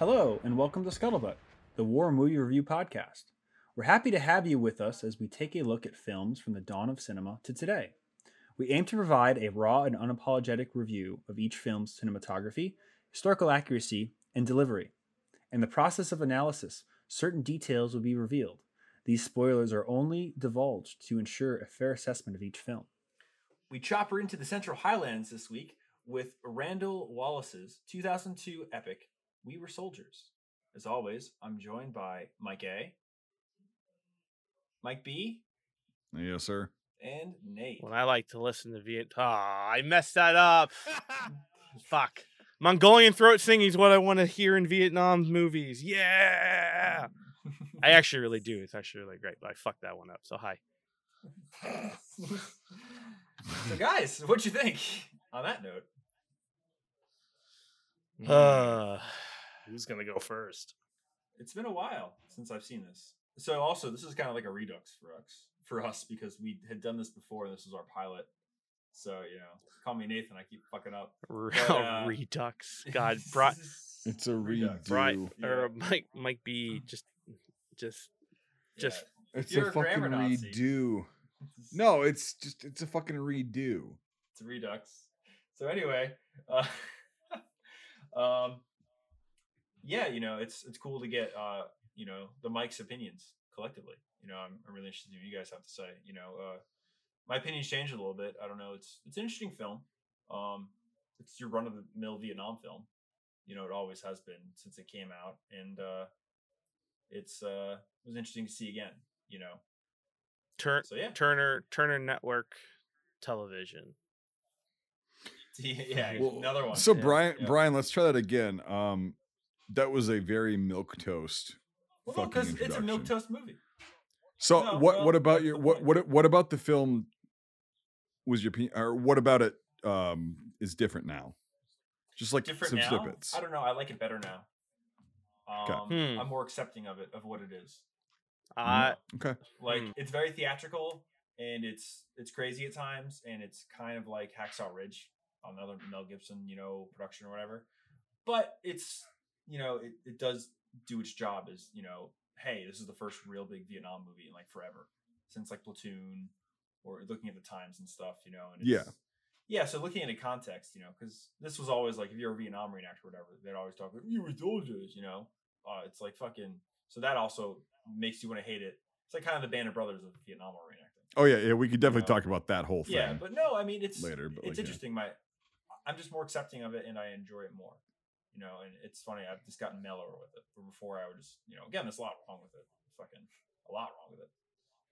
Hello, and welcome to Scuttlebutt, the War Movie Review Podcast. We're happy to have you with us as we take a look at films from the dawn of cinema to today. We aim to provide a raw and unapologetic review of each film's cinematography, historical accuracy, and delivery. In the process of analysis, certain details will be revealed. These spoilers are only divulged to ensure a fair assessment of each film. We chopper into the Central Highlands this week with Randall Wallace's 2002 epic, We Were Soldiers. As always, I'm joined by Mike A, Mike B, Yes, sir. and Nate. When I like to listen to Viet, ah, I messed that up. Fuck. Mongolian throat singing is what I want to hear in Vietnam movies. Yeah. I actually really do. It's actually really great, but I fucked that one up. So hi. so, guys, what'd you think on that note? Uh, Who's gonna go first? It's been a while since I've seen this. So, also, this is kind of like a redux for us, for us because we had done this before. and This was our pilot. So, you know, call me Nathan. I keep fucking up. re- But, uh, Redux. God, Bri- It's a Redux. redo. Bri- or Mike Mike B just just just It's You're a a fucking Nazi. redo. No, it's just it's a fucking redo. it's a redux. So anyway, uh, um, yeah, you know, it's it's cool to get uh, you know, the Mike's opinions collectively. You know, I'm, I'm really interested in what you guys have to say. You know, uh, my opinions changed a little bit. I don't know. It's it's an interesting film. Um, it's your run of the mill Vietnam film. You know, it always has been since it came out, and uh, it's uh, it was interesting to see again. You know, turn so yeah, Turner Turner Network Television. yeah, Well, another one. So yeah, Brian, yeah. Brian, let's try that again. Um, that was a very milk toast. Well, no, fucking because it's a milk toast movie. So No, what? well, what about your the what? What? What about the film? Was your opinion, or what about it? Um, is different now? Just like Different some now. snippets. I don't know. I like it better now. 'Kay. Um, Hmm. I'm more accepting of it of what it is. I Okay. Like Hmm. it's very theatrical and it's it's crazy at times and it's kind of like Hacksaw Ridge, another Mel Gibson, you know, production or whatever. But it's you know it, it does do its job as you know, hey, this is the first real big Vietnam movie in like forever since like Platoon or looking at the times and stuff, you know. And it's, Yeah. Yeah, so looking at the context, you know, because this was always like if you're a Vietnam reenactor or whatever, they'd always talk about you were soldiers, you know. Uh, it's like fucking. So that also makes you want to hate it. It's like kind of the Band of Brothers of Vietnam War reenacting. Oh yeah, yeah. We could definitely know. talk about that whole thing. Yeah, but no, I mean it's later, but, it's like, yeah. interesting. My, I'm just more accepting of it and I enjoy it more. You know, and it's funny. I've just gotten mellower with it. But before I would just, you know, again, there's a lot wrong with it. Fucking a lot wrong with it.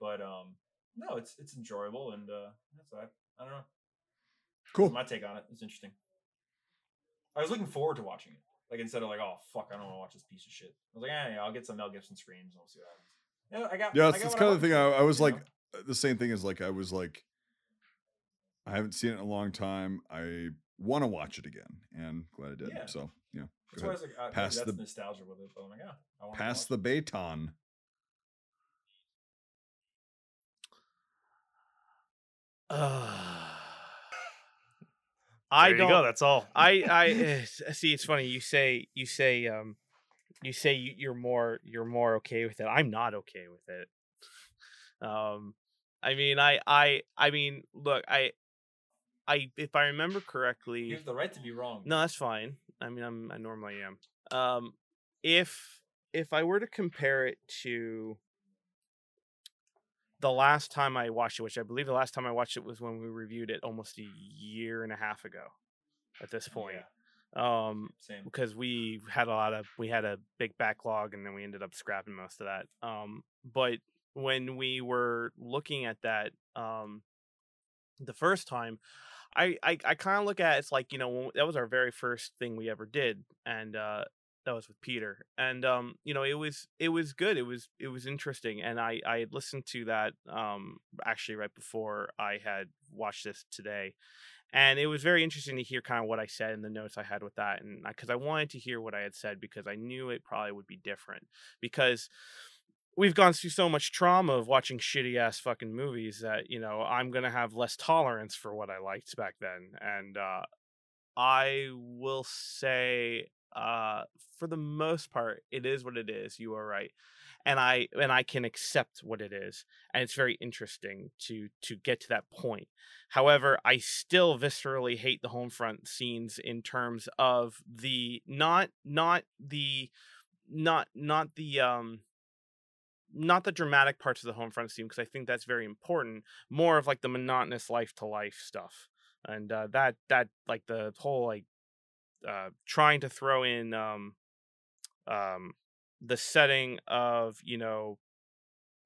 But um, no, it's it's enjoyable and uh, that's I I don't know. cool. My take on it. It's interesting. I was looking forward to watching it. Like instead of like, oh fuck, I don't want to watch this piece of shit. I was like, yeah, yeah, I'll get some Mel Gibson screams and we'll see what happens. Yeah, I got. Yeah, it's, it's kind of the thing. I, I was you like know? the same thing as like I was like I haven't seen it in a long time. I want to watch it again, and glad I did. Yeah. So yeah, That's why I was like, uh, maybe Pass that's the- nostalgia with it. But I'm like, yeah, I want pass the baton. uh, I There you don't go. That's all. I I eh, see. It's funny. You say you say um you say you're more you're more okay with it. I'm not okay with it. Um, I mean, I I I mean, look, I I if I remember correctly, You have the right to be wrong. no, that's fine. I mean, I'm I normally am. Um, if if I were to compare it to the last time I watched it, which I believe the last time I watched it was when we reviewed it almost a year and a half ago. At this point, Yeah, um, same. because we had a lot of we had a big backlog and then we ended up scrapping most of that um but when we were looking at that um the first time i i, I kind of look at it, it's like you know when, that was our very first thing we ever did and uh that was with peter and um you know it was it was good it was it was interesting and i i had listened to that um actually right before i had watched this today and it was very interesting to hear kind of what I said in the notes I had with that, and because I wanted to hear what I had said because I knew it probably would be different because we've gone through so much trauma of watching shitty ass fucking movies that you know I'm gonna have less tolerance for what I liked back then, and uh, I will say uh, for the most part, it is what it is. You are right, and I and I can accept what it is, and it's very interesting to to get to that point. However, I still viscerally hate the home front scenes in terms of the not not the not not the um not the dramatic parts of the home front scene because I think that's very important. More of like the monotonous life to life stuff, and uh, that that like the whole like uh, trying to throw in um um the setting of you know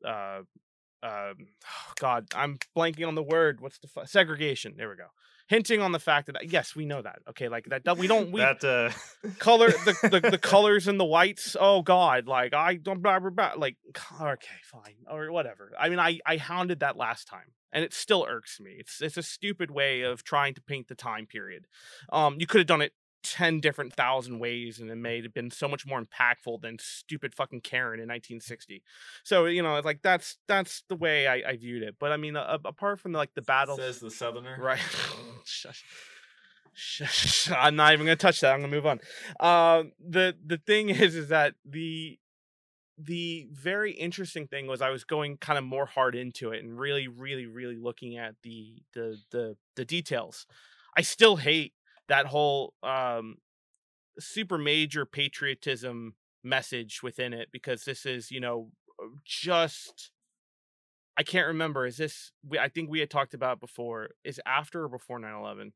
uh oh God I'm blanking on the word. What's the segregation? There we go. Hinting on the fact that yes, we know that. Okay, like that. We don't. We that uh, color the, the the colors and the whites oh god like i don't blah, blah, blah, like okay fine or whatever i mean i i hounded that last time and it still irks me it's it's a stupid way of trying to paint the time period um you could have done it 10 different thousand ways and it may have been so much more impactful than stupid fucking karen in 1960 so you know like that's that's the way i, I viewed it but i mean uh, apart from the, like the battle says the southerner. Right. Shush. Shush. I'm not even gonna touch that. I'm gonna move on. Um, the the thing is, is that the the very interesting thing was I was going kind of more hard into it and really, really, really looking at the the the the details. I still hate that whole um super major patriotism message within it because this is you know just I can't remember. Is this? We, I think we had talked about before. Is after or before 9/11?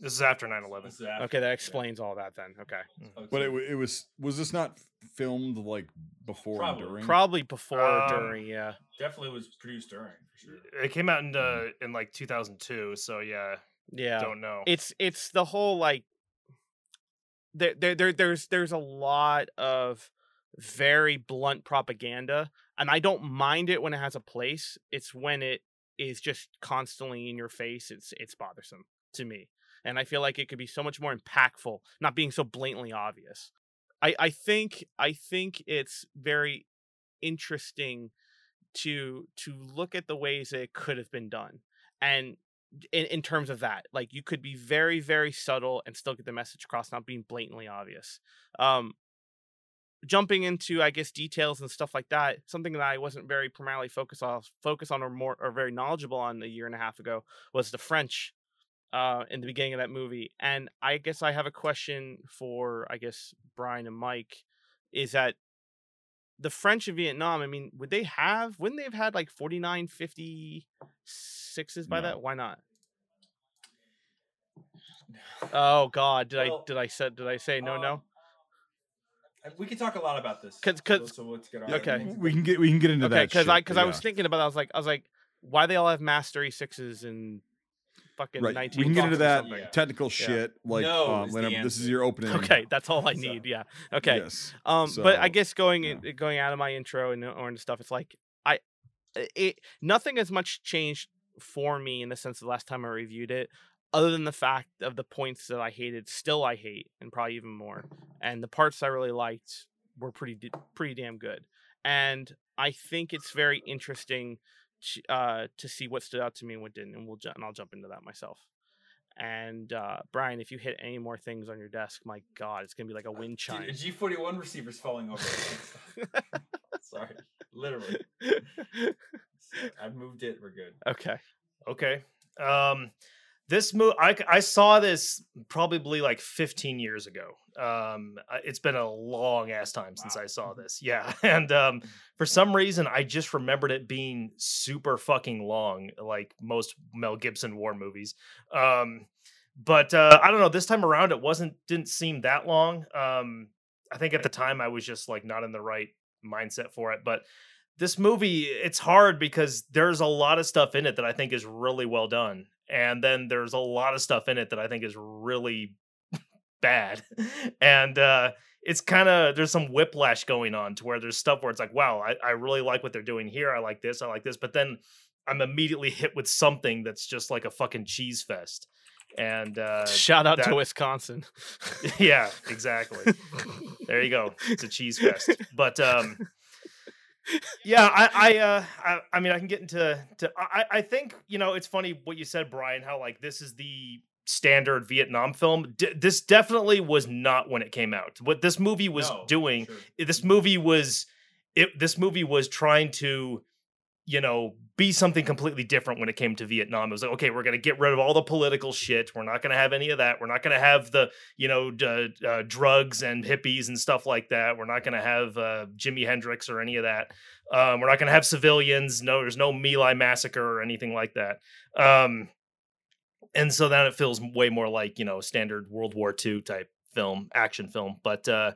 This is after 9/11. Is after- Okay, that explains all that then. Okay, Okay. But it, it was was this not filmed like before Probably. and during? probably before or Um, during. Yeah, definitely was produced during for sure. It came out in uh, in like 2002. So yeah, yeah. don't know. It's it's the whole like. There, there, there, there's there's a lot of very blunt propaganda, and I don't mind it when it has a place. It's when it is just constantly in your face. It's it's bothersome to me, and I feel like it could be so much more impactful, not being so blatantly obvious. I I think I think it's very interesting to to look at the ways it could have been done, and in, in terms of that like you could be very very subtle and still get the message across not being blatantly obvious um jumping into i guess details and stuff like that something that i wasn't very primarily focused off focus on or more or very knowledgeable on a year and a half ago was the french uh in the beginning of that movie and i guess i have a question for i guess brian and mike is that the french in vietnam i mean would they have wouldn't they have had like 49 56s by No. that why not Oh God! Did Well, I did I said did I say no no? Um, uh, We can talk a lot about this. 'Cause- 'cause- so, so let's get on. Okay. we can get we can get into Okay, that because I shit, because I was thinking about that. I was like I was like, why they all have Mass sixes and fucking right. nineteen? We can get into that. Yeah. technical shit. Like, No um, is the this is your opening. Okay, that's all I So, need. Yeah. Okay. Yes. Um, but I guess going yeah. in, going out of my intro and or and stuff, it's like I, it nothing has much changed for me in the sense of the last time I reviewed it, other than the fact of the points that I hated, still I hate, and probably even more, and the parts I really liked were pretty pretty damn good, and I think it's very interesting, to, uh, to see what stood out to me and what didn't, and we'll ju- and I'll jump into that myself. And uh, Brian, if you hit any more things on your desk, my God, it's gonna be like a wind chime. G forty one receivers falling over. Sorry, literally. I've moved it. We're good. okay. Okay. Um, this movie, I saw this probably like 15 years ago. Um, it's been a long ass time since Wow. I saw this. Yeah, and um, for some reason, I just remembered it being super fucking long, like most Mel Gibson war movies. Um, but uh, I don't know. This time around, it wasn't didn't seem that long. Um, I think at the time I was just like not in the right mindset for it, but this movie it's hard because there's a lot of stuff in it that I think is really well done. And then there's a lot of stuff in it that I think is really bad. And uh it's kind of there's some whiplash going on to where there's stuff where it's like, wow, I, I really like what they're doing here. I like this, I like this, but then I'm immediately hit with something that's just like a fucking cheese fest. And uh Shout out to Wisconsin. yeah, exactly. There you go. It's a cheese fest. But um yeah, I I uh I, I mean I can get into to I I think, you know, it's funny what you said Brian how like this is the standard Vietnam film. D- this definitely was not when it came out. What this movie was No, doing, sure. this movie was it. This movie was trying to, you know, be something completely different when it came to Vietnam. It was like, okay, we're gonna get rid of all the political shit. We're not gonna have any of that. We're not gonna have the, you know, d- uh, drugs and hippies and stuff like that. We're not gonna have uh, Jimi Hendrix or any of that. Um, we're not gonna have civilians. No, there's no My Lai massacre or anything like that. Um, and so then it feels way more like you know standard World War II type film, action film. But uh,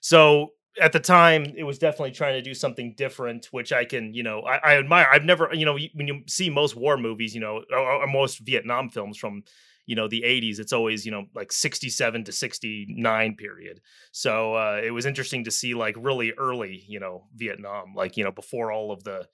so at the time, it was definitely trying to do something different, which I can you know I, I admire. I've never you know when you see most war movies, you know, or, or most Vietnam films from you know the 80s it's always you know like 67 to 69 period so uh it was interesting to see like really early you know vietnam like you know before all of the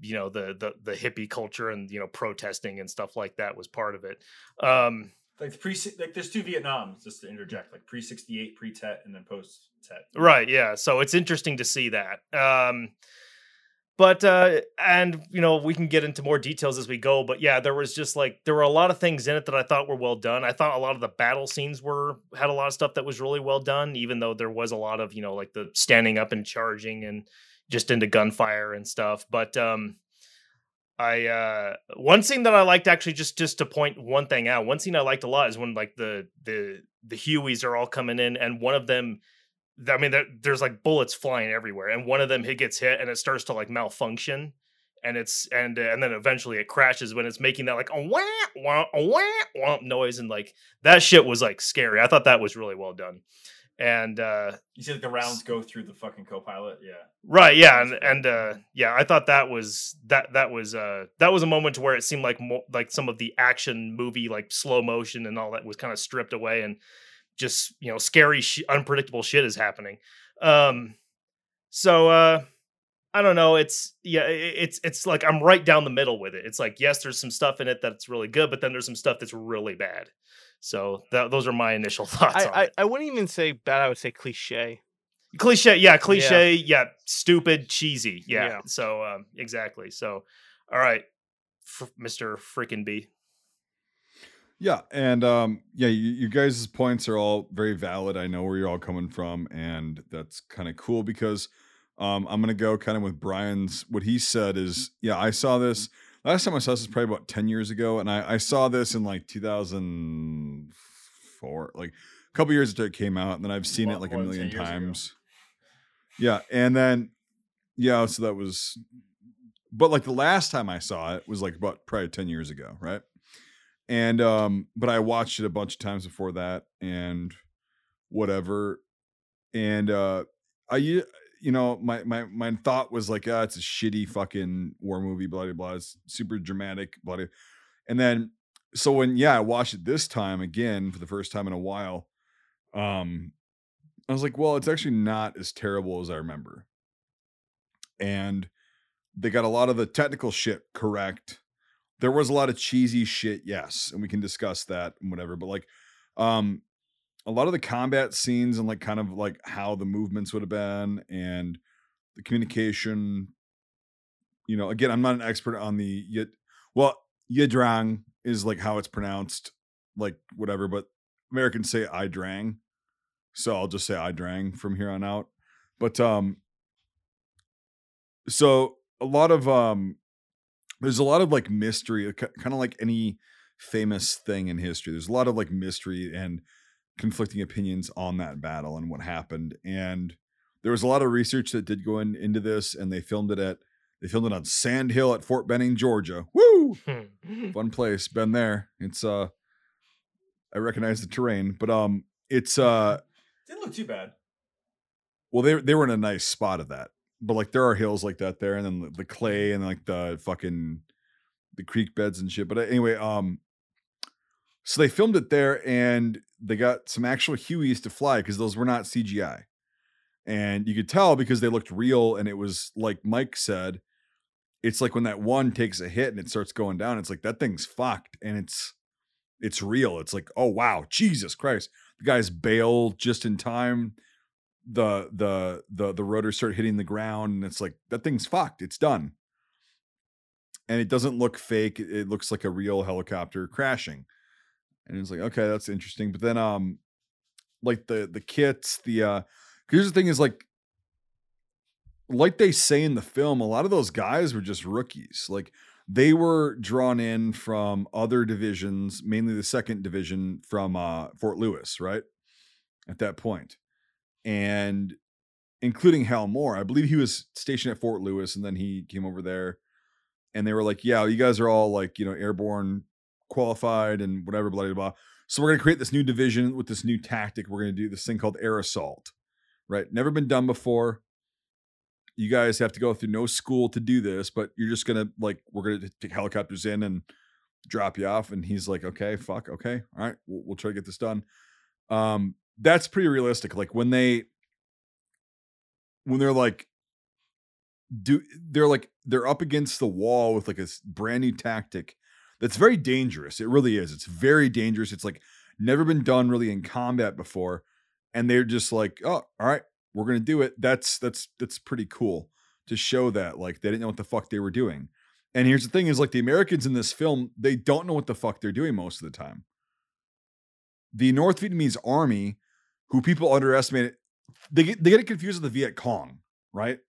you know the the the hippie culture and you know protesting and stuff like that was part of it um Like pre, like there's two Vietnams. Just to interject, like pre sixty eight, pre Tet, and then post Tet. right yeah so it's interesting to see that um but uh and you know we can get into more details as we go but yeah there was just like there were a lot of things in it that i thought were well done i thought a lot of the battle scenes were had a lot of stuff that was really well done even though there was a lot of you know like the standing up and charging and just into gunfire and stuff but um I uh one scene that I liked actually just just to point one thing out. One scene I liked a lot is when like the the the Hueys are all coming in and one of them I mean there, there's like bullets flying everywhere and one of them hit gets hit and it starts to like malfunction and it's and and then eventually it crashes when it's making that like a wah wah wah wah noise and like that shit was like scary. I thought that was really well done. And uh You see, like the rounds go through the fucking co-pilot. Yeah. Right, yeah, and and uh yeah, I thought that was that that was uh that was a moment where it seemed like more like some of the action movie like slow motion and all that was kind of stripped away and just, you know, scary sh- unpredictable shit is happening. Um so uh I don't know, it's yeah, it's it's like I'm right down the middle with it. It's like yes, there's some stuff in it that's really good, but then there's some stuff that's really bad. So that, those are my initial thoughts on I, I, it. I wouldn't even say bad. I would say cliche. cliche yeah cliche yeah, stupid cheesy yeah, Yeah. so um exactly so all right F- mr freaking b Yeah, and um, yeah, you, you guys' points are all very valid. I know where you're all coming from, and that's kind of cool because um, I'm gonna go kind of with Brian's. What he said is, yeah, I saw this last time I saw this is probably about ten years ago, and I, I saw this in like 2004, like a couple years after it came out, and then I've seen it like a million 10 years ago. times. Yeah, and then yeah, so that was, but like the last time I saw it was like about probably ten years ago, right? and um but i watched it a bunch of times before that and whatever and uh i you know my my my thought was like ah it's a shitty fucking war movie blah blah blah. It's super dramatic blah, blah. and then so when yeah i watched it this time again for the first time in a while um i was like well it's actually not as terrible as i remember. And they got a lot of the technical shit correct. There was a lot of cheesy shit yes and we can discuss that and whatever but like um a lot of the combat scenes and like kind of like how the movements would have been and the communication you know again i'm not an expert on the yet well yadrang is like how it's pronounced like whatever but americans say Ia Drang so i'll just say Ia Drang from here on out but um so a lot of um there's a lot of like mystery kind of like any famous thing in history there's a lot of like mystery and conflicting opinions on that battle and what happened and there was a lot of research that did go in, into this and they filmed it at they filmed it on sand hill at fort benning georgia. Woo! Fun place been there. It's uh i recognize the terrain but um it's uh Didn't look too bad. well they they were in a nice spot of that but like there are hills like that there and then the, the clay and like the fucking the creek beds and shit but uh, anyway um so they filmed it there and they got some actual hueys to fly because those were not cgi and you could tell because they looked real and it was like mike said it's like when that one takes a hit and it starts going down it's like that thing's fucked and it's it's real. It's like oh wow jesus christ. The guys bail just in time. The the the the rotors start hitting the ground and it's like that thing's fucked. It's done. And it doesn't look fake. It looks like a real helicopter crashing and it's like okay that's interesting. But then um like the the kits the uh here's the thing is like like they say in the film a lot of those guys were just rookies. Like they were drawn in from other divisions mainly the second division from uh fort lewis right at that point. And including hal moore i believe he was stationed at fort lewis and then he came over there. And they were like yeah you guys are all like you know airborne qualified and whatever blah blah blah so we're going to create this new division with this new tactic we're going to do this thing called air assault right never been done before you guys have to go through no school to do this, but you're just gonna like we're gonna take helicopters in and drop you off. And he's like, okay, fuck, okay, all right, we'll, we'll try to get this done. Um, that's pretty realistic. Like when they when they're like do they're like they're up against the wall with like a brand new tactic that's very dangerous. It really is. It's very dangerous. It's like never been done really in combat before. And they're just like, oh, all right, we're gonna do it. That's that's that's pretty cool to show that like they didn't know what the fuck they were doing. And here's the thing: is like the Americans in this film, they don't know what the fuck they're doing most of the time. The North Vietnamese army, who people underestimate, they get they get it confused with the Viet Cong, right?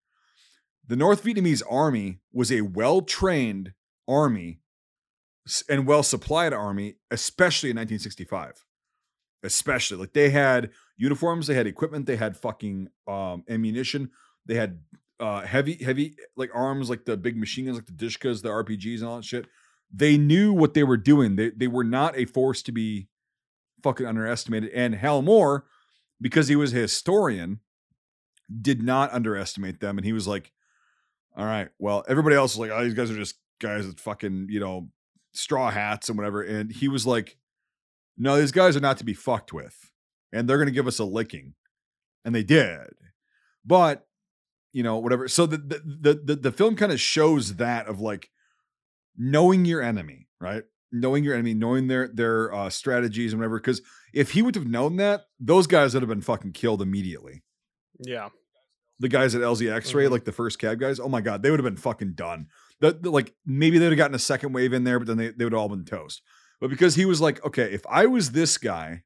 The North Vietnamese army was a well trained army and well supplied army, especially in 1965 especially like they had uniforms, they had equipment, they had fucking um ammunition, they had uh heavy heavy like arms like the big machine guns like the Dushkas, the RPGs and all that shit. They knew what they were doing. They they were not a force to be fucking underestimated. And Hal Moore, because he was a historian, did not underestimate them. And he was like, all right, well, everybody else is like, oh, these guys are just guys that fucking, you know, straw hats and whatever. And he was like, no, these guys are not to be fucked with, and they're going to give us a licking, and they did. But you know, whatever. So the the the the film kind of shows that of like knowing your enemy, right? Knowing your enemy, knowing their their uh, strategies and whatever. Because if he would have known that, those guys would have been fucking killed immediately. Yeah. The guys at LZ X-ray, mm-hmm. like the first cav guys, oh my god, they would have been fucking done. The, the, like maybe they'd have gotten a second wave in there, but then they, they would have all been toast. But because he was like, okay, if I was this guy,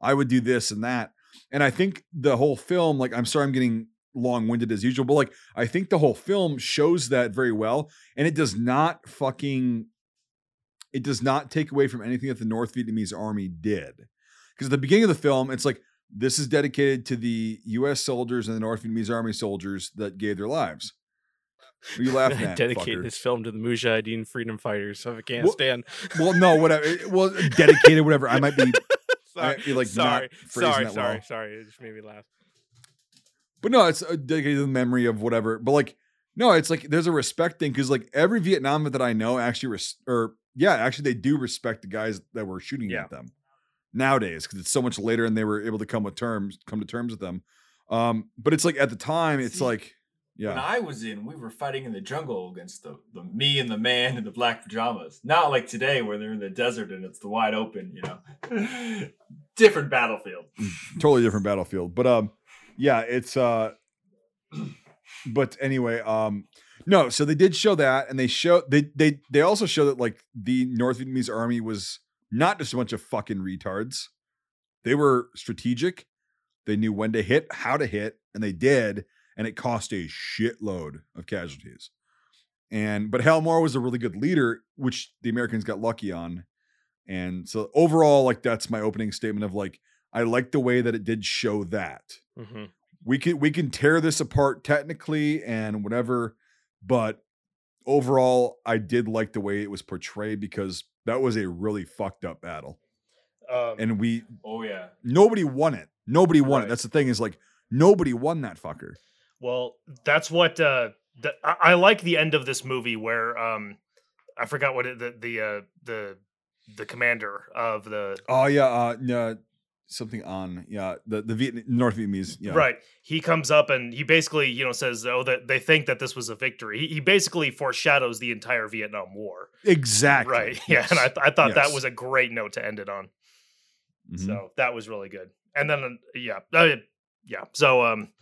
I would do this and that. And I think the whole film, like, I'm sorry, I'm getting long winded as usual, but like, I think the whole film shows that very well. And it does not fucking, it does not take away from anything that the North Vietnamese army did. Because at the beginning of the film, it's like, this is dedicated to the US soldiers and the North Vietnamese army soldiers that gave their lives. What are you laughing at? Dedicate fucker? this film to the Mujahideen freedom fighters of Afghanistan. Well, well, no, whatever. Well, dedicated, whatever. I might be. sorry, might be like sorry, sorry, sorry, well. sorry. It just made me laugh. But no, it's dedicated to the memory of whatever. But like, no, it's like there's a respect thing because like every Vietnam vet that I know actually, res- or yeah, actually they do respect the guys that were shooting yeah. at them nowadays because it's so much later and they were able to come with terms, come to terms with them. Um, but it's like at the time, it's See, like yeah. When I was in, we were fighting in the jungle against the, the me and the man in the black pajamas. Not like today where they're in the desert and it's the wide open, you know. different battlefield. totally different battlefield. But um yeah, it's uh but anyway, um no, so they did show that and they show they they they also show that like the North Vietnamese army was not just a bunch of fucking retards. They were strategic. They knew when to hit, how to hit, and they did and it cost a shitload of casualties. And but Hal Moore was a really good leader, which the Americans got lucky on. And so overall, like that's my opening statement of like I like the way that it did show that. Mm-hmm. We can we can tear this apart technically and whatever, but overall, I did like the way it was portrayed because that was a really fucked up battle. Um, and we oh yeah nobody won it nobody won Right. it that's the thing is like nobody won that fucker Well, that's what uh, th- I-, I like the end of this movie where um, I forgot what it, the the uh, the the commander of the Oh yeah, uh, no, something on yeah the the Viet- North Vietnamese yeah right he comes up and he basically you know says oh that they think that this was a victory. He, he basically foreshadows the entire Vietnam War. exactly Right. Yeah, and I th- I thought that was a great note to end it on. Mhm. So that was really good. And then uh, yeah, uh, yeah. So um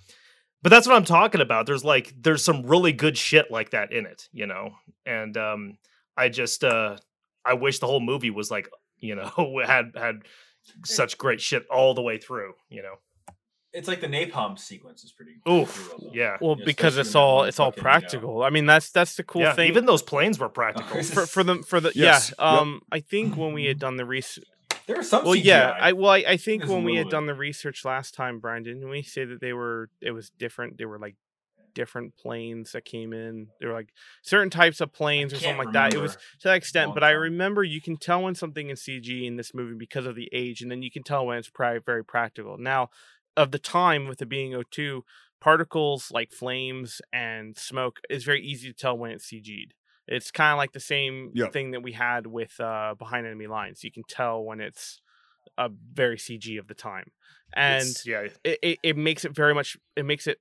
but that's what I'm talking about. There's like there's some really good shit like that in it, you know. And um I just uh I wish the whole movie was like you know, had had such great shit all the way through. You know, It's like the napalm sequence is pretty. Oof, pretty well yeah. Well, Yeah, because it's all it's all fucking, you know- practical. I mean, that's that's the cool yeah, thing. even those planes were practical. for for the for the Yes, yeah. yep. Um, I think when we had done the research. There was some. Well, yeah. I well, I, I think There's when we had bit. done the research last time, Brian, didn't we say that they were it was different? They were like different planes that came in. They were like certain types of planes or something like that. It was to that extent, but I remember you can tell when something is CG in this movie because of the age, and then you can tell when it's pri- very practical. Now, of the time with it being O2, particles like flames and smoke is very easy to tell when it's CG'd. It's kind of like the same Yep. thing that we had with uh, Behind Enemy Lines. You can tell when it's a very CG of the time, and It's- yeah, it, it, it makes it very much it makes it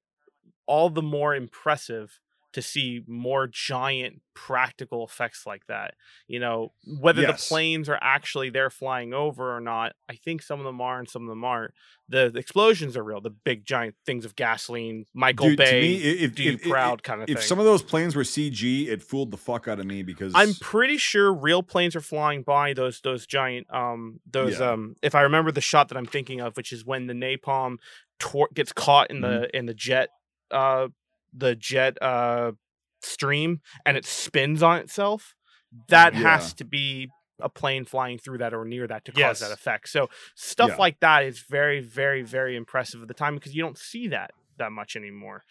all the more impressive to see more giant practical effects like that you know whether Yes. the planes are actually there flying over or not i think some of them are and some of them aren't the, the explosions are real the big giant things of gasoline michael Dude, bay me, if, do you if, proud kind of if thing some of those planes were CG, it fooled the fuck out of me because I'm pretty sure real planes are flying by those those giant um those Yeah. um if I remember the shot that I'm thinking of, which is when the napalm tor- gets caught in the in the jet uh the jet uh stream and it spins on itself. That Yeah. has to be a plane flying through that or near that to cause that effect. So stuff Yeah. like that is very very very impressive at the time because you don't see that that much anymore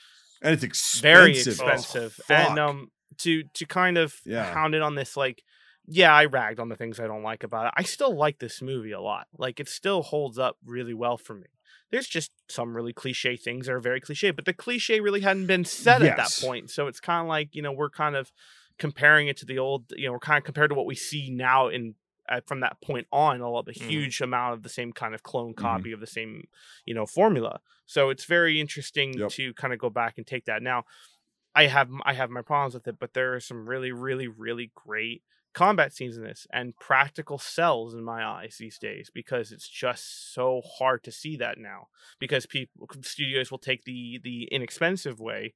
and it's expensive. very expensive fuck. and um to to kind of Yeah. hound it on this like yeah i ragged on the things i don't like about it i still like this movie a lot like it still holds up really well for me there's just some really cliche things that are very cliche but the cliche really hadn't been said at that point so it's kind of like you know we're kind of comparing it to the old you know we're kind of compared to what we see now in uh, from that point on a lot of Mhm. huge amount of the same kind of clone Mhm. copy of the same you know formula so it's very interesting Yep. to kind of go back and take that now I have I have my problems with it, but there are some really, really, really great combat scenes in this and practical cells in my eyes these days because it's just so hard to see that now because people studios will take the the inexpensive way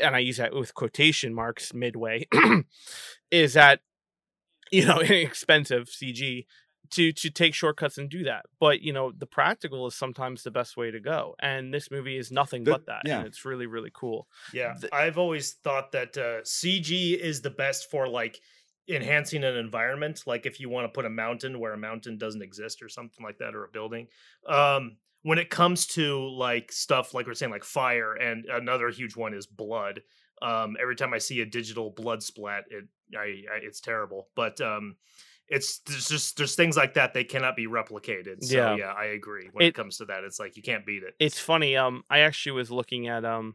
and I use that with quotation marks midway is that you know inexpensive CG to to take shortcuts and do that but you know the practical is sometimes the best way to go and this movie is nothing The- but that yeah. and it's really really cool Yeah, Th- I've always thought that uh, CG is the best for like enhancing an environment. Like if you want to put a mountain where a mountain doesn't exist or something like that, or a building. Um, when it comes to like stuff like we're saying, like fire, and another huge one is blood. Um, every time I see a digital blood splat, it I, I it's terrible. But um, it's there's just there's things like that they cannot be replicated. So Yeah. yeah, I agree. When it, It- comes to that, it's like you can't beat it. it's funny um i actually was looking at um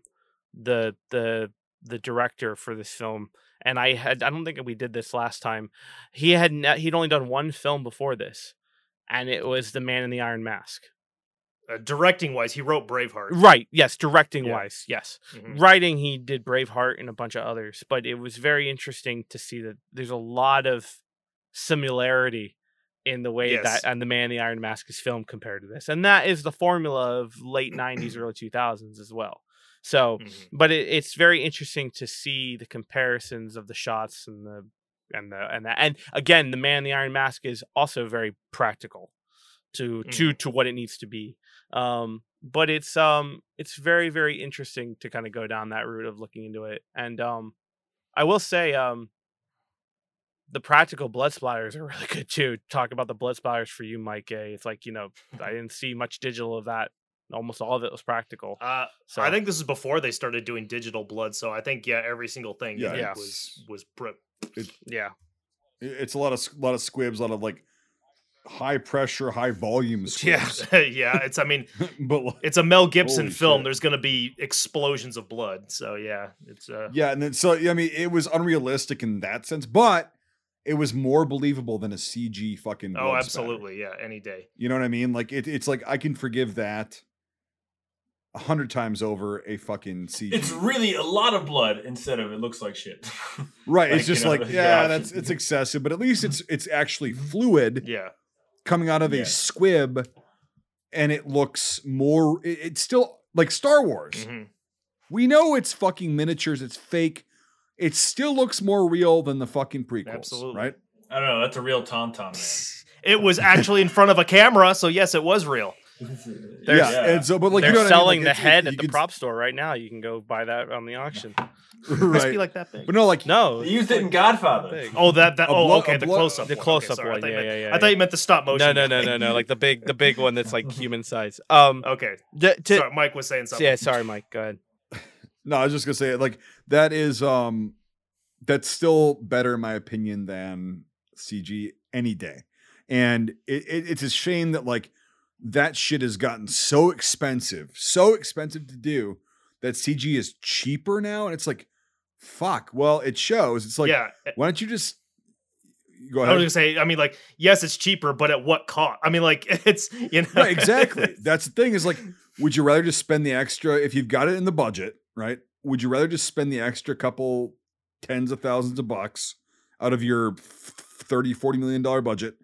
the the the director for this film and i had i don't think we did this last time he had ne- he'd only done one film before this and it was the man in the iron mask Uh, directing wise, he wrote Braveheart. right yes directing Yeah. wise yes Mhm. writing he did braveheart and a bunch of others but it was very interesting to see that there's a lot of similarity in the way Yes. that and the man in the iron mask is filmed compared to this and that is the formula of late 90s early 2000s as well so Mhm. but it, it's very interesting to see the comparisons of the shots and the and the and that and again the man in the iron mask is also very practical to to to what it needs to be um but it's um it's very very interesting to kind of go down that route of looking into it and um i will say um the practical blood splatters are really good too talk about the blood splatters for you mike A. it's like you know i didn't see much digital of that almost all of it was practical Uh, so I think this is before they started doing digital blood, so I think yeah, every single thing Yeah, yeah, Yeah. was was pr- yeah It's a lot of s- lot of squibs, a lot of like high pressure, high volume yeah squibs. yeah. yeah. It's I mean but like, it's a Mel Gibson film. shit. There's gonna be explosions of blood, so yeah, it's uh yeah, and then so I mean, it was unrealistic in that sense, but it was more believable than a CG fucking. oh blood spatter. absolutely yeah, any day. You know what I mean? Like it, it's like I can forgive that a hundred times over a fucking CG. It's really a lot of blood instead of it looks like shit. right. like, it's you just know, like the- yeah, yeah. that's it's excessive, but at least it's it's actually fluid Yeah, coming out of Yeah. a squib, and it looks more. It, it's still like Star Wars. mhm. We know it's fucking miniatures. It's fake. It still looks more real than the fucking prequels, Absolutely. right? I don't know. That's a real Tom man. it was actually in front of a camera, so yes, it was real. They're- yeah, and so but like They're you know what I mean? selling Like, the it's- head you at the can- prop store right now. You can go buy that on the auction. Must right? be like that big. but no, like No, They used it in Godfather. Oh, that that. Oh, okay. The close up. The close-up okay, sorry, I one, yeah, yeah, yeah, I thought you meant the stop motion. no, no, no, no, no. Like the big, the big one that's like human size. Um, Okay. Sorry, Mike was saying something. yeah, sorry, Mike. Go ahead. No, I was just gonna say like that is um that's still better in my opinion than CG any day. And it, it, it's a shame that like that shit has gotten so expensive, so expensive to do that CG is cheaper now. And it's like, fuck. Well, it shows. It's like, yeah. Eh, why don't you just go ahead? I was gonna say. I mean, like, yes, it's cheaper, but at what cost? I mean, like, it's you know. right, exactly. That's the thing is like, would you rather just spend the extra if you've got it in the budget, right? Would you rather just spend the extra couple tens of thousands of bucks out of your 30, 40 million dollar budget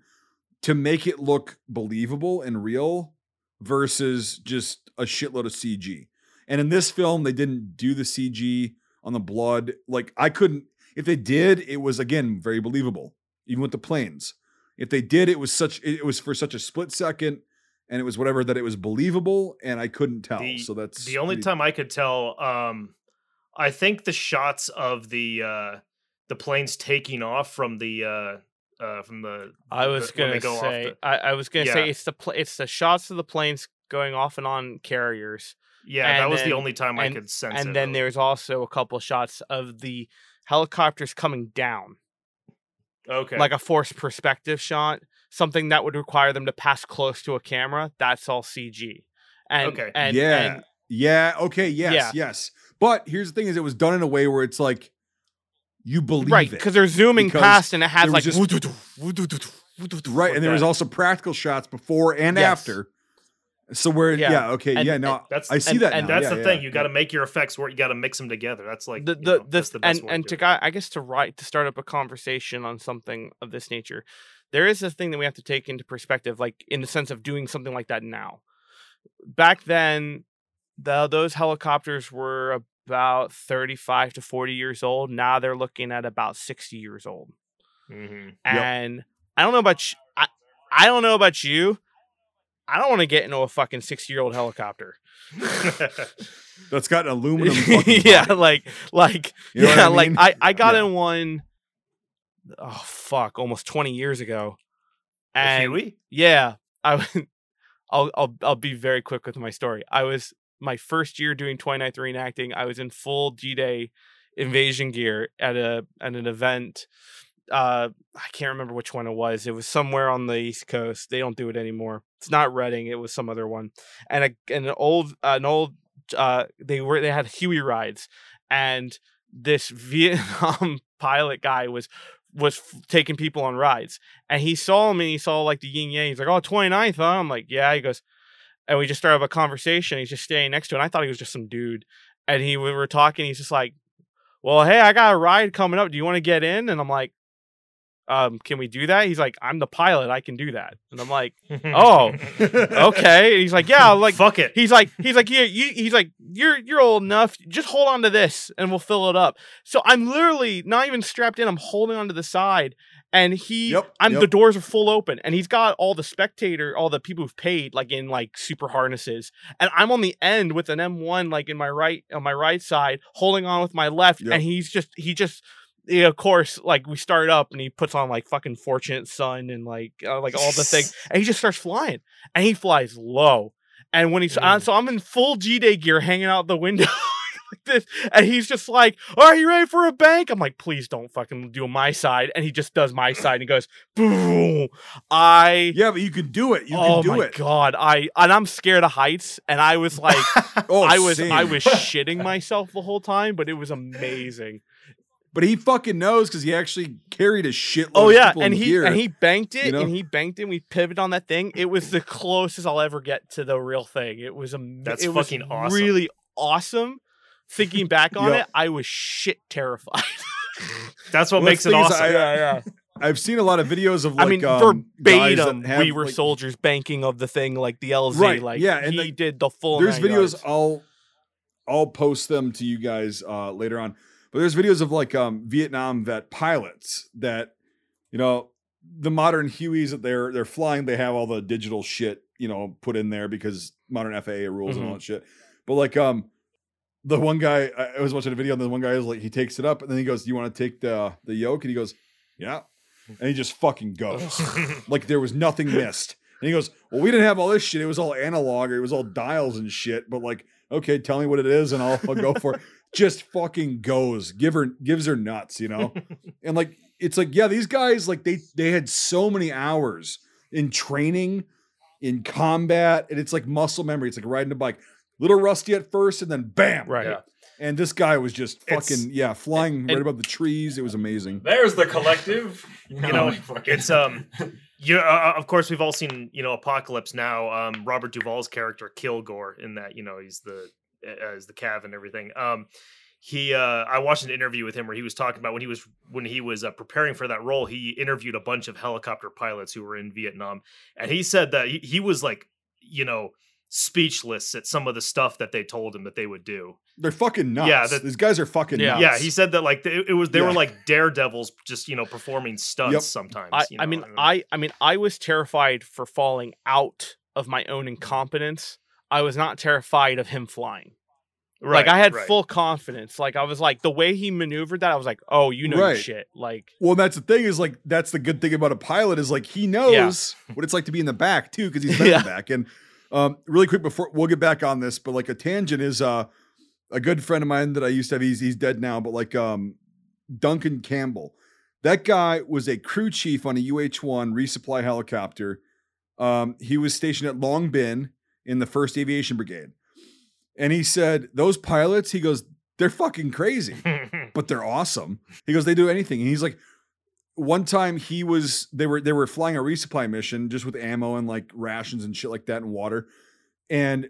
to make it look believable and real versus just a shitload of CG? And in this film, they didn't do the CG on the blood. Like I couldn't, if they did, it was again very believable, even with the planes. If they did, it was such it was for such a split second and it was whatever that it was believable and I couldn't tell. The- so that's the only time I could tell. Um, I think the shots of the uh the planes taking off from the uh uh from the I was the- gonna go say, the- I, I was gonna Yeah. say it's the pl- it's the shots of the planes going off and on carriers, yeah and that was then- the only time I could sense it. and then really. there's also a couple shots of the helicopters coming down, okay like a forced perspective shot, something that would require them to pass close to a camera. That's all CG. And Okay. and yeah. and yeah, okay, yes, Yeah. yes. But here's the thing is it was done in a way where it's like you believe right it. because they're zooming Because past and it has like was just- Right, like and there was also practical shots before and Yes. after. So where Yeah. yeah, okay, And- yeah, no, that's I see and- that. and now, that's yeah, the yeah, thing. You yeah. got to make your effects work. You got to mix them together. That's like the you the, know, the that's the best and and to guy, I guess to write to start up a conversation on something of this nature, there is a thing that we have to take into perspective, like in the sense of doing something like that now. Back then, the those helicopters were about thirty five to forty years old. Now they're looking at about sixty years old, Mhm. and I don't know about sh- I, I don't know about you. I don't want to get into a fucking sixty year old helicopter. That's got an aluminum yeah, like like You know yeah, I like? I I got Yeah. in one oh fuck, almost 20 years ago. And yeah, I I'll I'll I'll be very quick with my story. I was my first year doing 29th reenacting. I was in full D-Day invasion gear at a at an event uh I can't remember which one it was. It was somewhere on the East Coast. They don't do it anymore. It's not Reading. It was some other one. And a, and an old an old uh they were they had Huey rides and this Vietnam pilot guy was was taking people on rides and he saw me he saw like the yin yang he's like oh 29th huh i'm like yeah he goes and we just started a conversation he's just staying next to it and i thought he was just some dude and he we were talking he's just like well hey i got a ride coming up do you want to get in and i'm like um can we do that he's like i'm the pilot i can do that and i'm like Oh, okay and he's like yeah like fuck it. He's like, he's like, yeah, you, he's like, you're, you're old enough. Just hold on to this, and we'll fill it up. So I'm literally not even strapped in. I'm holding onto the side, and he, Yep, I'm the doors are full open, and he's got all the spectator, all the people who've paid, like in like super harnesses, and I'm on the end with an M1, like in my right, on my right side, holding on with my left, Yep. and he's just, he just. Yeah, of course, like we start up and he puts on like fucking Fortunate Son and like uh, like all the things, and he just starts flying, and he flies low. And when he's on, Mm. so I'm in full D Day gear, hanging out the window like this, and he's just like, "Are you ready for a bank?" I'm like, "Please don't fucking do my side," and he just does my side, and he goes, "Boom!" I. Yeah, but you can do it. You oh can do my it. god! I and I'm scared of heights, and I was like, Oh, I was I was shitting myself the whole time, but it was amazing. But he fucking knows because he actually carried a shitload. Oh of yeah, people and in he gear. and he banked it, you know? and he banked it. And we pivoted on that thing. It was the closest I'll ever get to the real thing. It was am- That's it was fucking awesome. Really awesome. Thinking back on Yep. it, I was shit terrified. That's what Well, makes that's it the thing is awesome. I- yeah. I've seen a lot of videos of like I like mean, um, guys verbatim, have, we were like- soldiers banking of the thing, like the LZ. Right, Like yeah, and he like, did the full. There's nine videos yards. I'll I'll post them to you guys uh later on. But there's videos of like um Vietnam vet pilots that you know the modern Hueys that they're they're flying, they have all the digital shit, you know, put in there because modern FAA rules and all Mhm. that shit. But like um the one guy I was watching a video and the one guy is like he takes it up and then he goes, Do you want to take the the yoke? And he goes, Yeah. And he just fucking goes. like there was nothing missed. And he goes, Well, we didn't have all this shit. It was all analog, or it was all dials and shit. But like, okay, tell me what it is and I'll, I'll go for it. Just fucking goes. Give her gives her nuts, you know? and like it's like, yeah, these guys, like they they had so many hours in training, in combat, and it's like muscle memory. It's like riding a bike. Little rusty at first, and then bam. Right. Yeah. And this guy was just It's- fucking, yeah, flying right and- above the trees. It was amazing. There's the collective. You know, it's um you uh, of course we've all seen you know apocalypse now um robert duvall's character kilgore in that you know he's the as the cav and everything um he uh i watched an interview with him where he was talking about when he was when he was uh, preparing for that role he interviewed a bunch of helicopter pilots who were in vietnam and he said that he, he was like you know speechless at some of the stuff that they told him that they would do They're fucking nuts. Yeah, that- these guys are fucking Yeah. nuts. yeah he said that like they, it was they were like daredevils just you know performing stunts Yep. sometimes I, you I mean, and- I, I mean, I was terrified for falling out of my own incompetence. I was not terrified of him flying. Right, like I had right. full confidence. Like I was like the way he maneuvered that. I was like, oh, you know your Right. shit. Like Well, that's the thing is like that's the good thing about a pilot is like he knows what it's like to be in the back too because he's been in the back. And um, really quick before we'll get back on this, but like a tangent is uh, a good friend of mine that I used to have. He's he's dead now, but like um, Duncan Campbell, that guy was a crew chief on a UH one resupply helicopter. Um, he was stationed at Long Binh in the First Aviation Brigade, and he said those pilots. He goes, they're fucking crazy but they're awesome. He goes, they do anything. And he's like, one time he was they were they were flying a resupply mission just with ammo and like rations and shit like that and water. And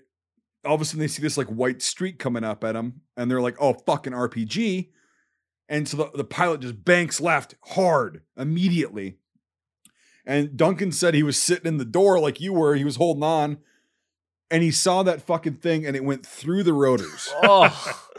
all of a sudden they see this like white streak coming up at them, and they're like, oh fucking RPG. And so the, the pilot just banks left hard immediately. And Duncan said he was sitting in the door like you were, he was holding on, and he saw that fucking thing and it went through the rotors oh,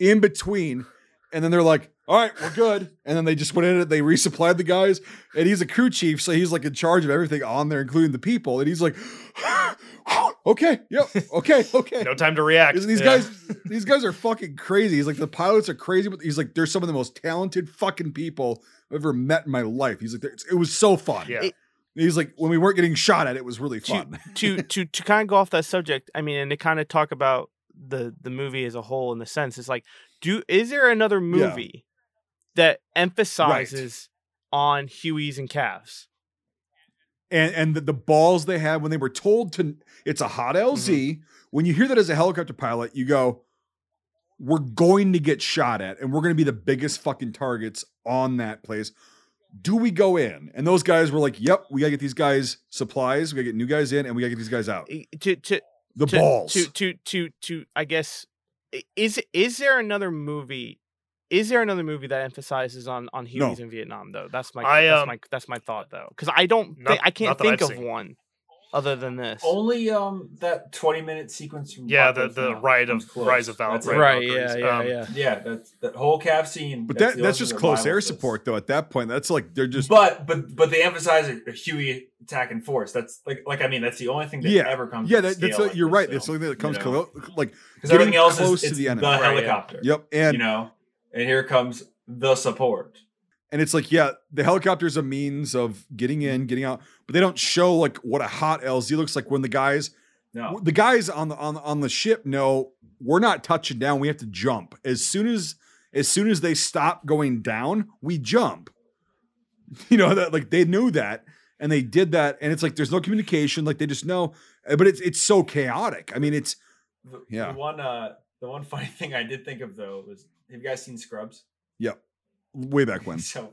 in between. And then they're like, all right, we're good. And then they just went in it, they resupplied the guys. And he's a crew chief, so he's like in charge of everything on there, including the people. And he's like, okay, yep, okay, okay. no time to react. These these Yeah. guys, these guys are fucking crazy. He's like, the pilots are crazy, but he's like, they're some of the most talented fucking people I've ever met in my life. He's like, it was so fun. Yeah. It- He's like, when we weren't getting shot at, it was really to, fun. to to to kind of go off that subject. I mean, and to kind of talk about the the movie as a whole in the sense, it's like, do is there another movie that emphasizes on Hueys and Cavs? and and the, the balls they had when they were told to it's a hot LZ. Mm-hmm. When you hear that as a helicopter pilot, you go, "We're going to get shot at, and we're going to be the biggest fucking targets on that place." Do we go in? And those guys were like, "Yep, we gotta get these guys supplies. We gotta get new guys in, and we gotta get these guys out." To to The to, balls. to to to to I guess is is there another movie? Is there another movie that emphasizes on on No. Hueys in Vietnam though? That's my I, that's um, my that's my thought though because I don't Not- thi- I can't think I've of seen. one other than this. Only um that twenty minute sequence from Yeah, the the Now ride of close. rise of Val. That's right? Yeah, yeah, Um, yeah. Yeah, that's that whole calf scene. but that's that that's just close air rivals this. support, though. At that point, that's like they're just But but but they emphasize a, a Huey attack and force. That's like like I mean that's the only thing that Yeah. ever comes. yeah. to That, that's scale what- like you're this right. film, It's something that comes you know? clo- like because everything getting else close is to it's the the, enemy. Right, yeah. helicopter. yep, and you know, and here comes the support. And it's like, yeah, the helicopter is a means of getting in, getting out, but they don't show like what a hot LZ looks like when the guys, No, the guys on the on on the ship know we're not touching down. We have to jump as soon as as soon as they stop going down, we jump. You know that like they knew that and they did that, and it's like there's no communication. Like they just know, uh, but it's it's so chaotic. I mean, it's the, Yeah. The one uh the one funny thing I did think of though was have you guys seen Scrubs? Yep. Way back when. So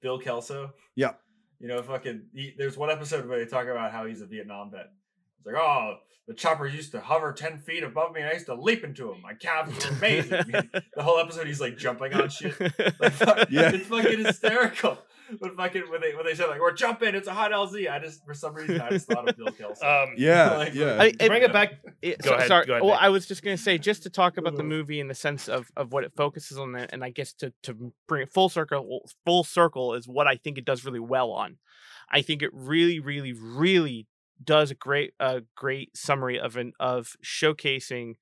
Bill Kelso. Yeah. You know, fucking. He, there's one episode where they talk about how he's a Vietnam vet. It's like, oh, the choppers used to hover ten feet above me, and I used to leap into them. My calves were amazing. I mean, the whole episode, he's like jumping on shit. Like, fuck, Yeah. it's fucking hysterical. But fucking when they when they said like we're jumping, it's a hot LZ. I just for some reason I just thought of Bill Kelso. Um, Yeah, Like, yeah. I- to bring it back. It- Go so- ahead, Sorry. go ahead, well, Nick. I was just going to say, just to talk about the movie in the sense of, of what it focuses on, and I guess to, to bring it full circle, full circle is what I think it does really well on. I think it really, really, really does a great, a great summary of an of showcasing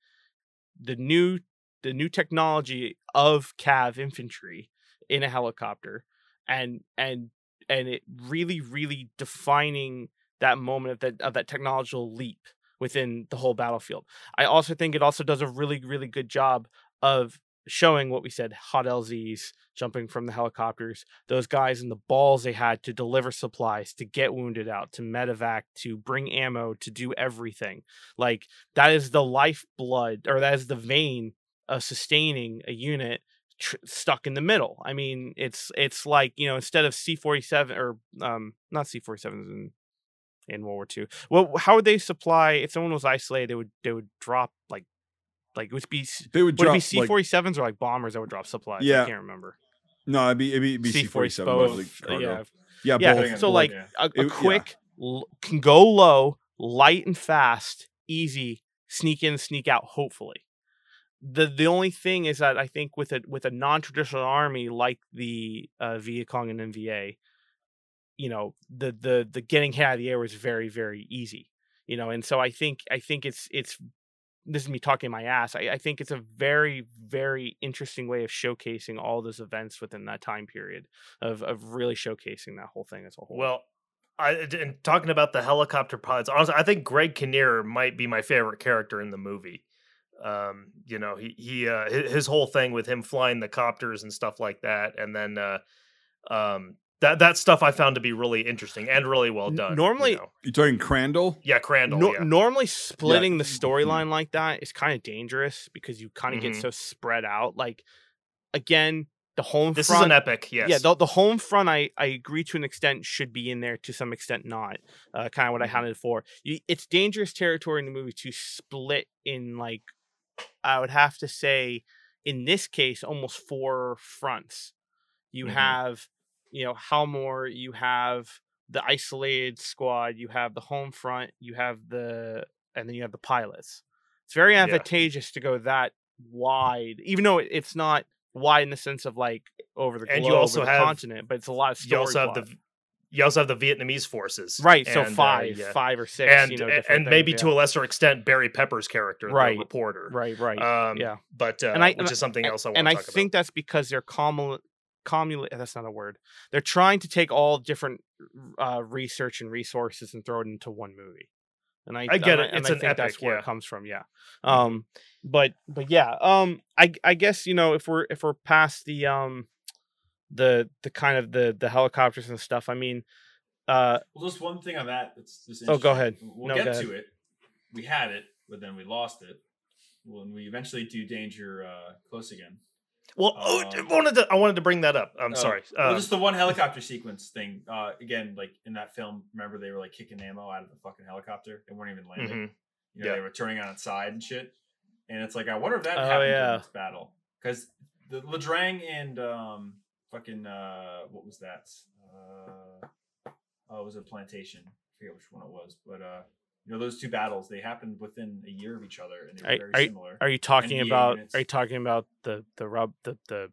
the new, the new technology of Cav infantry in a helicopter, and and and it really, really defining that moment of that of that technological leap within the whole battlefield. I also think it also does a really, really good job of showing what we said hot LZs jumping from the helicopters, those guys and the balls they had to deliver supplies, to get wounded out, to medevac, to bring ammo, to do everything. Like that is the lifeblood or that is the vein of sustaining a unit tr- stuck in the middle. I mean, it's it's like, you know, instead of C47 or um not C47s in in World War II. Well, how would they supply if someone was isolated? They would they would drop like like it would be They would would drop be C like forty sevens or like bombers that would drop supplies? Yeah. I can't remember. no, it'd be it'd be, it'd be C C forty forty seven both. mostly uh, cargo. yeah, Yeah, yeah. both. So like yeah. a, It- a yeah. quick l- can go low, light and fast, easy, sneak in, sneak out. Hopefully, the the only thing is that I think with a with a non traditional army like the uh, Viet Cong and NVA, you know the the the getting hit out of the air was very very easy. You know, and so I think I think it's it's this is me talking my ass. I, I think it's a very, very interesting way of showcasing all those events within that time period of of really showcasing that whole thing as a whole. Well, I and talking about the helicopter pilots, honestly, I think Greg Kinnear might be my favorite character in the movie. Um, you know, he he uh, his whole thing with him flying the copters and stuff like that, and then uh, um, that that stuff I found to be really interesting and really well N- done. you normally- know. You're talking Crandall? yeah, Crandall. No- yeah. normally splitting the Mhm. storyline like that is kind of dangerous because you kind of Mhm. get so spread out. Like again, the home front This front. is an epic. Yes. Yeah, the, the home front, I, I agree to an extent, should be in there to some extent not. Uh, kind of what I Mm-hmm. had it for. You, it's dangerous territory in the movie to split in like, I would have to say, in this case, almost four fronts. You Mhm. have, you know, Hal Moore, you have the isolated squad, you have the home front, you have the, and then you have the pilots. It's very Yeah. advantageous to go that wide, even though it's not wide in the sense of like over the And globe you also have- continent, but it's a lot of you also have plot. the you also have the Vietnamese forces. right. So and, uh, five, yeah. five or six, and you know, and- and things, maybe yeah. to a lesser extent Barry Pepper's character, Right, the reporter. right, right, Um, yeah. But uh, And I- which is something A- else I want to and I think about. that's because they're commul commula that's not a word. They're trying to take all different uh, research and resources and throw it into one movie. And I, I get and it. and It's I an think that's epic, where yeah. it comes from. Yeah. Um. But but yeah. Um. I I guess you know if we're if we're past the um the the kind of the the helicopters and stuff. I mean, uh, Well, just one thing on that. Oh, go ahead. We'll No, get to it. We had it, but then we lost it. When we eventually do danger uh, close again. Well, oh, I Um, wanted to I wanted to bring that up. I'm Oh, sorry. well, Uh, just the one helicopter sequence thing. Uh, again, like in that film, remember they were like kicking ammo out of the fucking helicopter. They weren't even landing. mhm. You know, Yeah. they were turning on its side and shit. And it's like, I wonder if that Oh, happened yeah. in this battle. Because the Ia Drang and um, fucking, uh, what was that? Uh, oh, it was a plantation. I forget which one it was. But, uh, you know, those two battles, they happened within a year of each other and they were Are- very are you- similar. are you talking about? units. Are you talking about the the rub the the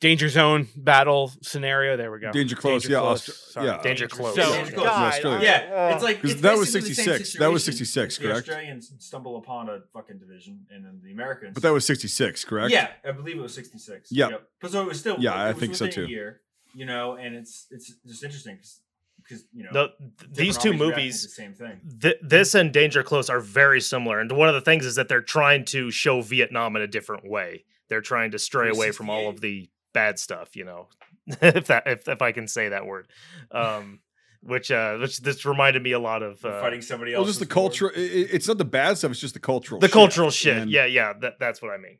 danger zone battle scenario? There we go. Danger close, yeah, Austra- Sorry. yeah. Danger close. So, Danger close. God, Australia. I- yeah, it's like 'Cause it's that was basically the same 66. That was situation. 66, The correct? Australians stumble upon a fucking division, and then the Americans. But that was 66, correct? Yeah, I believe it was 66. Yeah. Yep. But so it was still Yeah, it I was think so within a too. Year, you know, and it's it's just interesting because because you know the, these two armies reacting to movies, the same thing. th- this and Danger Close, are very similar. And one of the things is that they're trying to show Vietnam in a different way. They're trying to stray away from all of the bad stuff. You know, if that if, if I can say that word. Um, which uh, which this reminded me a lot of uh, fighting somebody Well, else. just the culture. i- i- It's not the bad stuff. It's just the cultural. the cultural shit. And- Yeah, yeah, that, that's what I mean.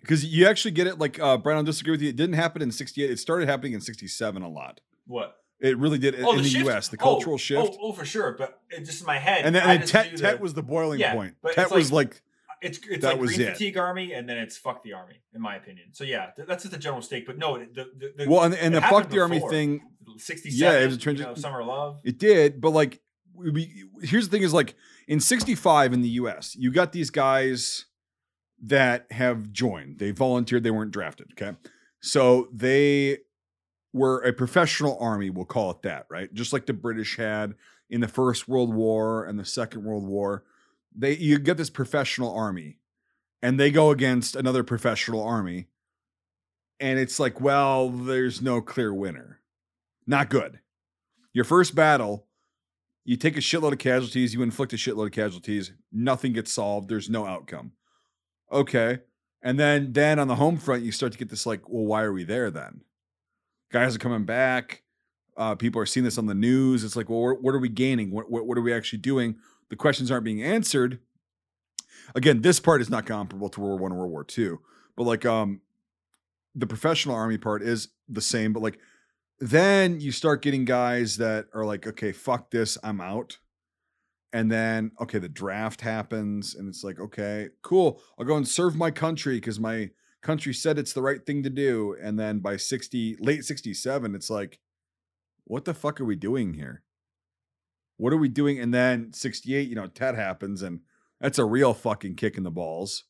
Because you actually get it. Like uh, Brian, I'll disagree with you. It didn't happen in '68. It started happening in '67 a lot. What? It really did in, in the, shift? U.S. The Oh, cultural oh, shift. Oh, for sure. But it just in my head. and then, I and Tet, knew Tet that- was the boiling Yeah, point. but Tet it's was like- like it's it's That like was green it. fatigue army, and then it's fuck the army, in my opinion. So yeah, th- that's just a general stake. But no, the the, the well, and, and the fuck the army thing, sixty Yeah, it was a you know, summer love. it did, but like, we, here's the thing: is like in '65 in the U.S., you got these guys that have joined. They volunteered. They weren't drafted. Okay, so they were a professional army. We'll call it that, right? Just like the British had in the First World War and the Second World War. They you get this professional army, and they go against another professional army, and it's like, well, there's no clear winner. Not good. Your first battle, you take a shitload of casualties, you inflict a shitload of casualties, nothing gets solved, there's no outcome. Okay. And then then on the home front, you start to get this like, well, why are we there then? Guys are coming back. Uh, people are seeing this on the news. It's like, well, what, are we gaining? What what are we actually doing? The questions aren't being answered. Again, this part is not comparable to World War One or World War Two, but like um, the professional army part is the same. But like then you start getting guys that are like, okay, fuck this, I'm out. And then, okay, the draft happens, and it's like, okay, cool, I'll go and serve my country because my country said it's the right thing to do. And then by 60, late 67, it's like, what the fuck are we doing here? What are we doing? And then 68, you know, Tet happens, and that's a real fucking kick in the balls.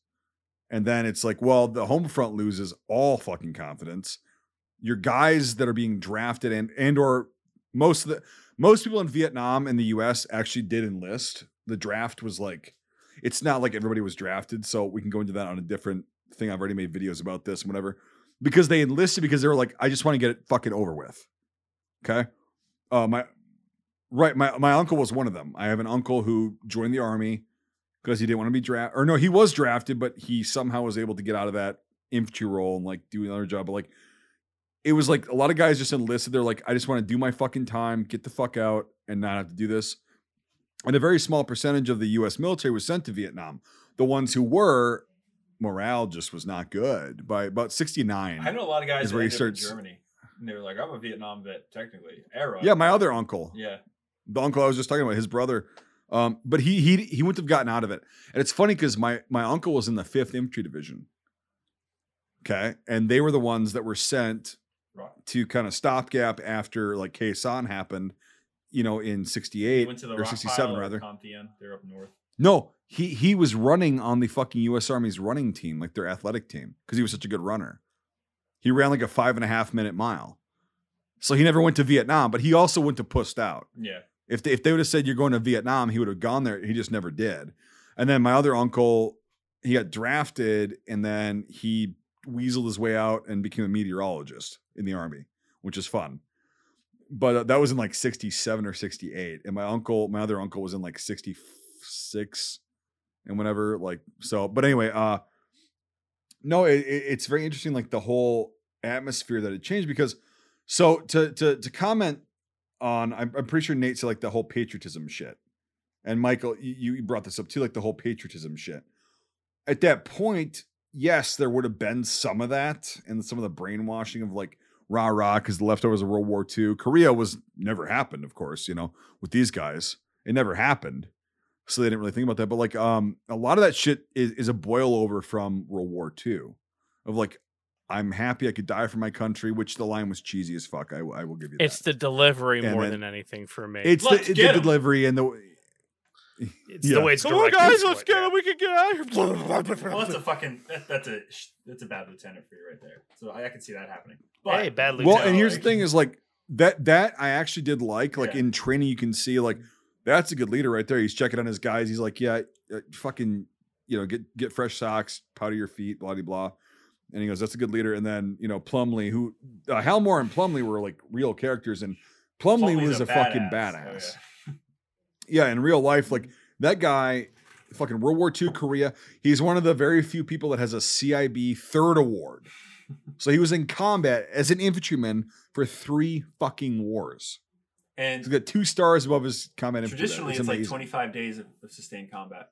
And then it's like, well, the home front loses all fucking confidence your guys that are being drafted and and or most of the most people in Vietnam and the US actually did enlist. The draft was like it's not like everybody was drafted, so we can go into that on a different thing. I've already made videos about this and whatever. Because they enlisted because they were like, I just want to get it fucking over with. Okay. Uh my right, my my uncle was one of them. I have an uncle who joined the army because he didn't want to be drafted. Or no, he was drafted, but he somehow was able to get out of that infantry role and like do another job. But like it was like a lot of guys just enlisted. They're like, I just want to do my fucking time, get the fuck out, and not have to do this. And a very small percentage of the US military was sent to Vietnam. The ones who were, morale just was not good. By about 69. I know a lot of guys where he up in Germany, and they were like, "I'm a Vietnam vet, technically." Era. Yeah, my other uncle. Yeah. The uncle I was just talking about, his brother. Um, but he he he wouldn't have gotten out of it. And it's funny because my my uncle was in the fifth infantry division. Okay. And they were the ones that were sent Right. to kind of stopgap after like Khe Sanh happened, you know, in He 68 went to the or 67 rather. They're up north. No, he he was running on the fucking U.S. Army's running team, like their athletic team, because he was such a good runner. He ran like a five and a half minute mile. So he never went to Vietnam, but he also went to Pussed Out. Yeah. If they, if they would have said you're going to Vietnam, he would have gone there. He just never did. And then my other uncle, he got drafted, and then he weaseled his way out and became a meteorologist in the army, which is fun. But uh, that was in like 67 or 68. And my uncle, my other uncle was in like 66 and whatever. Like, so, but anyway, uh, no, it, it- it's very interesting, like the whole atmosphere that it changed because so to to to comment on I'm, I'm pretty sure Nate said like the whole patriotism shit. And Michael, you, you brought this up too, like the whole patriotism shit. At that point, yes, there would have been some of that and some of the brainwashing of like rah rah because the leftovers of World War II. Korea was never happened, of course, you know, with these guys. It never happened. So they didn't really think about that. But like um a lot of that shit is, is a boil over from World War II of like, I'm happy I could die for my country, which the line was cheesy as fuck. I, I will give you that. It's the delivery And more then- than anything for me. It's Let's the, get the 'em. delivery and the It's Yeah. the way it's Come on, guys, let's get yeah. him. We can get out of here. Well, that's a fucking that, that's a sh- that's a bad lieutenant for you right there. So I, I can see that happening. But, Hey, bad well, and here's the thing: is like that that I actually did like. Like Yeah. in training, you can see like that's a good leader right there. He's checking on his guys. He's like, yeah, uh, fucking, you know, get get fresh socks, powder your feet, blah blah blah. And he goes, that's a good leader. And then you know Plumley, who uh, Hal Moore and Plumley were like real characters, and Plumley Plumley's was a, fucking badass. Oh, yeah, in real life, like that guy, fucking World War II Korea. He's one of the very few people that has a CIB third award. So he was in combat as an infantryman for three fucking wars. And He's got two stars above his combat traditionally, It's it's, like 25 days of, of sustained combat.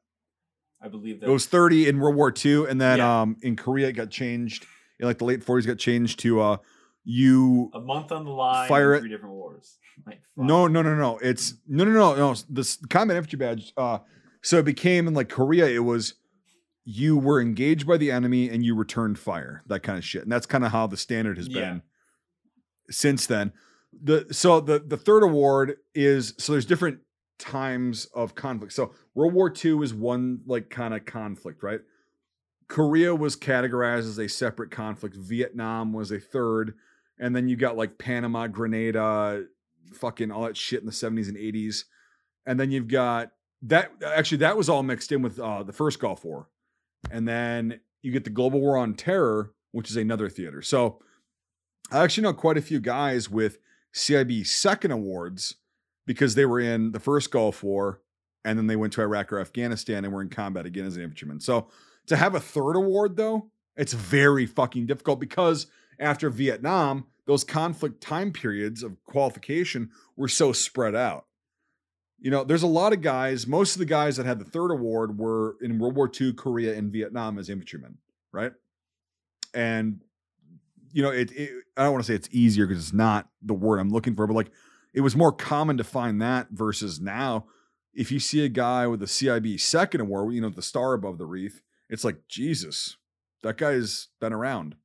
I believe that. It was 30 in World War II, and then Yeah. um in Korea it got changed in like the late 40s. Got changed to uh you. a month on the line, Fire it. three different wars. Like. No, no, no, no. It's no, no, no, no. This combat infantry badge. Uh, so it became in like Korea. It was you were engaged by the enemy and you returned fire, that kind of shit. And that's kind of how the standard has Yeah. been since then. The so the the third award is so there's different times of conflict. So World War II is one like kind of conflict, right? Korea was categorized as a separate conflict. Vietnam was a third, and then you got like Panama, Grenada, fucking all that shit in the 70s and 80s. And then you've got that actually that was all mixed in with uh, the first Gulf War. And then you get the Global War on Terror, which is another theater. So I actually know quite a few guys with CIB second awards because they were in the first Gulf War and then they went to Iraq or Afghanistan and were in combat again as an infantryman. So to have a third award though, it's very fucking difficult because after Vietnam, those conflict time periods of qualification were so spread out. You know, there's a lot of guys, most of the guys that had the third award were in World War II, Korea, and Vietnam as infantrymen, right? And you know, it, it I don't want to say it's easier because it's not the word I'm looking for, but like it was more common to find that versus now. If you see a guy with a CIB second award, you know, the star above the wreath, it's like, Jesus, that guy's been around.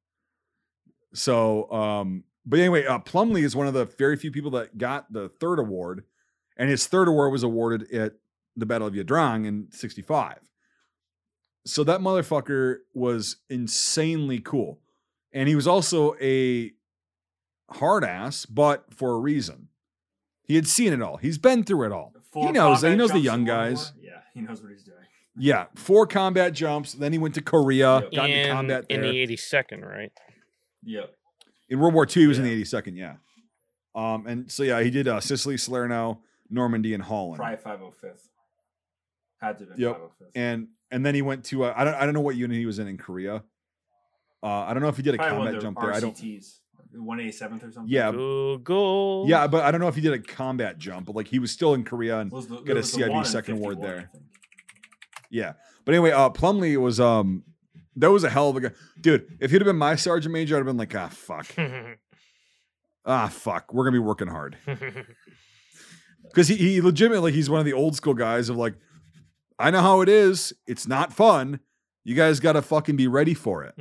So, um, but anyway, uh, Plumley is one of the very few people that got the third award, and his third award was awarded at the Battle of Ia Drang in 65. So that motherfucker was insanely cool. And he was also a hard ass, but for a reason. He had seen it all. He's been through it all. Four knows. He knows the young guys. War. Yeah, he knows what he's doing. Yeah, four combat jumps. Then he went to Korea, Yep. got into in, combat in the 82nd, right? Yep. In World War II, he was in the 82nd, yeah. Um, and so yeah, he did uh, Sicily, Salerno, Normandy, and Holland. Probably 505th. Had to have been Yep. 505th. And and then he went to uh, I don't I don't know what unit he was in in Korea. Uh, I don't know if he did a Probably combat of the jump there. I don't. RCTs. 187th or something. Yeah, Google. yeah, but I don't know if he did a combat jump. But like he was still in Korea and Was the, Got a was CIB second award there. yeah. But anyway, uh, Plumley was um that was a hell of a guy, dude. If he'd have been my sergeant major, I'd have been like, ah, fuck, ah, fuck. We're gonna be working hard. because he, he legitimately he's one of the old school guys of like i know how it is it's not fun you guys gotta fucking be ready for it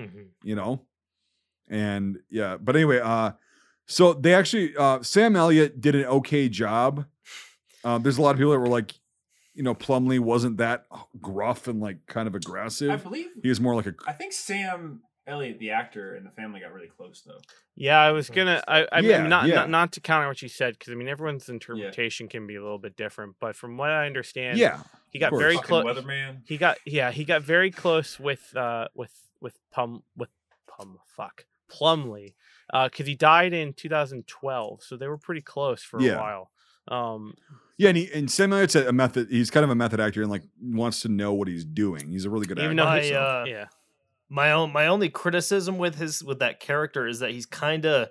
you know and yeah but anyway uh so they actually uh sam elliott did an okay job um there's a lot of people that were like you know plumley wasn't that gruff and like kind of aggressive. I aggressive believe. he was more like a I think Sam Elliott, the actor, and the family got really close though. Yeah, I was gonna. I, I Yeah, mean, not, yeah. not not to counter what you said because I mean everyone's interpretation can be a little bit different. But from what I understand, yeah he got very close. Weatherman. He got yeah, he got very close with uh with with Pum with Pum fuck Plumley, uh, because he died in 2012, so they were pretty close for Yeah. a while. Um, yeah and, he, and sam elliott's a method he's kind of a method actor and like wants to know what he's doing he's a really good even actor though My, he's uh, yeah, my own my only criticism with his with that character is that he's kind of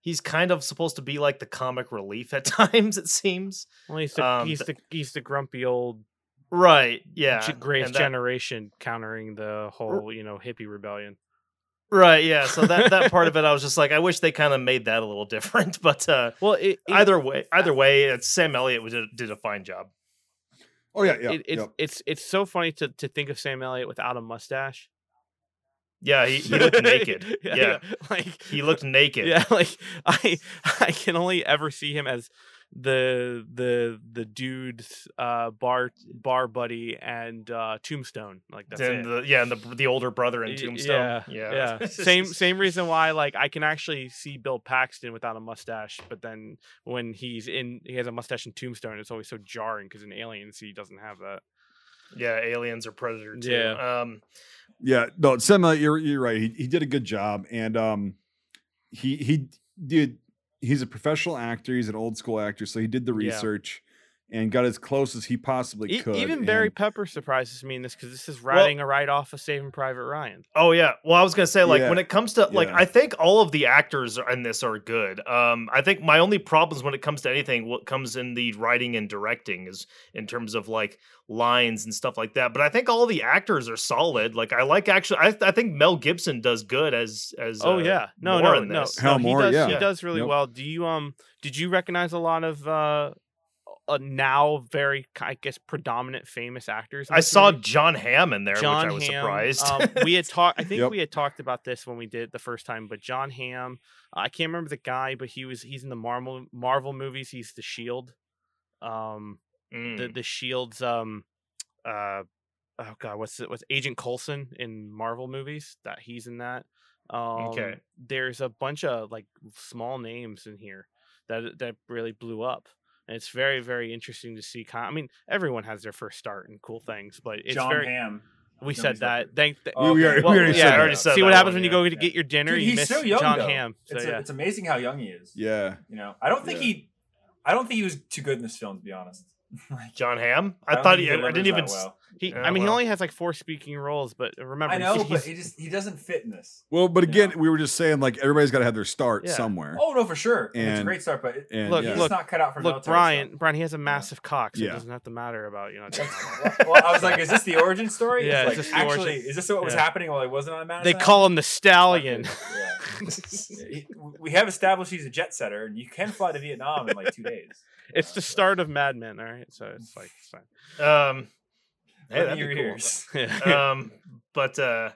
he's kind of supposed to be like the comic relief at times it seems well he's the um, he's the he's the grumpy old right yeah ge- greatest that- generation countering the whole you know hippie rebellion. Right yeah so that that part of it i was just like i wish they kind of made that a little different but uh Well, it, it, either way either way it's sam elliott was- did a fine job oh yeah yeah it, it's yep. it's it's so funny to to think of Sam Elliott without a mustache. yeah he, he looked naked yeah, like he looked naked Yeah, like I I can only ever see him as the the the dude's uh bar bar buddy and uh tombstone like that's and it. the, yeah and the the older brother in tombstone yeah, yeah yeah same same reason why like i can actually see bill paxton without a mustache but then when he's in he has a mustache in tombstone it's always so jarring because in aliens he doesn't have that yeah aliens or predator too Yeah. um Yeah, no, Sam, Elliott, you're you're right. He he did a good job, and um, he he did. He's a professional actor. He's an old school actor, so he did the research and got as close as he possibly E- could. even barry and- pepper surprises me in this because this is riding a ride off of saving private ryan Oh yeah. Well, I was gonna say like Yeah. when it comes to like Yeah. I think all of the actors in this are good. Um, I think my only problems when it comes to anything what comes in the writing and directing is in terms of like lines and stuff like that. But I think all the actors are solid. Like I like actually I, I think Mel Gibson does good as as Oh uh, yeah, no, Moore no, in no, this. no. Hal He Moore, does, yeah. he does really Yep. well. Do you um, did you recognize a lot of uh, uh, now very I guess predominant famous actors. I saw. John Hamm in there, John which I was Hamm. surprised. Um, we had talked. I think Yep. we had talked about this when we did it the first time. But John Hamm, I can't remember the guy, but he was he's in the Marvel Marvel movies. He's the Shield. Um, Mm. the the Shield's um, uh, oh god, what's it? What's Agent Coulson in Marvel movies? That he's in that. Um, Okay. There's a bunch of like small names in here that that really blew up. And it's very, very interesting to see. Kind I mean, everyone has their first start and cool things, but it's John very. Ham. We No, said that. Thank. th- Oh, we, we already, Well, we already yeah, said that. already said see what happens one, when you yeah. go to get your dinner. Dude, you he's miss so young, John though. Hamm. So It's, yeah. it's amazing how young he is. Yeah. You know, I don't think Yeah. he, I don't think he was too good in this film, to be honest. John Hamm. I, don't thought think he. I didn't even. well. He, Yeah, I mean, he only has like four speaking roles, but remember, I know, but he just he doesn't fit in this. Well, but again, Yeah. we were just saying like everybody's got to have their start Yeah. somewhere. Oh no, for sure. And it's a great start, but and Look, yeah. he's look, not cut out for look, Brian. stuff. Brian, he has a massive cock, so Yeah. it doesn't have to matter about you know. Well, I was like, is this the origin story? Yeah, It's is like, this the actually, origin- is this what was Yeah. happening while I wasn't on Madison? They call him the stallion. We have established he's a jet setter, and you can fly to Vietnam in like two days. it's Uh, the so- start of Mad Men, all right. So it's like it's fine. Um, hey, that'd at be your cool. ears. Yeah. um, but uh,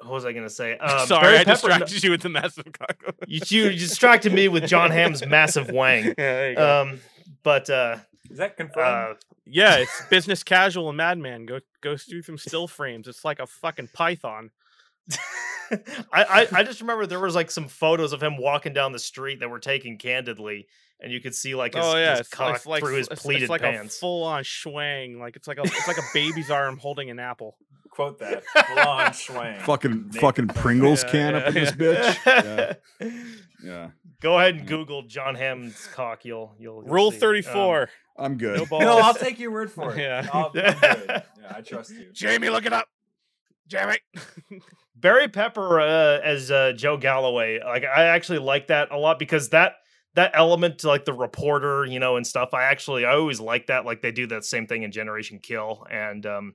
what was I gonna say? Uh, Sorry, Barry I Pepper- distracted you with the massive cock. You, you distracted me with John Hamm's massive wang. Yeah, there you go. Um, but uh, Is that confirmed? uh, yeah, it's business casual and Mad Men. Go go through some still frames. It's like a fucking python. I, I I just remember there was like some photos of him walking down the street that were taken candidly, and you could see like his, oh yeah, his cock it's like through his it's- it's pleated like pants. a full on schwang. Like it's like a it's like a baby's arm holding an apple. Quote that. Full on swang. fucking Naked fucking. Pringles Yeah, can yeah, up in this bitch. Yeah. Yeah. Go ahead and Yeah. Google John Hamm's cock. You'll you'll, you'll Rule see. Um, thirty four. I'm good. No balls. No, I'll take your word for it. Yeah. I'll, I'm good. Yeah, I trust you. Jamie, look it up. Jamie. Barry Pepper uh, as uh, Joe Galloway. Like I actually like that a lot because that that element to like the reporter, you know, and stuff. I actually I always like that. Like they do that same thing in Generation Kill, and um,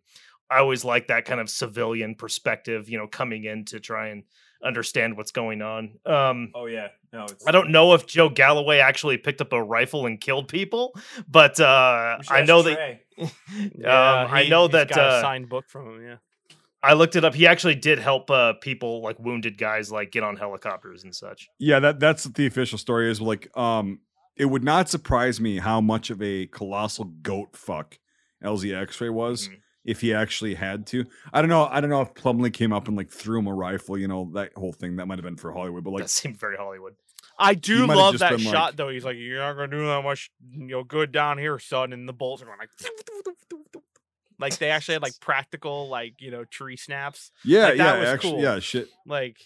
I always like that kind of civilian perspective, you know, coming in to try and understand what's going on. Um, Oh yeah. No, it's I don't know if Joe Galloway actually picked up a rifle and killed people, but uh, I ask know that yeah, um, I know he's that got a uh, signed book from him. Yeah. I looked it up. He actually did help uh, people like wounded guys like get on helicopters and such. Yeah, that that's what the official story is. Like, um, it would not surprise me how much of a colossal goat fuck LZ X-ray was Mhm. if he actually had to. I don't know. I don't know if Plumley came up and like threw him a rifle. You know that whole thing. That might have been for Hollywood, but like, that seemed very Hollywood. I do love that shot like- though. He's like, "You're not gonna do that much, you know, good down here, son." And the bolts are going like, like they actually had like practical, like you know, tree snaps. yeah, Like, that yeah, was actually, cool. yeah, shit. Like,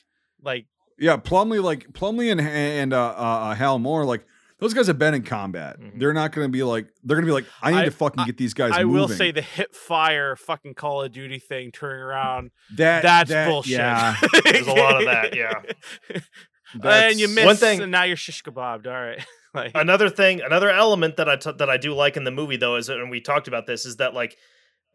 like Yeah, Plumley, like Plumley and and uh, uh, Hal Moore, like those guys have been in combat. Mhm. They're not going to be like they're going to be like, I need I- to fucking I- get these guys. I moving. will say the hip fire fucking Call of Duty thing turning around. that That's that- bullshit. Yeah, There's a lot of that, yeah. that's- and you missed, One thing- and now you're shish kebabbed. All right, like Another thing, another element that I t- that I do like in the movie though is, and we talked about this, is that like,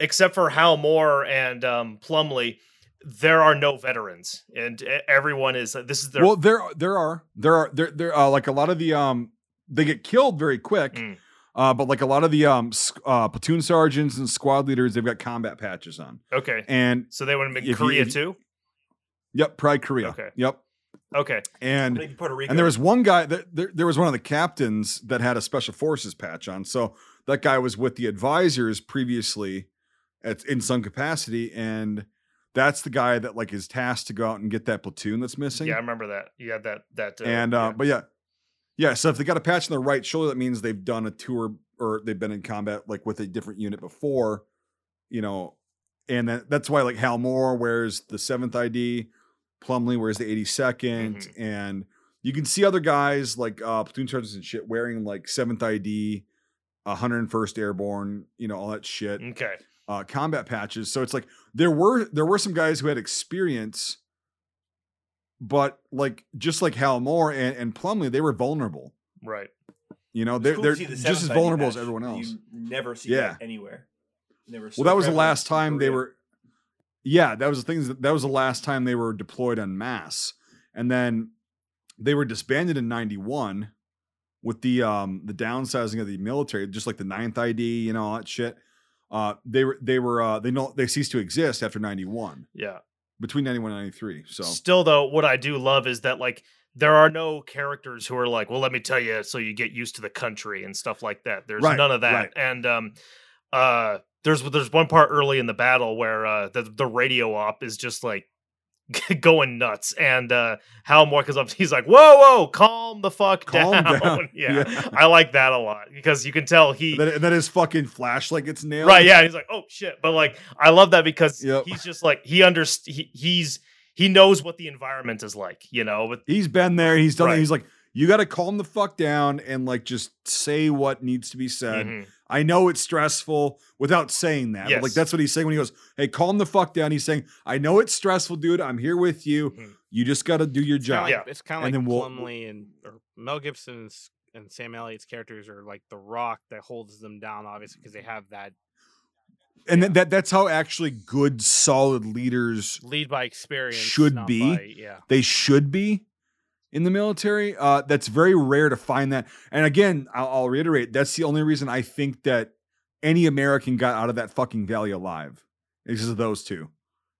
except for Hal Moore and um, Plumley, there are no veterans, and everyone is. This is their well, there there are there are there there uh, like a lot of the um they get killed very quick. Mm. Uh, but like a lot of the um uh, platoon sergeants and squad leaders, they've got combat patches on. okay. And So they would have been Korea if you- too. yep, Pride Korea. Okay. Yep. Okay, And Puerto Rico. And there was one guy that there, there was one of the captains that had a special forces patch on. So that guy was with the advisors previously at in some capacity, and that's the guy that like is tasked to go out and get that platoon that's missing. yeah, I remember that. Yeah, that that. Uh, and uh, yeah. but yeah, yeah. So if they got a patch on the right shoulder, that means they've done a tour or they've been in combat like with a different unit before, you know. And that, that's why like Hal Moore wears the seventh ID, Plumley wears the 82nd, Mhm. and you can see other guys like uh, platoon sergeants and shit wearing like seventh ID, 101st Airborne, you know all that shit okay, uh, combat patches. So it's like there were there were some guys who had experience, but like just like Hal Moore and, and Plumley, they were vulnerable. right. You know, they're cool they're the just as vulnerable as everyone else. You never see Yeah. that anywhere. Never Well, that was the last time they were. Yeah, that was the things that that was the last time they were deployed en masse, and then they were disbanded in '91, with the um the downsizing of the military, just like the ninth ID, you know, all that shit. Uh, they were they were uh they know they ceased to exist after ninety one, Yeah. between ninety one and ninety three. So Still, though, what I do love is that like there are no characters who are like, well, let me tell you, so you get used to the country and stuff like that. There's Right, none of that. right. And um, uh, there's there's one part early in the battle where uh the the radio op is just like going nuts, and uh Hal Moore comes up, he's like, whoa, whoa, calm the fuck Calm down. down. Yeah, Yeah. I like that a lot because you can tell he. and then his fucking flashlight gets nailed. Right, yeah. He's like, oh shit. But like I love that because Yep. he's just like he underst he, he's he knows what the environment is like, you know. But He's been there. He's done it. Right. He's like, you got to calm the fuck down and like just say what needs to be said. Mhm. I know it's stressful without saying that. But like that's what he's saying when he goes, "Hey, calm the fuck down." He's saying, "I know it's stressful, dude. I'm here with you. Mhm. You just got to do your It's kinda job." like, Yeah. It's kind of And like then we'll- Plumley and or Mel Gibson's and Sam Elliott's characters are like the rock that holds them down, obviously, because they have that And that, that that's how actually good, solid leaders lead by experience. Should be. by- yeah. they should be in the military. Uh, that's very rare to find that. And again, I'll, I'll reiterate, that's the only reason I think that any American got out of that fucking valley alive. Is because of those two.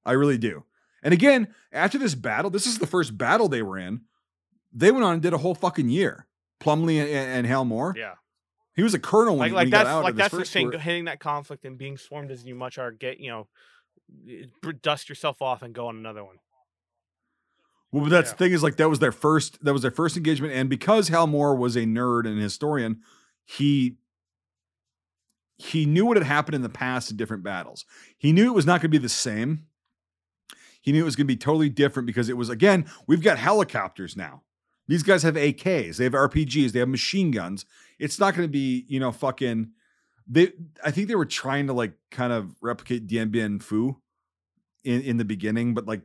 I really do. And again, after this battle, this is the first battle they were in. They went on and did a whole fucking year. Plumley and, and Hal Moore. Yeah. He was a colonel when, Like like that's out. like that's the thing. tour. Hitting that conflict and being swarmed as you much are get you know dust yourself off and go on another one. Well, but that's Yeah. the thing is like that was their first that was their first engagement, and because Hal Moore was a nerd and historian, he he knew what had happened in the past in different battles. He knew it was not going to be the same. He knew it was going to be totally different because it was again we've got helicopters now. These guys have AKs, they have RPGs, they have machine guns. It's not going to be you know fucking. They I think they were trying to like kind of replicate Dien Bien Phu in in the beginning, but like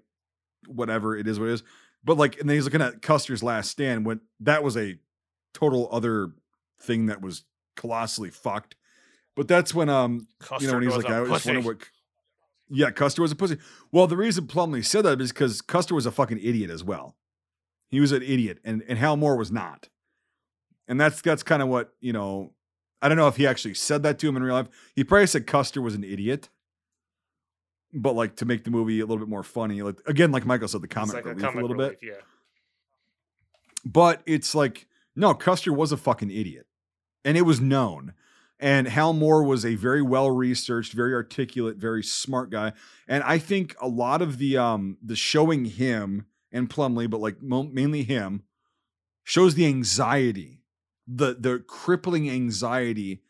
whatever it is what it is. But like, and then he's looking at Custer's Last Stand when that was a total other thing that was colossally fucked. But that's when um Custer you know when he's like I just wonder pussy. what. Yeah, Custer was a pussy. Well, the reason Plumley said that is because Custer was a fucking idiot as well. He was an idiot, and and Hal Moore was not. And that's that's kind of what you know. I don't know if he actually said that to him in real life. He probably said Custer was an idiot, but like to make the movie a little bit more funny. Like again, like Michael said, the comic like a relief comic a little relief, bit. Yeah. But it's like no, Custer was a fucking idiot, and it was known. And Hal Moore was a very well researched, very articulate, very smart guy. And I think a lot of the um the showing him and Plumley, but like mo- mainly him, shows the anxiety, the the crippling anxiety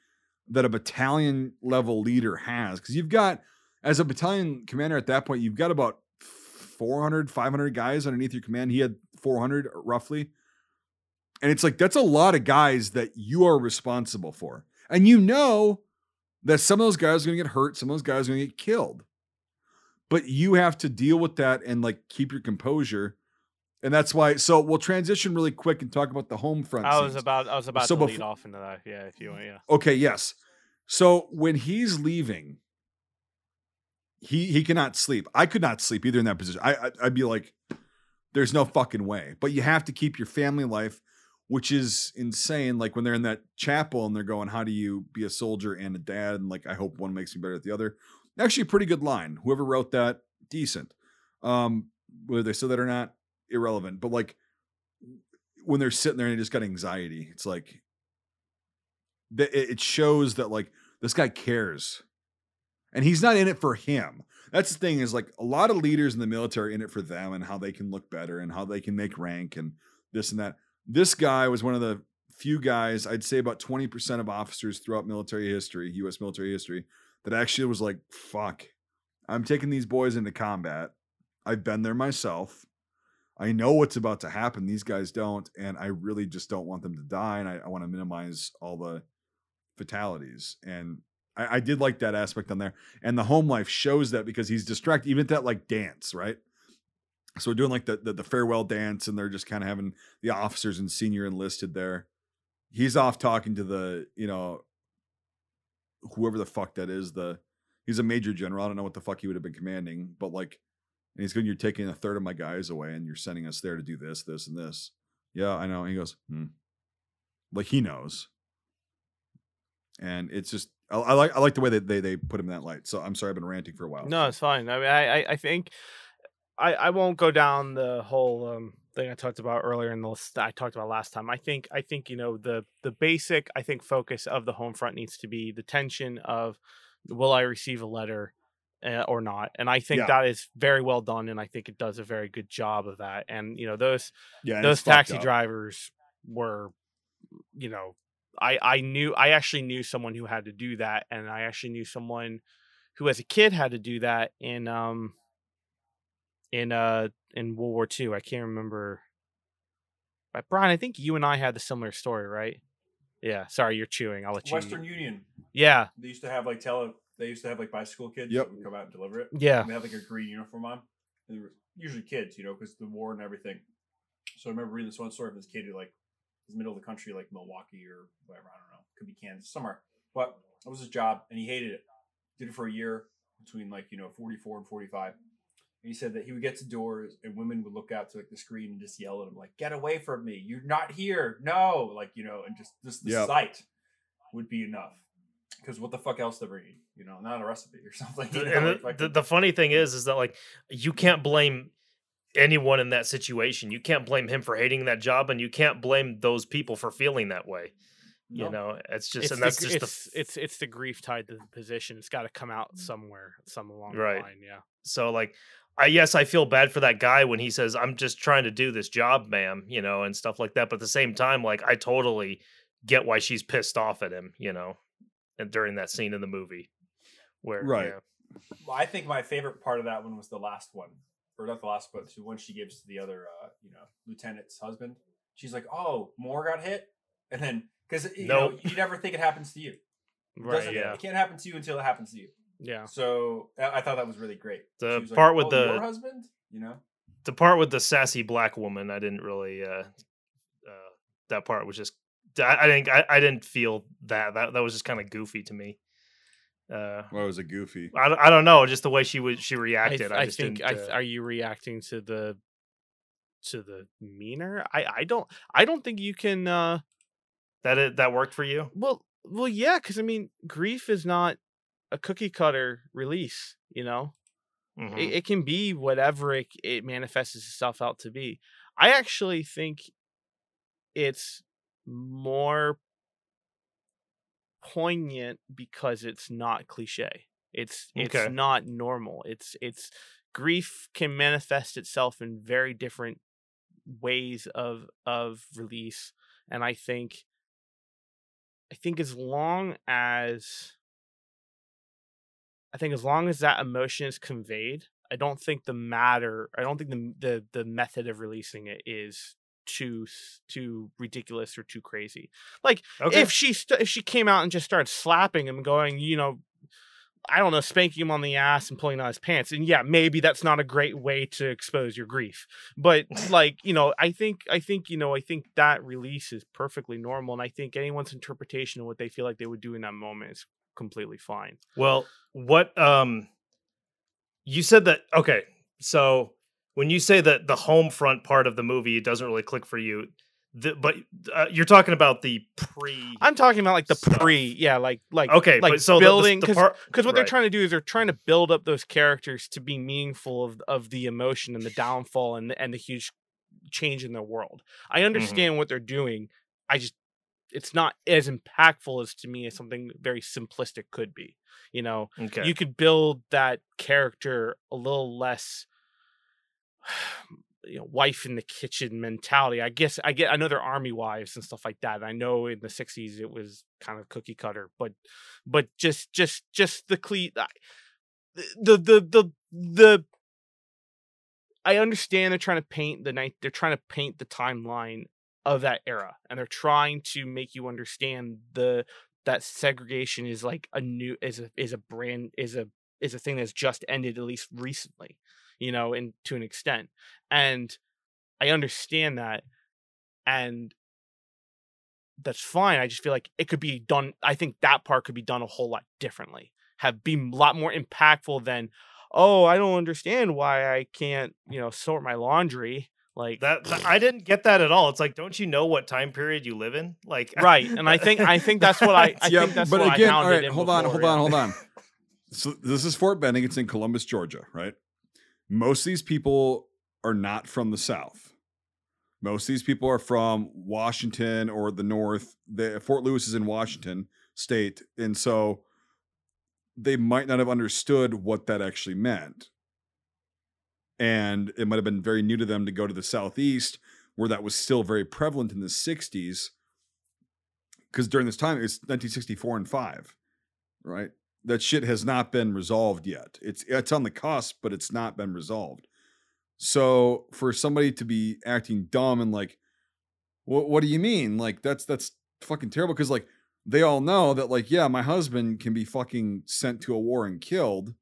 that a battalion level leader has. Because you've got, as a battalion commander at that point, you've got about 400, 500 guys underneath your command. He had 400 roughly. And it's like, that's a lot of guys that you are responsible for. And you know that some of those guys are going to get hurt, some of those guys are going to get killed. But you have to deal with that and like keep your composure. And that's why. So we'll transition really quick and talk about the home front. I was scenes. about I was about So to lead befo- off into that. Yeah, if you want. Yeah. Okay, yes. So when he's leaving, he he cannot sleep. I could not sleep either in that position. I, I I'd be like, there's no fucking way. But you have to keep your family life, which is insane. Like when they're in that chapel and they're going, "How do you be a soldier and a dad?" And like, I hope one makes me better at the other. Actually, a pretty good line. Whoever wrote that, decent. Um, whether they said that or not, irrelevant. But like when they're sitting there and they just got anxiety, it's like it shows that like this guy cares and he's not in it for him that's the thing is like a lot of leaders in the military in it for them and how they can look better and how they can make rank and this and that this guy was one of the few guys i'd say about 20% of officers throughout military history us military history that actually was like fuck i'm taking these boys into combat i've been there myself I know what's about to happen. These guys don't, and I really just don't want them to die, and I, I want to minimize all the fatalities. And I, I did like that aspect on there, and the home life shows that because he's distracted, even at that like dance, right? So we're doing like the the, the farewell dance, and they're just kind of having the officers and senior enlisted there. He's off talking to the you know whoever the fuck that is. The he's a major general. I don't know what the fuck he would have been commanding, but like and he's going, You're taking a third of my guys away and you're sending us there to do this, this, and this. Yeah, I know. And he goes, hmm. like he knows. And it's just I, I like I like the way that they they put him in that light. So I'm sorry I've been ranting for a while. No, it's fine. I mean, I, I, think I, I won't go down the whole um, thing I talked about earlier in the list I talked about last time. I think I think you know the the basic I think focus of the home front needs to be the tension of will I receive a letter uh, or not, and I think Yeah. that is very well done, and I think it does a very good job of that. And you know those yeah, those taxi drivers were you know i i knew i actually knew someone who had to do that and i actually knew someone who as a kid had to do that in um in uh in world war ii i can't remember but brian i think you and i had the similar story right yeah sorry you're chewing i'll let you Western Union. yeah They used to have like tele. They used to have like bicycle kids Yep. that would come out and deliver it. yeah And they had like a green uniform on. And they were usually kids, you know, because the war and everything. So I remember reading this one story of this kid who like was middle of the country, like Milwaukee or whatever. I don't know. Could be Kansas, somewhere. But that was his job, and he hated it. Did it for a year between like you know 44 and 45. And he said that he would get to doors and women would look out to like the screen and just yell at him like, "Get away from me! You're not here! No!" Like you know, and just just the Yep. sight would be enough. Because what the fuck else they're bringing? You know, not a recipe or something. You know, and like the, the, the funny thing is is that like you can't blame anyone in that situation you can't blame him for hating that job and you can't blame those people for feeling that way you know it's just it's and that's gr- just the it's, it's it's the grief tied to the position it's got to come out somewhere some along Right. the line yeah So like I yes, I feel bad for that guy when he says, I'm just trying to do this job, ma'am, you know, and stuff like that. But at the same time, like I totally get why she's pissed off at him, you know, and during that scene in the movie. Where Right. yeah. Well, I think my favorite part of that one was the last one, or not the last, but the one she gives to the other, uh, you know, lieutenant's husband. She's like, "Oh, Moore got hit," and then because you know you never think it happens to you. It right yeah. it can't happen to you until it happens to you. yeah So I thought that was really great. The like, part with "Oh, the- husband, you know, The part with the sassy black woman, I didn't really uh uh that part was just I, I didn't I, I didn't feel that. That that was just kind of goofy to me. Uh Well, it was a goofy. I, don't- I don't know, just the way she was she I, reacted. th- I, I just think didn't, I th- uh, are you reacting to the to the meaner i i don't i don't think you can uh that it, that worked for you. well well yeah because i mean grief is not a cookie cutter release you know Mhm. it, it can be whatever it, it manifests itself out to be i actually think it's more poignant because it's not cliche it's it's Okay. not normal it's it's grief can manifest itself in very different ways of of release and i think i think as long as i think as long as that emotion is conveyed i don't think the matter i don't think the the, the method of releasing it is too too ridiculous or too crazy like okay. if she st- if she came out and just started slapping him, going, you know, I don't know, spanking him on the ass and pulling on his pants, and yeah, maybe that's not a great way to expose your grief. But like, you know, I think I think you know, I think that release is perfectly normal, and I think anyone's interpretation of what they feel like they would do in that moment is completely fine. Well, what um you said that okay, so when you say that the home front part of the movie doesn't really click for you, the, but uh, you're talking about the pre I'm talking about like the Stuff. pre, yeah, like like Okay, like so building because part because what they're trying to do is they're trying to build up those characters to be meaningful of of the emotion and the downfall and the, and the huge change in their world. Mm-hmm. I understand what they're doing. I just it's not as impactful as to me as something very simplistic could be. You know, Okay. you could build that character a little less you know wife in the kitchen mentality. I guess i get they're army wives and stuff like that i know in the 60s it was kind of cookie cutter but but just just just the cle I- the the the the i understand they're trying to paint the night they're trying to paint the timeline of that era and they're trying to make you understand the that segregation is like a new is a is a brand is a is a thing that's just ended at least recently you know and to an extent and i understand that and that's fine i just feel like it could be done i think that part could be done a whole lot differently have been a lot more impactful than oh i don't understand why i can't you know sort my laundry Like That, that- I didn't get that at all. It's like, don't you know what time period you live in? Like, right, and I think I think that's what I, I yeah, think that's but what again, I all hounded right, him hold on, before, hold on, yeah. hold on. So this is Fort Benning. It's in Columbus, Georgia, right? Most of these people are not from the South. Most of these people are from Washington or the North. The, Fort Lewis is in Washington State, and so they might not have understood what that actually meant. And it might have been very new to them to go to the Southeast, where that was still very prevalent in the 60s. Because during this time, it's 1964 and 5, right? That shit has not been resolved yet. It's it's on the cusp, but it's not been resolved. So for somebody to be acting dumb and like, what what do you mean? Like that's that's fucking terrible. Because like they all know that like yeah, my husband can be fucking sent to a war and killed,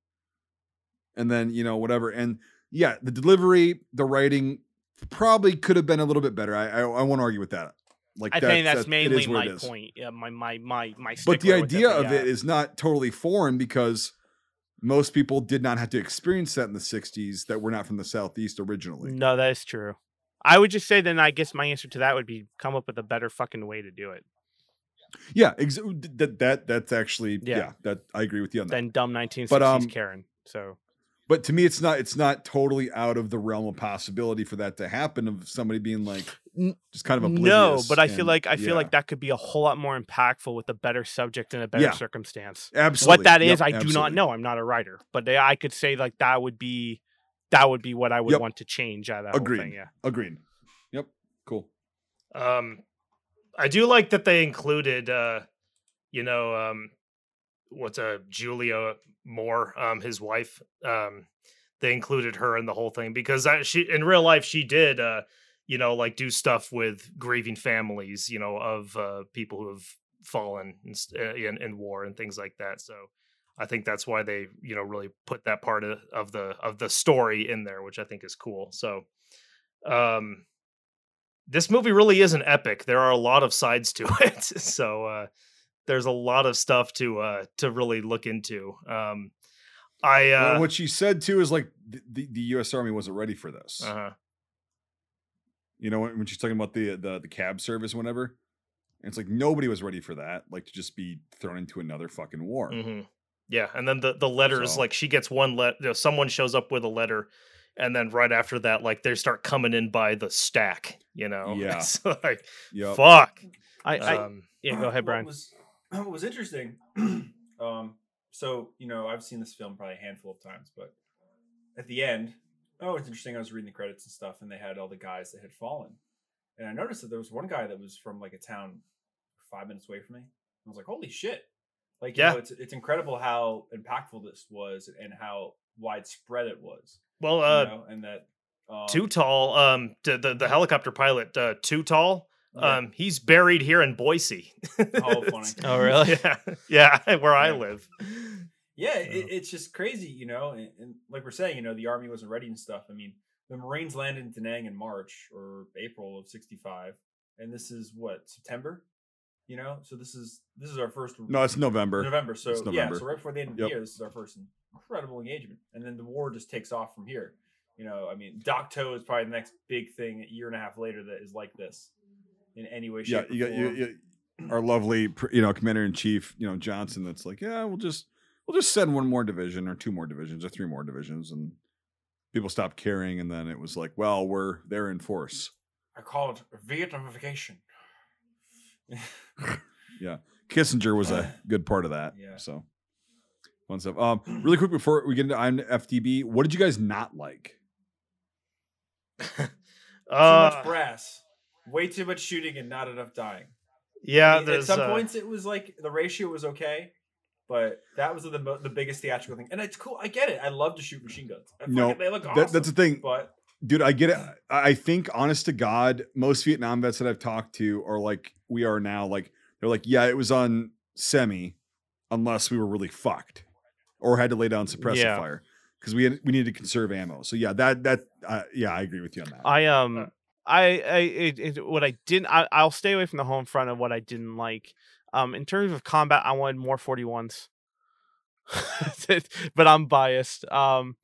and then you know whatever. And yeah, the delivery, the writing probably could have been a little bit better. I I, I won't argue with that. Like I that- think that's that- mainly my point. Yeah, my my my my. But the idea of it is not totally foreign because most people did not have to experience that in the 60s that were not from the southeast originally. No, that is true. I would just say then I guess my answer to that would be come up with a better fucking way to do it Yeah, ex- that that that's actually yeah. Yeah. that I agree with you on that. than dumb 1960s But, um, Karen. So But to me it's not it's not totally out of the realm of possibility for that to happen of somebody being like just kind of oblivious. no, but I feel like I feel yeah. like that could be a whole lot more impactful with a better subject and a better Yeah. circumstance. absolutely What that is, Yep, is, I do not know. I'm not a writer, but they, I could say like that would be that would be what I would Yep. want to change out of that Agreed. whole thing. Yeah. Agreed. Yep. Cool. Um, I do like that they included, uh, you know, um, what's a Julia Moore, um, his wife. Um, they included her in the whole thing because I, she in real life she did, uh, you know, like do stuff with grieving families, you know, of uh, people who have fallen in, uh, in in war and things like that. So. I think that's why they, you know, really put that part of, of the of the story in there, which I think is cool. So, um, this movie really is an epic. There are a lot of sides to it, so uh, there's a lot of stuff to uh, to really look into. Um, I Well, uh, what she said too is like the, the, U.S. Army wasn't ready for this. uh You know when, when she's talking about the the the cab service, whenever it's like nobody was ready for that, like to just be thrown into another fucking war. mhm. yeah, and then the the letters So- like she gets one let you know, someone shows up with a letter, and then right after that, like they start coming in by the stack. You know, Yeah. It's like Yep. fuck. I, I Um, yeah. Go ahead, Brian. What was, what was interesting, um, so you know, I've seen this film probably a handful of times, but at the end, oh, it's interesting. I was reading the credits and stuff, and they had all the guys that had fallen, and I noticed that there was one guy that was from like a town five minutes away from me. I was like, holy shit! Like, you Yeah. know, it's it's incredible how impactful this was and how widespread it was. well, you uh, know, and that um, too tall. Um, the the, the helicopter pilot, uh, too tall. yeah. Um, he's buried here in Boise. Oh, funny. Oh, really? Yeah, yeah, where I live. Yeah, So- it, it's just crazy, you know. And, and like we're saying, you know, the army wasn't ready and stuff. I mean, the Marines landed in Da Nang in March or April of '65, and this is what September. You know, so this is this is our first No, it's November. November. So It's yeah, November. so right before the end of Yep. the year, this is our first incredible engagement, and then the war just takes off from here. You know, I mean, Dak To is probably the next big thing a year and a half later that is like this in any way, Yeah, shape, you or got you, you, our lovely, you know, commander in chief, you know, Johnson. That's like, yeah, we'll just we'll just send one more division or two more divisions or three more divisions, and people stopped caring. And then it was like, well, we're they're in force. I call it Vietnamification. Yeah kissinger was a good part of that. Yeah. So fun stuff. Um, really quick before we get into IMFDB, what did you guys not like? too Uh, much brass, way too much shooting, and not enough dying. yeah, I mean, at some uh, points it was like the ratio was okay, but that was the the biggest theatrical thing. And it's cool. I get it. I love to shoot machine guns. I No, they look That- awesome. that's the thing. But Dude, I get it. I I think, honest to God, most Vietnam vets that I've talked to are like we are now. Like they're like, yeah, it was on semi, unless we were really fucked or had to lay down suppressive Yeah. fire because we had, we needed to conserve ammo. So yeah, that that uh, yeah, I agree with you on that. I Uh, um I I it, it, what I didn't I, I'll stay away from the home front of what I didn't like. Um in terms of combat I wanted more 41s. but I'm biased. Um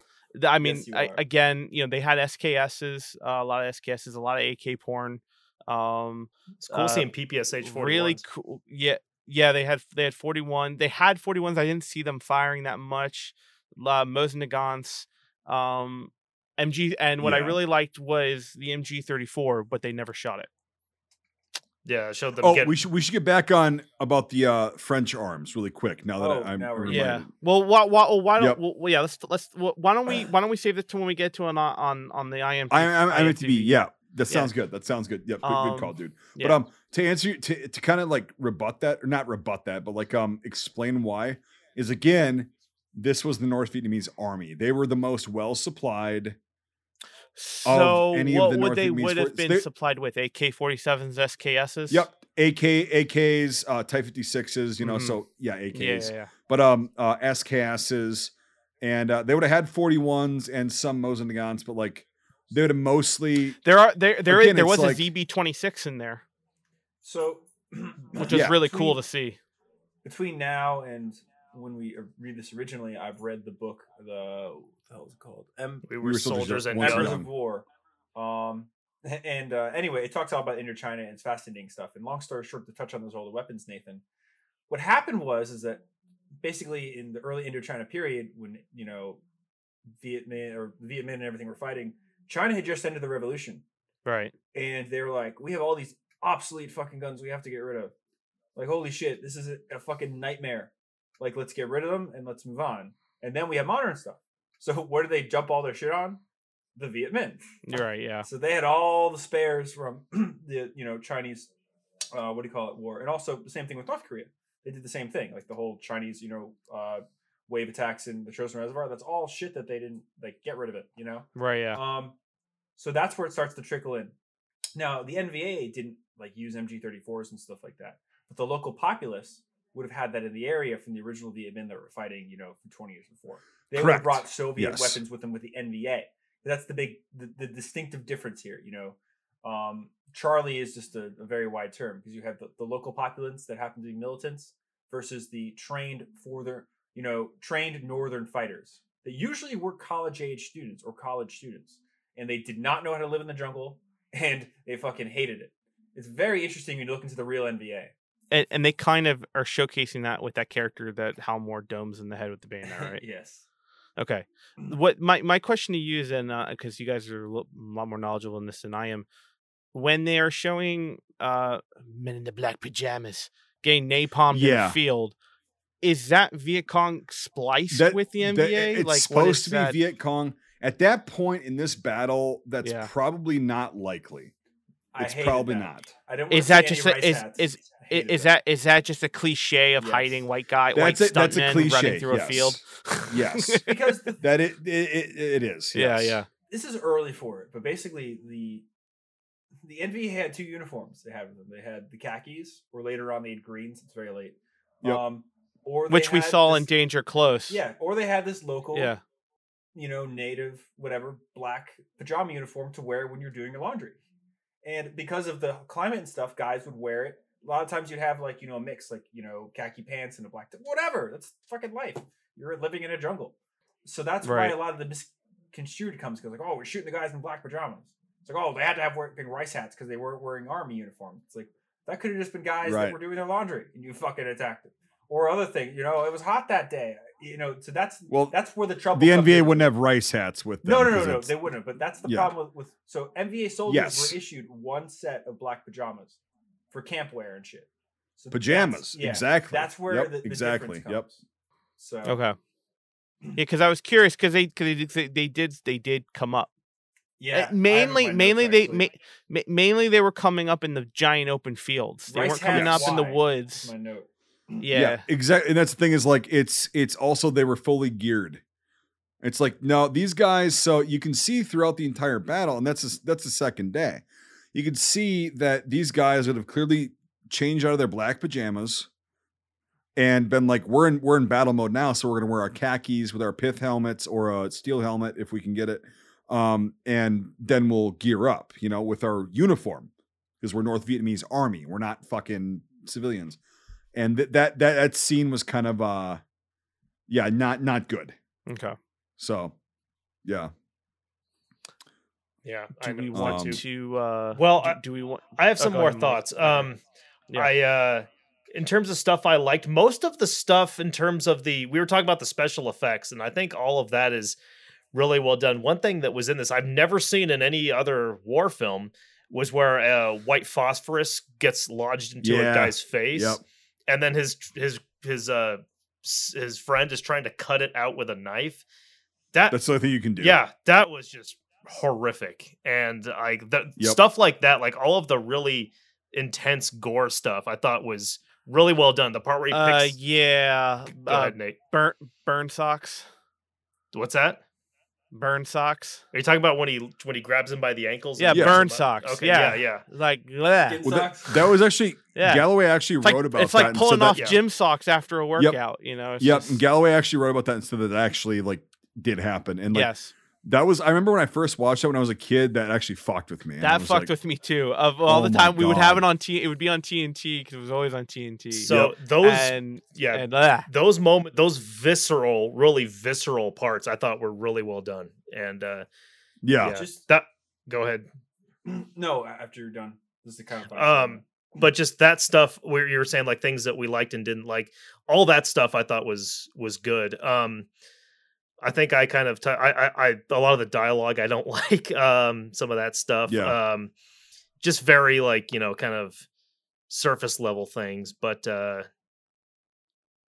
I mean, Yes, I, again, you know, they had SKSs, uh, a lot of SKSs, a lot of AK porn. Um, It's cool uh, seeing PPSH 41. really cool. Yeah, yeah. They had they had forty one. They had forty ones. I didn't see them firing that much. Uh, Mosin um, MG, and what I really liked was the MG thirty four, but they never shot it. Yeah, it showed them Oh, get we should we should get back on about the uh French arms really quick. Now that Oh, I'm now we're- Yeah. Well, why, why, well, why don't? Yep. Well, well, yeah. Let's let's. Why don't we? Why don't we save this to when we get to an on on on the IMT? I, I'm, I'm to Yeah, that Yeah. sounds good. That sounds good. Yep, good, Um, good call, dude. yeah. But um, to answer you, to to kind of like rebut that or not rebut that, but like um, explain why is again, this was the North Vietnamese army. They were the most well supplied. So any of what the would North they would have forces- been they- supplied with? AK forty sevens, SKSs. Yep, AK AKs, uh, Type 56s. You know, Mhm. so yeah, AKs. Yeah, yeah, yeah. but um uh SKSs and uh, they would have had 41s and some Mosin Nagants, but like they would have mostly There are there there is- Again, there was like- a ZB twenty six in there, So, which was Yeah. really cool to see. between now and when we uh, read this originally, I've read the book. The hell was it called? M- we We were were soldiers soldiers and once Embers young. of War. Um, and uh, anyway, it talks all about Indochina and it's fascinating stuff. And long story short, to touch on those all the weapons, Nathan, what happened was is that basically in the early Indochina period, when you know Vietnam or Vietnam and everything were fighting, China had just ended the revolution, Right. and they were like, "We have all these obsolete fucking guns we have to get rid of." Like, holy shit, this is a, a fucking nightmare. Like, let's get rid of them and let's move on. And then we have modern stuff. So, where do they jump all their shit on? The Viet Minh. You're right. Yeah. So they had all the spares from the you know Chinese, uh, what do you call it, war, and also the same thing with North Korea. They did the same thing, like the whole Chinese you know uh, wave attacks in the Chosin Reservoir. That's all shit that they didn't like get rid of it. You know. Right. Yeah. Um, so that's where it starts to trickle in. Now the NVA didn't like use MG34s and stuff like that, but the local populace would have had that in the area from the original Viet Minh that were fighting, you know, for 20 years before. They Correct. brought Soviet Yes. weapons with them with the NVA. That's the big, the, the distinctive difference here. You know, um, Charlie is just a, a very wide term because you have the, the local populace that happen to be militants versus the trained for their, you know, trained northern fighters that usually were college age students or college students, and they did not know how to live in the jungle and they fucking hated it. It's very interesting when you look into the real NVA. and, and they kind of are showcasing that with that character that Hal Moore domes in the head with the bayonet. Right. yes. Okay. What my my question to you is, and because you guys are a lot more knowledgeable in this than I am, when they are showing uh men in the black pajamas getting napalmed in the field, is that Viet Cong spliced that- with the that- NVA? it's like supposed to be that? Viet Cong. At that point in this battle, that's Yeah. probably not likely. I It's hated probably that. not. I didn't wanna Is that just a- rice is- hats. is- I I- hated Is that is that just a cliche of Yes. hiding white guy, That's white a- that's a cliche, running through yes. a field? Yes. because the, That it it, it, it is. yeah, yes. yeah. this is early for it, but basically the the NVA had two uniforms. They had them. They had the khakis, or later on they had greens. It's very late. Yep. Um, or Which we had saw in Danger Close. Yeah, or they had this local, Yeah. you know, native, whatever, black pajama uniform to wear when you're doing your laundry. And because of the climate and stuff, guys would wear it. A lot of times you'd have like, you know, a mix, like, you know, khaki pants and a black, t- whatever. That's fucking life. You're living in a jungle. So that's Right. why a lot of the misconstrued comes because, like, oh, we're shooting the guys in black pajamas. It's like, oh, they had to have wearing rice hats because they weren't wearing army uniform. It's like, that could have just been guys Right. that were doing their laundry and you fucking attacked them. Or other thing, you know, it was hot that day. You know, so that's Well, that's where the trouble. the comes NVA in. wouldn't have rice hats with them. No, no, no, 'cause no. They wouldn't. But that's the Yeah. problem with, with so NVA soldiers Yes. were issued one set of black pajamas for camp wear and shit. So Pajamas, that's- yeah, exactly. That's where Yep, the, the exactly. Difference Yep. comes. So Okay. Yeah, because I was curious because they because they, did- they they did they did come up. yeah, Uh, I mainly notes, mainly they ma- ma- mainly they were coming up in the giant open fields. They Rice weren't coming hats, up in the woods. My note. Yeah. exactly. And that's the thing is like it's it's also they were fully geared. It's like no, these guys. So you can see throughout the entire battle, and that's a, that's the second day. You can see that these guys would have clearly changed out of their black pajamas and been like, "We're in we're in battle mode now, so we're gonna wear our khakis with our pith helmets or a steel helmet if we can get it, um, and then we'll gear up, you know, with our uniform because we're North Vietnamese army. We're not fucking civilians." And th- that that that scene was kind of uh yeah not not good Okay. so yeah. Yeah. I Do we know. want Um, to? Uh, Well, do, I- do we want? I have Oh, some go more ahead, thoughts. Um, Yeah. I uh, in terms of stuff I liked, most of the stuff in terms of the we were talking about the special effects, and I think all of that is really well done. One thing that was in this I've never seen in any other war film was where uh, white phosphorus gets lodged into Yeah. a guy's face, Yep. And then his his his uh his friend is trying to cut it out with a knife. That That's the only thing you can do. yeah, that was just horrific. And like that Yep. stuff like that, like all of the really intense gore stuff, I thought was really well done. The part where he Uh, yeah. Go uh, ahead, Nate. burn burn socks. What's that? Burn socks. Are you talking about when he when he grabs him by the ankles? Yeah, Yeah. burn socks. Okay, yeah, yeah, yeah. Like bleh. Well, that, Socks. that was actually yeah. Galloway actually It's like, wrote about that. it's like and said pulling that- off Yeah. gym socks after a workout. You know. It's Yep, just- Galloway actually wrote about that and said that it actually like did happen. And like yes. That was I remember when I first watched that when I was a kid, that actually fucked with me. That fucked like, with me too. Of all "Oh the time we would have it on T, it would be on TNT because it was always on TNT. So those and yeah, and uh, those moment those visceral, really visceral parts I thought were really well done. And uh Yeah. yeah, Just- that go ahead. no, after you're done. This is the kind of Um, but just that stuff where you were saying like things that we liked and didn't like all that stuff i thought was was good um i think i kind of t- I, I i a lot of the dialogue i don't like um some of that stuff Yeah. um just very like you know kind of surface level things but uh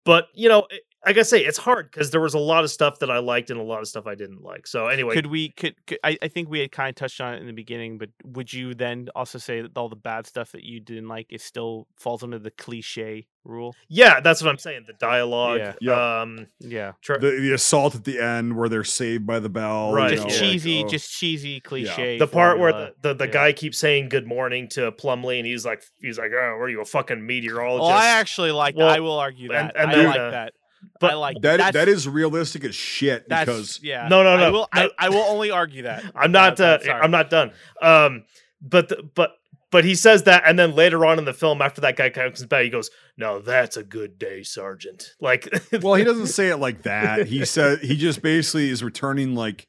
but you know it- like i say it's hard because there was a lot of stuff that i liked and a lot of stuff i didn't like so anyway could we could, could I, I think we had kind of touched on it in the beginning, but would you then also say that all the bad stuff that you didn't like is still falls under the cliche rule? yeah that's what i'm saying the dialogue Yeah. Yeah. um Yeah. tr- The, the assault at the end where they're saved by the bell. Right, you Just know, yeah. like, cheesy, oh. just cheesy cliche. the part where the, the, the yeah. guy keeps saying good morning to Plumley and he's like he's like oh are you a fucking meteorologist Oh, I actually like that. Well, I will argue and- that. and I then, like uh, that. But I like that. that's, realistic as shit because yeah. No, no, I no, will, no. I, I will only argue that. I'm not uh, sorry. I'm not done um but the, but but he says that and then later on in the film after that guy comes back he goes no that's a good day sergeant like well, he doesn't say it like that. He said he just basically is returning like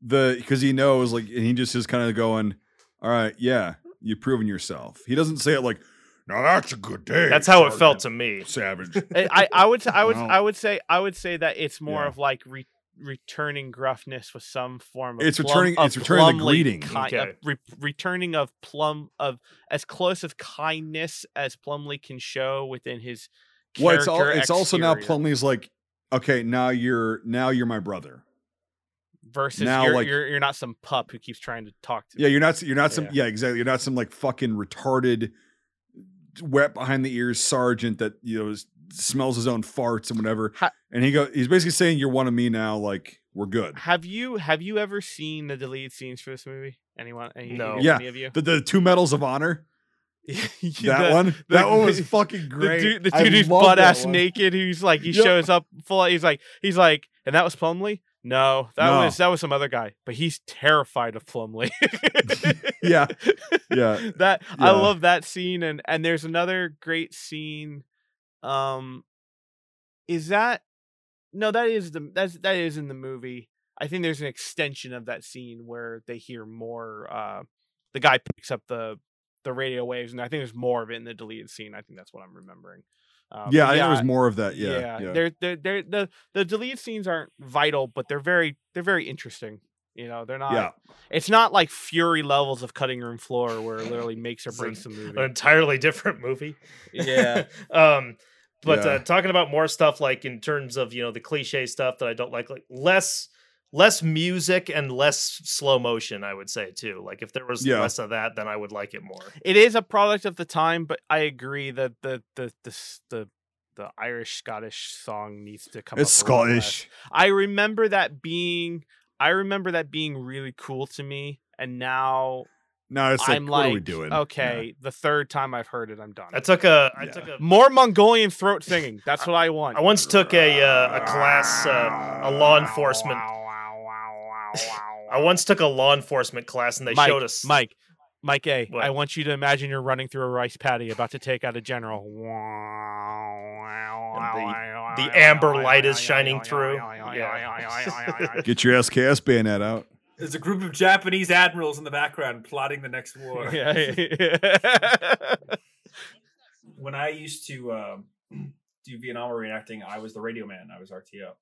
the because he knows like and he just is kind of going, all right, yeah, you've proven yourself. He doesn't say it like, now that's a good day. that's how it felt to me Savage. I, I I would I would I would say I would say that it's more Yeah. of like re, returning gruffness with some form of It's plum- returning- of it's returning the greeting. ki- of Okay. re, returning of plum of as close of kindness as Plumley can show within his well, it's all character it's also now exterior Plumley's like, okay, now you're now you're my brother. versus now, you're, like- you're you're not some pup who keeps trying to talk to Yeah, me. you're not you're not some Yeah. yeah. exactly. You're not some like fucking retarded, wet behind the ears sergeant that you know is, smells his own farts and whatever. Ha- and he go he's basically saying you're one of me now. Like we're good. Have you have you ever seen the deleted scenes for this movie? Anyone? Any, No. any Yeah. of you? The, the two medals of honor. That The- one. the- that one was the- fucking great. The dude, the dude who's butt ass one. naked, who's like he Yep. shows up full. He's like he's like, and that was Plumley. No, that No. was that was some other guy, but he's terrified of Plumley. Yeah. Yeah. that I love that scene, and and there's another great scene. Um, is that no? That is the that's that is in the movie. I think there's an extension of that scene where they hear more. Uh, the guy picks up the the radio waves, and I think there's more of it in the deleted scene. I think that's what I'm remembering. Um, yeah, but I think there was more of that. Yeah. Yeah. They're, they're, they're, the the deleted scenes aren't vital, but they're very they're very interesting. You know, they're not. Yeah. It's not like Fury levels of cutting room floor where it literally makes or It's breaks the an movie. entirely different movie Yeah. um but Yeah. uh, talking about more stuff like in terms of you know the cliche stuff that i don't like like less less music and less slow motion i would say too like if there was Yeah. less of that then i would like it more It is a product of the time, but I agree that the the the the, the Irish Scottish song needs to come. It's up a little less. Scottish. I remember that being. I remember that being really cool to me, and now No, it's like, I'm what like, are we doing? Yeah. okay, the third time I've heard it, I'm done. i took a i Yeah. took a More Mongolian throat singing. That's what I want. i once took a uh, a class uh, a law enforcement i once took a law enforcement class and they Mike, showed us Mike, Mike A. What? I want you to imagine you're running through a rice paddy about to take out a general. the amber light is shining through. Get your SKS bayonet out. There's a group of Japanese admirals in the background plotting the next war. yeah, yeah. when I used to um, do Vietnam reenacting, I was the radio man. I was RTO,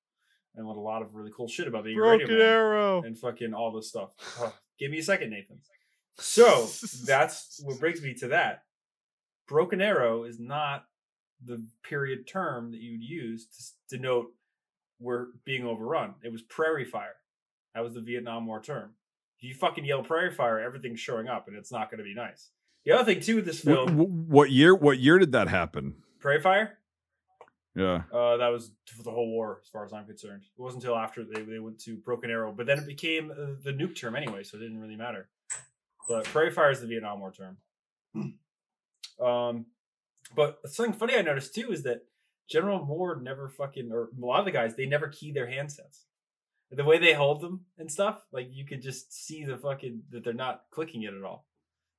and learned a lot of really cool shit about being a radio Broken man arrow. and fucking all this stuff. Oh, give me a second, Nathan. So that's what brings me to that. Broken arrow is not the period term that you'd use to denote we're being overrun. It was prairie fire. That was the Vietnam War term. If you fucking yell prairie fire, everything's showing up, and it's not going to be nice. The other thing too with this What, film, what year? What year did that happen? prairie fire, Yeah. uh, that was for the whole war, as far as I'm concerned. It wasn't until after they, they went to Broken Arrow, but then it became uh, the nuke term anyway, so it didn't really matter. But Prairie Fire is the Vietnam War term. um, but something funny I noticed too is that General Moore never fucking, or a lot of the guys, they never key their handsets. The way they hold them and stuff, like you could just see the fucking that they're not clicking it at all.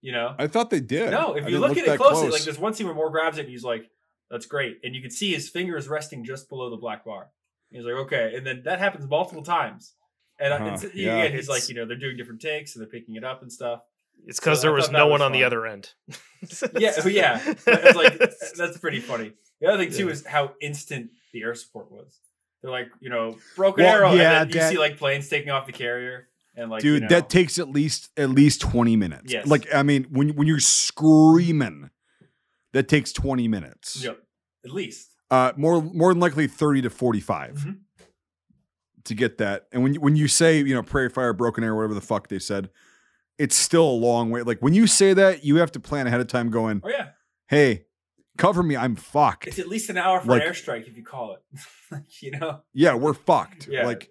You know? I thought they did. No, if you didn't look, at it closely, close. like there's one scene where Moore grabs it and he's like, "That's great," and you can see his fingers resting just below the black bar. He's like, "Okay," and then that happens multiple times. And Uh-huh, uh, it's, yeah. again, he's like, you know, they're doing different takes and they're picking it up and stuff. It's because So there was no was one on the other end. Yeah, oh, yeah, it's like that's pretty funny. The other thing too Yeah. is how instant the air support was. They're like, you know, broken Well, arrow, yeah, and then you that- see like planes taking off the carrier and like, dude you know, that takes at least at least 20 minutes Yes. like i mean when when you're screaming that takes 20 minutes. Yep, at least. uh more more than likely 30 to 45 Mhm. to get that. And when you, when you say you know prairie fire broken air, whatever the fuck they said it's still a long way. Like when you say that you have to plan ahead of time going Oh yeah, hey cover me i'm fucked. It's at least an hour for Like- an airstrike if you call it. You know, yeah we're fucked. Yeah, like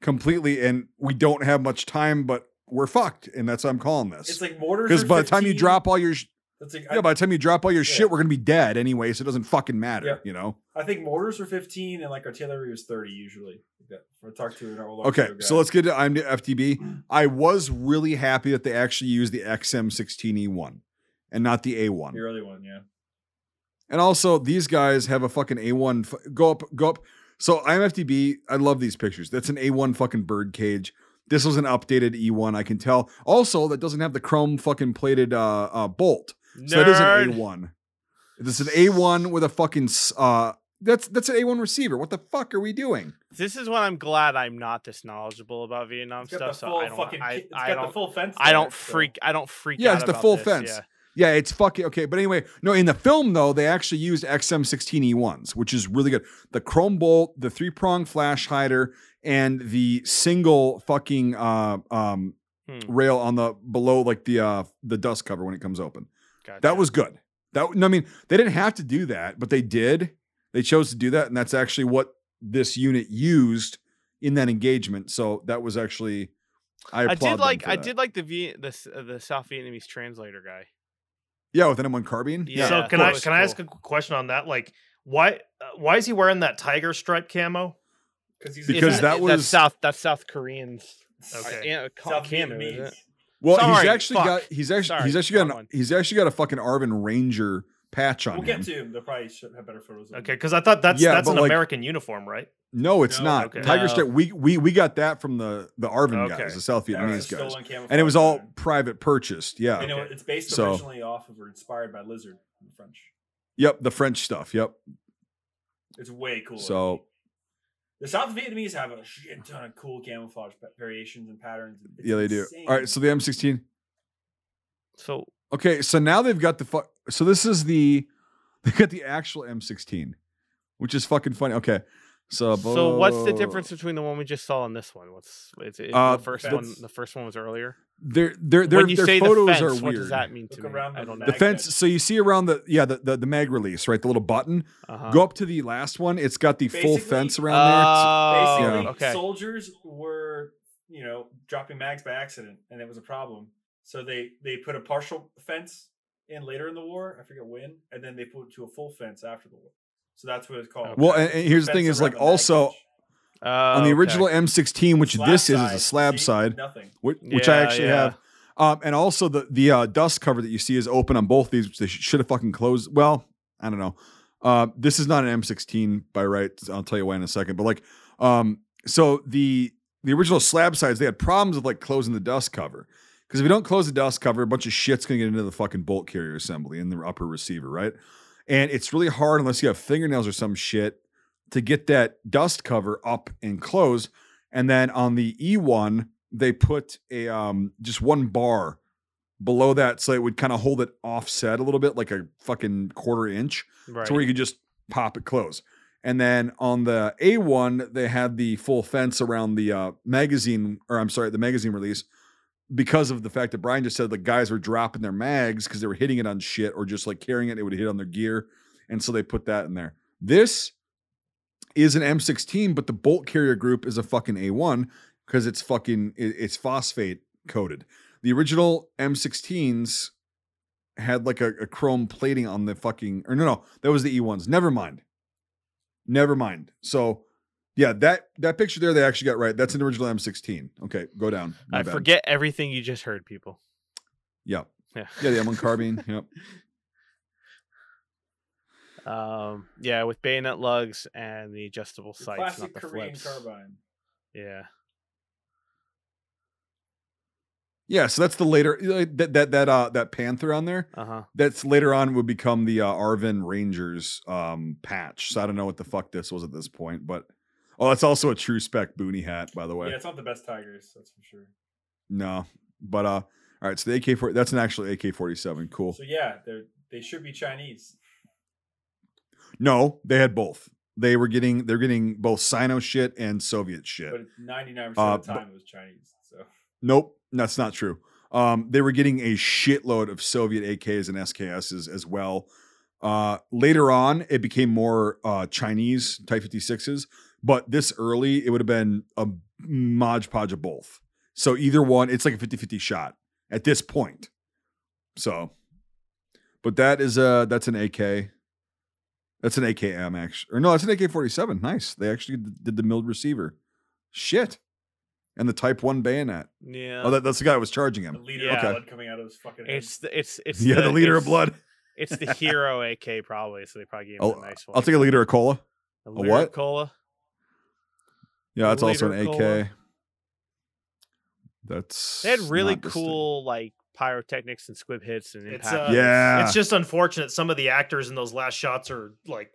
completely and we don't have much time but we're fucked and that's what i'm calling this. It's like mortars. because by the time you drop all your sh- That's like, Yeah, I, by the time you drop all your Yeah. shit, we're gonna be dead anyway, so it doesn't fucking matter, Yep. you know. I think mortars were 15 and like artillery was 30 usually. That. I talked to an Okay, so let's get to IMD FTB. I was really happy that they actually used the XM16E1 and not the A1. the early one, yeah. And also, these guys have a fucking A1. f- Go up, go up. So IMFDB, I love these pictures. That's an A1 fucking bird cage. This was an updated E1, I can tell. Also, that doesn't have the chrome fucking plated uh, uh bolt. So that is an A1. This is an A1 with a fucking uh that's that's an A1 receiver. What the fuck are we doing? This is when I'm glad I'm not this knowledgeable about Vietnam It's got stuff. the So I don't. fucking. I, it's I got don't. the full fence. I don't so- freak. I don't freak. Yeah, out it's the about full this, fence. Yeah. Yeah, it's fucking okay. But anyway, no, in the film though, they actually used XM16E ones, which is really good. The chrome bolt, the three prong flash hider, and the single fucking uh, um, Hmm, rail on the below like the uh, the dust cover when it comes open. Gotcha. That was good. That no, I mean, they didn't have to do that, but they did. They chose to do that, and that's actually what this unit used in that engagement. So that was actually I I did like. I did like the v, the uh, the South Vietnamese translator guy. Yeah, with an M1 carbine. Yeah, so can I course, can I ask a question on that? Like, why uh, why is he wearing that tiger stripe camo? Because he's Because Isn't that was- that's South. That's South Koreans. Okay. Yeah, South Canada, Vietnamese. Isn't it? Well, he's actually fuck. got he's actually Sorry, he's actually got an, one. he's actually got a fucking ARVN Ranger patch on him. We'll him. get to him. They'll probably should have better photos. Of. Okay, because I thought that's Yeah, that's an like- American uniform, right? No, it's No, not. okay. Tiger oh. No. Stripe. We we we got that from the the ARVN Okay. guys, the South Vietnamese it's a guys, and it was all pattern. private purchased. Yeah. You know, it's based So- originally off of or inspired by Lizard in French. Yep, the French stuff. Yep. It's way cooler. So the South Vietnamese have a shit ton of cool camouflage variations and patterns. It's yeah, they do. insane. All right, so the M16. So Okay, so now they've got the fu- so this is the they got the actual M16, which is fucking funny. Okay. So so what's the difference between the one we just saw and this one? What's is it, Uh, the first fence. one? The first one was earlier. Their their their, when you their say photos the are fence, what does that mean Look to me? around I the don't know. the fence. So you see around the yeah the the, the mag release right, the little button. Uh-huh. Go up to the last one. It's got the full fence around there. Oh, Basically, Yeah. okay. soldiers were, you know, dropping mags by accident, and it was a problem. So they they put a partial fence in later in the war. I forget when, and then they put it to a full fence after the war. So that's what it's called. Well, and, and here's the thing: is like also edge. on the original okay. M16, which Slab this is, is a slab see? side, Nothing. which, which I actually yeah. have. Um, and also the the uh, dust cover that you see is open on both these, which they should have fucking closed. Well, I don't know. Uh, this is not an M16 by right. I'll tell you why in a second. But like, um, so the the original slab sides they had problems with like closing the dust cover because if you don't close the dust cover, a bunch of shit's gonna get into the fucking bolt carrier assembly in the upper receiver, right? And it's really hard unless you have fingernails or some shit to get that dust cover up and close. And then on the E1, they put a um just one bar below that so it would kind of hold it offset a little bit, like a fucking quarter inch Right. to where you could just pop it close. And then on the A1, they had the full fence around the uh, magazine, or I'm sorry, the magazine release, because of the fact that Brian just said the guys were dropping their mags because they were hitting it on shit or just like carrying it, it would hit on their gear. And so they put that in there. This is an M16, but the bolt carrier group is a fucking A1 because it's fucking, it- it's phosphate coated. The original M16s had like a, a chrome plating on the fucking or no no that was the E1s. Never mind. Never mind. So yeah, that that picture there they actually got right. That's an original M16. Okay, go down. My I bad. forget everything you just heard, people. Yeah. Yeah. Yeah, the M1 carbine. Yep. Um, yeah, with bayonet lugs and the adjustable The sights, classic not the Korean flips. carbine. Yeah. Yeah, so that's the later that that that uh that panther on there. Uh huh. That's later on would become the uh, ARVN Rangers um patch. So I don't know what the fuck this was at this point, but oh, that's also a true spec boonie hat, by the way. Yeah, it's not the best tigers, that's for sure. No, but uh, all right. So the AK forty that's an actual AK forty seven. Cool. So yeah, they they should be Chinese. No, they had both. They were getting they're getting both Sino shit and Soviet shit. But ninety nine Uh, percent of the time it was Chinese. So Nope, that's not true. Um, they were getting a shitload of Soviet AKs and SKSs as well. Uh, later on, it became more uh, Chinese Type 56s, but this early, it would have been a modge podge of both. So either one, it's like a 50 50 shot at this point. So, but that is a that's an AK. That's an AKM actually, or no, that's an AK 47. Nice. They actually did the milled receiver. Shit. And the Type 1 bayonet. Yeah. Oh, that, that's the guy that was charging the him. leader Yeah. of blood coming out of his fucking head. it's the, it's it's yeah, the, leader of blood. It's the hero AK probably, so they probably gave him I'll, oh, a nice one. I'll take a liter of cola. a a liter what? of cola. Yeah, that's also an AK. cola. That's They had really cool like pyrotechnics and squib hits and It's, uh, Yeah, It's just unfortunate. Some of the actors in those last shots are like,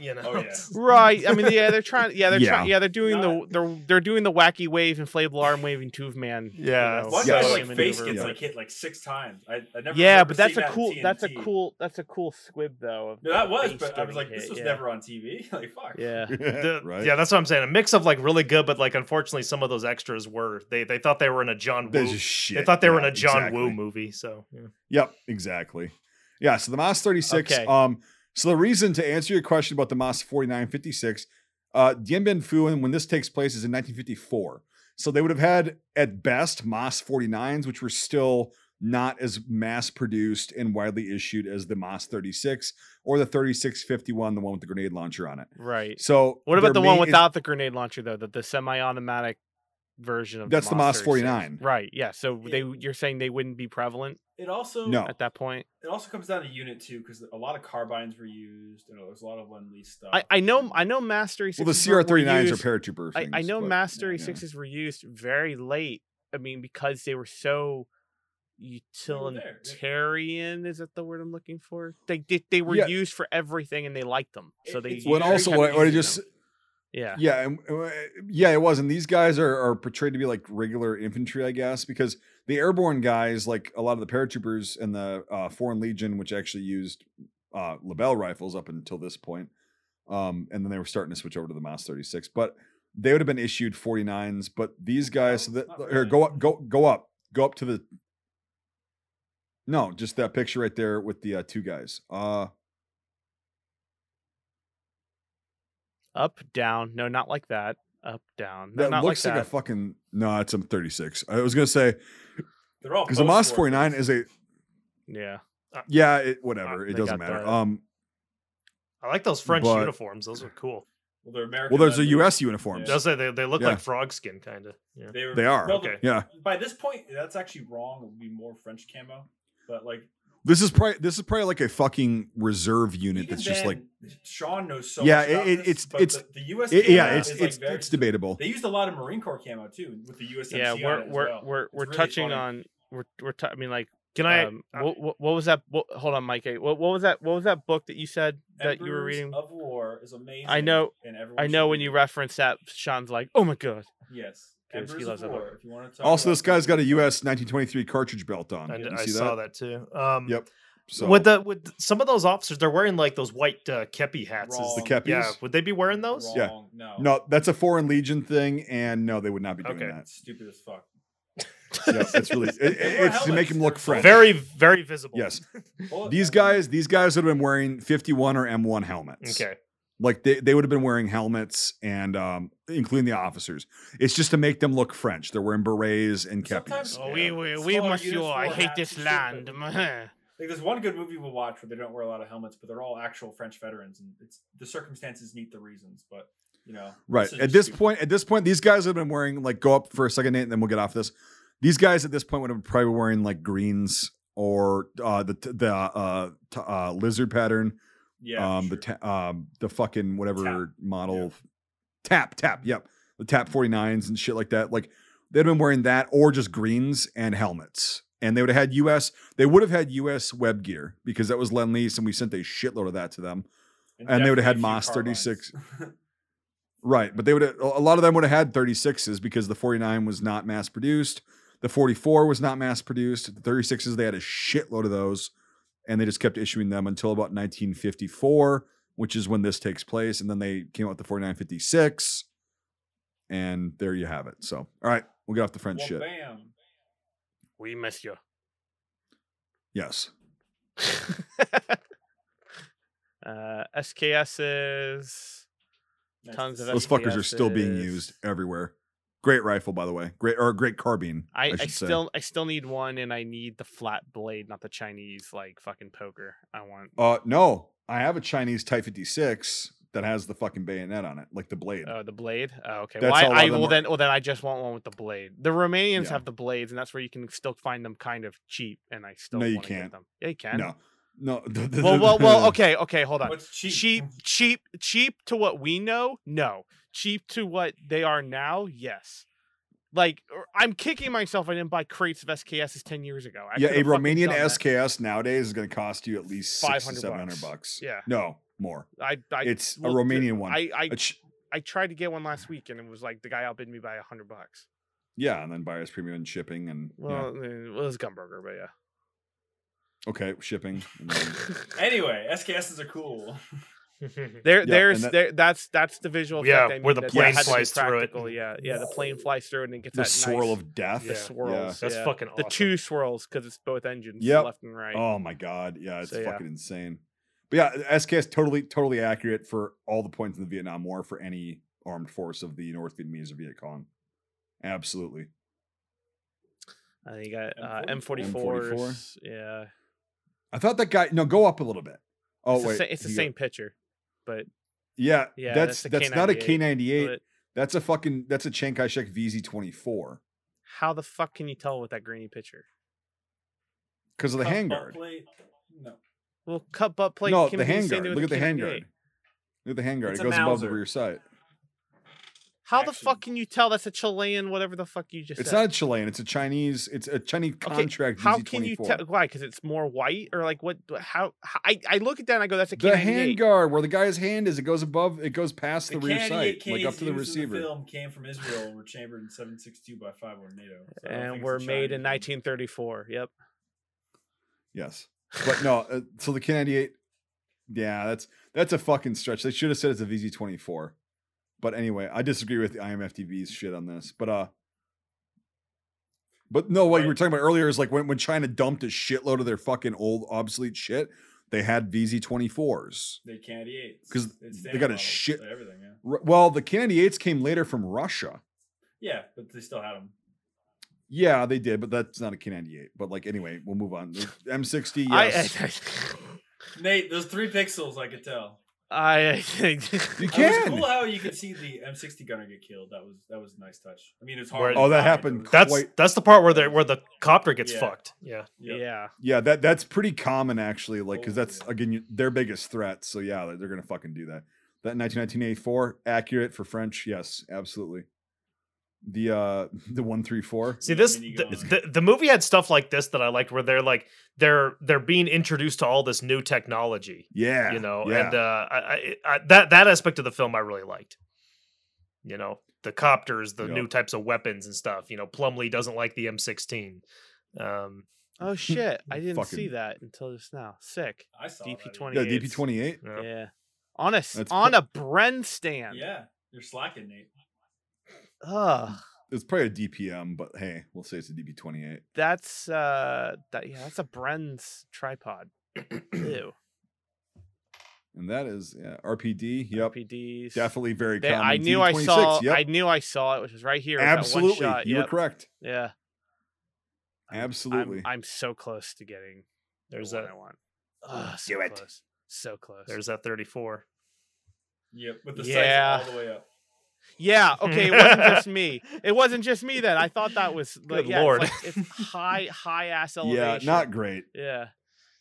you know, Oh, yeah. Right. I mean, yeah, they're trying. Yeah, they're Yeah. trying. Yeah, they're doing Not- the they're they're doing the wacky wave inflatable arm waving tube man. you Yeah. know, One Yes. guy's like face gets Yeah. like hit like six times. I, I never Yeah, but that's a that cool. That's a cool. That's a cool squib though. of No, that was, but I was getting like, this was yeah. never on TV. like, fuck. Yeah. The- right. Yeah, that's what I'm saying. A mix of like really good, but like unfortunately, some of those extras were they they thought they were in a John They're Woo. shit. They thought they were in a John exactly. Woo movie. So yeah. Yep, exactly. Yeah, so the MAS 36. Okay. Um, so the reason to answer your question about the MAS 4956, uh, Dien Bien Phu, when this takes place, is in 1954. So they would have had at best MAS 49s, which were still not as mass produced and widely issued as the MAS 36 or the 3651, the one with the grenade launcher on it. Right. So What about the one main- without the grenade launcher though? The, the semi-automatic version of That's the MAS MAS 36? 49. Right. Yeah. So they you're saying they wouldn't be prevalent It also No. at that point? It also comes down to unit too, because a lot of carbines were used, and there's a lot of lend lease stuff. I, I know I know Mastery. Well, the 6s were- were CR39s are used- paratrooper. I, I know but- Mastery yeah. sixes were used very late. I mean, because they were so utilitarian. Is that the word I'm looking for? They did. They were Yeah. used for everything, and they liked them. So they. it's Well, and also, heavy what, what I just them. Yeah. Yeah, and, uh, yeah, it was. And these guys are, are portrayed to be like regular infantry, I guess, because the airborne guys, like a lot of the paratroopers and the uh, Foreign Legion, which actually used uh, Lebel rifles up until this point, um, and then they were starting to switch over to the MAS 36. But they would have been issued 49s. But these guys, so Oh, that, here, go up, go go up, go up to the. No, just that picture right there with the uh, two guys. Uh, Up, down. No, not like that. Up, down. No, that not looks like, like, that. a fucking no. It's a 36. I was gonna say They're all because the MAS post-war 49 is a yeah. Yeah, it, whatever. Uh, it doesn't matter. the- Um, I like those French But- uniforms. Those are cool. Well, they're American. well, there's a lend U.S. uniforms. Yeah. Does they they, they look Yeah. like frog skin kind of. Yeah. They, were, They are. well, Okay. Yeah. By this point, that's actually wrong. It would be more French camo, but like This is probably this is probably like a fucking reserve unit Even that's just like Sean knows so Yeah, much about it- this, it's- but it's- the, the U.S. it- yeah, camo it's is, like, it's very it's debatable. They used a lot of Marine Corps camo too with the USMC. yeah, we're it as we're well. we're we're really touching funny. on we're we're. T- I mean, like, Can I? um, what, what, what was that? What, hold on, Mike. What, what was that? What was that book that you said that you were reading? of War is amazing. I know- and I know when you reference that, Sean's like, "Oh my god." Yes, Because he loves of that book. If you want to talk Also, this guy's got a US 1923 cartridge belt on. I, You I see saw that too. Um, Yep. So With the with some of those officers, they're wearing like those white uh, kepi hats. Is the Wrong. kepis. Yeah, would they be wearing those? wrong. Yeah. No, No, that's a foreign legion thing, and no, they would not be doing Okay. that. Stupid as fuck. Yeah, it's really it, it- They wear it's to make helmets. him look They're French. Very very visible. Yes, these guys these guys would have been wearing 51 or M1 helmets. Okay. Like they, they would have been wearing helmets and um including the officers. It's just to make them look French. They're wearing berets and Sometimes- kepis. Oh, Yeah. we we, Smaller we monsieur. I hate this land. Like there's one good movie we'll watch where they don't wear a lot of helmets, but they're all actual French veterans, and it's the circumstances need the reasons. But you know, Right. is At this stupid. point, at this point, these guys have been wearing like go up for a second, Nate, and then we'll get off this. These guys at this point would have probably wearing like greens or uh, the the uh, t- uh, lizard pattern, yeah, um, the ta- um, the fucking whatever Tap. model, tap tap, yep, the tap 49s and shit like that. Like they'd been wearing that or just greens and helmets. And they would have had US, they would have had US web gear because that was Lend-Lease, and we sent a shitload of that to them. and they would have had MAS 36. Right, but they would a lot of them would have had 36s because the 49 was not mass produced. The 44 was not mass produced. The 36s they had a shitload of those and they just kept issuing them until about 1954, which is when this takes place and then they came out with the 4956 and there you have it. So, all right, we'll get off the French well, shit. bam. we monsieur. Yes. uh, SKSs. Nice Tons of see. Those fuckers are still being used everywhere. Great rifle by the way. Great or great carbine. I, I, I, should say. still I still need one, and I need the flat blade, not the Chinese like fucking poker. I want. Uh no, I have a Chinese Type 56 that has the fucking bayonet on it, like the blade. Oh, the blade. Oh, okay. That's Well, how a lot I, I well are- then well then I just want one with the blade. The Romanians Yeah. have the blades, and that's where you can still find them kind of cheap. And I still No, you can't. them. Yeah, you can. No, no. the- the- Well, well, well. Okay, okay. Hold on. What's cheap? cheap, cheap, cheap to what we know. No, cheap to what they are now. Yes. Like I'm kicking myself. I didn't buy crates of SKSs ten years ago. I yeah, a Romanian done that. SKS nowadays is going to cost you at least six to 500 seven hundred bucks. bucks. Yeah. no more. I, I It's a looked at- Romanian one. I, I, A ch- I tried to get one last week, and it was like the guy outbid me by a hundred bucks. yeah, and then buyer's premium and shipping and Well, eh, it was Gumburger, but yeah. Yeah, okay, shipping. Anyway, SKSs are cool. There, Yeah, there's that- there. That's that's the visual. Yeah, effect I where mean, the plane that had to be flies through it. Yeah, yeah. The plane flies through it and it gets the that swirl nice, of death. the Yeah. swirls. That's yeah. fucking the two swirls because it's both engines, Yep. left and right. Oh my god, yeah, it's So, yeah. fucking insane. But yeah, SKS totally totally accurate for all the points in the Vietnam War for any armed force of the North Vietnamese or Viet Cong. Absolutely. I think you got uh, M44. M44s. Yeah, I thought that guy. No, go up a little bit. Oh it's wait, the, sa- it's the he got- same picture, but Yeah, Yeah, that's that's that's, not a K98, K ninety eight. but That's a fucking that's a Chiang Kai Shek VZ twenty four how the fuck can you tell with that grainy picture? because of the Cup handguard. plate? No. Well, cup butt plate. no, can the be same handguard. Look at the handguard. Look at the handguard. It a goes above the rear sight. How the fuck can you tell that's a Chilean? Whatever the fuck you just It's said. not a Chilean. It's a Chinese. It's a Chinese Okay, contract. How VZ can you tell? Why? Because it's more white, or like what? How? how I, I look at that and I go, that's a The K98. handguard where the guy's hand is, it goes above. It goes past the, The rear sight, like up to the used in receiver. film came from Israel and were chambered in 762 by 5 or NATO. So and think were made in 1934. Yep. Yes, but no. Uh, so the K98. Yeah, that's that's a fucking stretch. They should have said it's a VZ twenty four. But anyway, I disagree with the IMFDB's shit on this. But uh, but no, what you were talking about earlier is like when when China dumped a shitload of their fucking old obsolete shit, they had VZ twenty fours. They K98s. 'Cause Because they got a shit- Everything, yeah. Well, the K98s came later from Russia. Yeah, but they still had them. Yeah, they did, but that's not a K98. But like anyway, we'll move on. M60, I- yes. I, Nate, those three pixels, I could tell. I think You It was can. cool how you could see the M60 gunner get killed. That was that was a nice touch. I mean, it's hard. Where- Oh, that happened but That's Quite- that's the part where the where the copter gets Yeah. fucked. Yeah. Yep. yeah. Yeah, that that's pretty common actually. Like, because Oh, that's yeah. again you- their biggest threat. So yeah, they're, they're gonna fucking do that. That 1984 accurate for French. Yes, absolutely. The uh the one three four. See this the, the, the movie had stuff like this that I liked where they're like they're they're being introduced to all this new technology, Yeah, you know, yeah. and uh I, I, I that that aspect of the film I really liked. You know, the copters, the new types of weapons and stuff. You know, Plumley doesn't like the M16. Um Oh shit! I didn't see that until just now. Sick. I saw DP20. yeah, DP twenty eight. yeah. Yeah. On a That's on pro- a Bren stand. Yeah, you're slacking, Nate. Ugh. It's probably a DPM, but hey, we'll say it's a DP twenty eight. That's uh that yeah, that's a Bren's tripod. Ew. And that is yeah, RPD. Yep, PDs. definitely very They- common. I knew I DP26, saw Yep, I knew I saw it, which is right here. with one absolutely. shot. You Yep. were correct. Yeah. I'm- Absolutely. I'm, I'm so close to getting There's the one that I want. Ugh, so Do it. close. So close. there's that 34. Yep, with the Yeah. sights all the way up. Yeah, okay, it wasn't just me. It wasn't just me then. I thought that was like, Good yeah, lord. It's, like, it's high high ass elevation. yeah, not great. Yeah.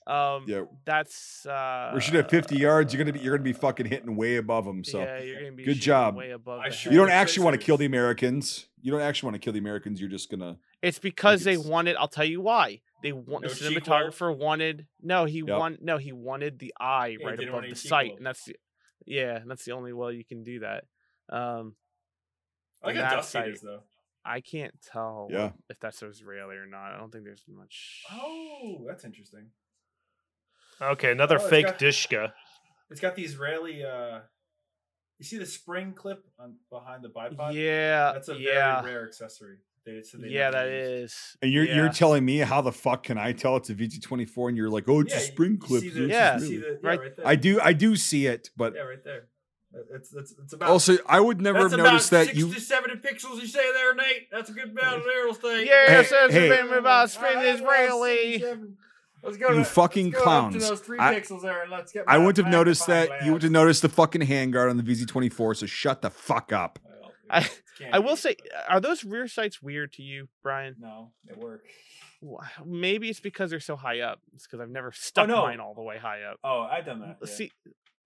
Um Yeah, that's uh we're shooting at fifty yards. You're gonna be you're gonna be fucking hitting way above them. So yeah, you're gonna be good job. way above I sure you don't actually want to kill the. Americans. You don't actually want to kill the Americans. You're just gonna. It's because they it's- wanted. I'll tell you why. They want No the cheek cinematographer wanted. No, he Yep. want. No, he wanted the eye he right above the any sight, and that's the, yeah, and that's the only way you can do that. Um, I like And how that dusty it though. I can't tell Yeah. if that's Israeli or not. I don't think there's much. Oh, that's interesting. Okay, another Oh, fake got- Dushka. It's got the Israeli. uh You see the spring clip on behind the bipod? yeah, that's a yeah, very rare accessory. They, so they yeah. never That use. is. And you're yeah. you're telling me how the fuck can I tell it's a VZ24? and you're like, oh, it's Yeah, a spring you clip. the- Yeah. you see Israeli." the- yeah, Right- right there. I do I do see it, but Yeah, right there. It's it's it's about. also I would never that's have about noticed that six you. to seventy pixels. You say there, Nate. That's a good amount of real estate. Yeah, Hey, says hey. hey, about spin Alright, Israeli. Let's go. You to, fucking let's go up to clowns. those three I- pixels there, and let's get. I wouldn't have noticed that. magnifying You would have glass. noticed the fucking handguard on the VZ24. So shut the fuck up. Well, I- it I will be. say, are those rear sights weird to you, Brian? no, they work. Wh- Maybe it's because they're so high up. It's because I've never stuck no. mine all the way high up. Oh, I've done that. yeah. See,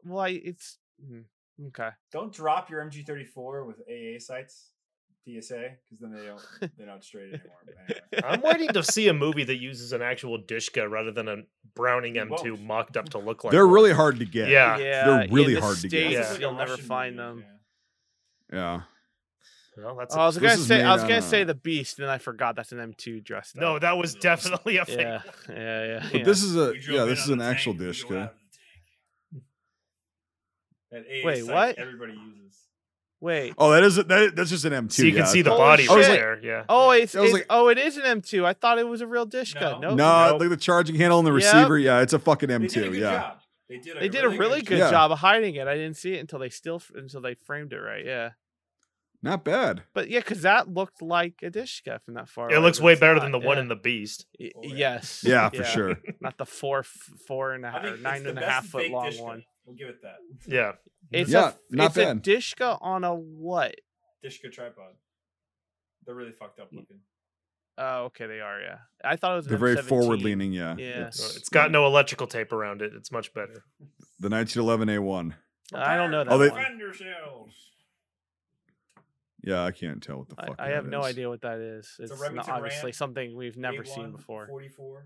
well, I, it's mm, okay. don't drop your MG34 with AA sights, PSA, because then they don't they're not straight anymore. Anyway. I'm waiting to see a movie that uses an actual Dushka rather than a Browning M2 won't. mocked up to look like. They're one. really hard to get. Yeah. They're in really the hard to get. Yeah. It's like a You'll never find them. yeah. Yeah. Well, that's Oh, I was gonna say, I was gonna a- say the Beast, and then I forgot that's an M2 dressed no, up. that was definitely a fake. yeah, yeah, yeah. But this is a yeah. This is an actual tank, we Dushka. out of the tank. That AA Wait, sight what? Everybody uses. Wait. Oh, that is a, that, that's just an M2. So you yeah, can see the Holy body shit. right there. Yeah. Oh, it's, I was it's like- oh, it is an M2. I thought it was a real Dushka. No. No, No, Nope. look at the charging handle and the Yep. receiver. Yeah, it's a fucking They did a M2. good Yeah. job. They did a they did a really good Yeah. job of hiding it. I didn't see it until they still until they framed it right. Yeah, Not bad. but yeah, because that looked like a dish Dushka from that far. It away, looks way better not, than the one yeah. in the Beast. Y- Oh, yeah. Yes. Yeah, for sure. Not the four, f- four and a I half, think or it's nine the and a best half foot long one. We'll give it that. Yeah. It's Yeah, a not it's a. Dushka on a what? Dushka tripod. They're really fucked up looking. Oh, okay, they are. Yeah, I thought it was. They're very M17. forward leaning. Yeah. Yeah. It's It's got no electrical tape around it. It's much better. the 1911 A1. I don't know that Oh, they- one. Defend yourselves. Yeah, I can't tell what the fuck. I that have no is. idea what that is. It's It's, not obviously Ram, something we've never seen A1, before. 44.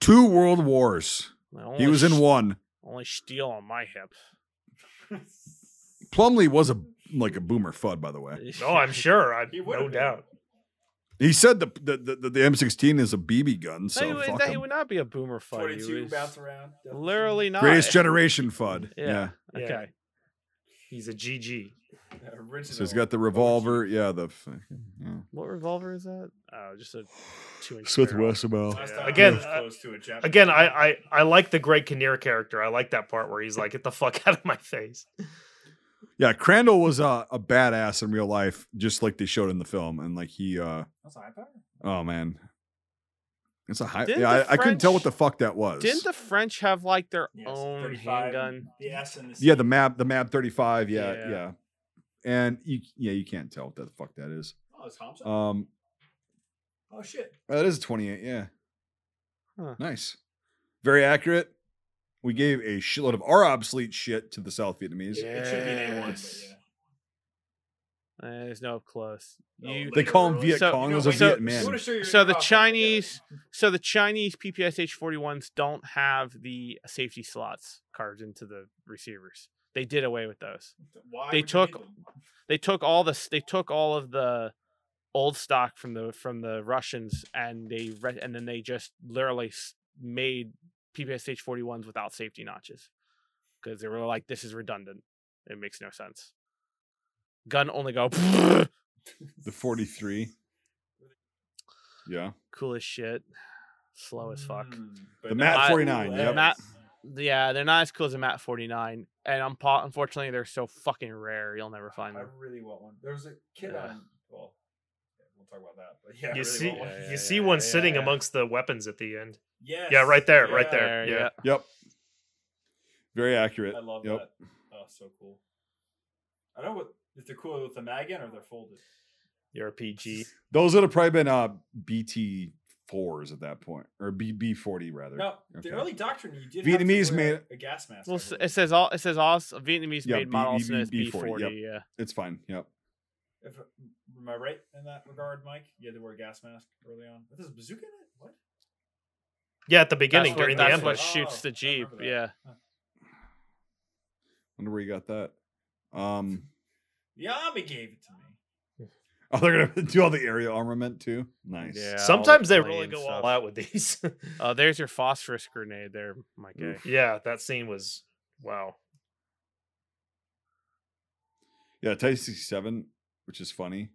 Two World Wars. He only was in one. Only steel on my hip. Plumley was a like a boomer fud, by the way. Oh, I'm sure. I He no been. doubt. He said the the, the, the M16 is a BB gun. No, So he, would, fuck that, he would not be a boomer fight. He 22 was bounce around. definitely. Literally not. Greatest generation fud. Yeah. Yeah. Okay. He's a GG. Yeah, original. So he's got the revolver. Yeah, the yeah. What revolver is that? Oh, just a two inch. Smith barrel. Wesselbell. Yeah. Again, uh, close to a Japanese Again, I. I I like the Greg Kinnear character. I like that part where he's like, "Get the fuck out of my face." Yeah, Crandall was a, a badass in real life, just like they showed in the film, and like he, uh That's a high power. oh man, It's a high. Didn't Yeah, the I, I couldn't tell what the fuck that was. Didn't the French have like their Yes, own 35 handgun? The S and the yeah, the map, the MAS thirty five. Yeah, Yeah. yeah, And you, yeah, you can't tell what the fuck that is. Oh, it's Thompson. Um, oh shit. oh, that is a twenty eight. Yeah, Huh. nice, very accurate. We gave a shitload of our obsolete shit to the South Vietnamese. It should be an A1, but yeah. Uh, there's no up close. You, They call them Viet So- Cong. You Those know, so- Viet you men. wanna show your So the cross yeah. Chinese- so the Chinese PPSH 41s don't have the safety slots carved into the receivers. They did away with those. Why they would you need took- them? They took all the they took all of the old stock from the from the Russians and they re- and then they just literally s- made PPSH 41s without safety notches because they were like this is redundant. It makes no sense. Gun only go The forty three. Yeah, cool as shit. Slow as fuck. Mm, The not Mat 49, cool yep. as- Yeah, they're not as cool as a Mat 49. And I'm po- unfortunately they're so fucking rare, you'll never find I them. I really want one. There was a kid Yeah. on. Well, yeah, we'll talk about that. But yeah, you really see, want one. Yeah, you yeah, see yeah, one yeah, sitting yeah. amongst the weapons at the end. Yes. Yeah, right there, right there. There, yeah. yep. Very accurate. I love Yep. that. Oh, so cool. I don't know what if they're cool with the mag in or they're folded. RPG. Those would have probably been uh BT fours at that point, or B B forty rather. No, Okay. the early doctrine you did Vietnamese have to wear made- a gas mask. Well, I s- believe. it says all it says all Vietnamese Yeah, made B- model B- B- B40, B40, yeah. It's fine. Yep. If, am I right in that regard, Mike? You had to wear a gas mask early on. There's a bazooka in it. What? Yeah, at the beginning That's what, during the that's ambush. what shoots Oh, the Jeep, remember yeah. that. Wonder where you got that. Um. The army gave it to me. Oh, they're gonna do all the area armament too. Nice. Yeah. all the Sometimes they really go stuff. all out with these. Oh, there's your phosphorus grenade there, Mike. A. Oof. yeah, that scene was wow. Yeah, Type sixty seven, which is funny.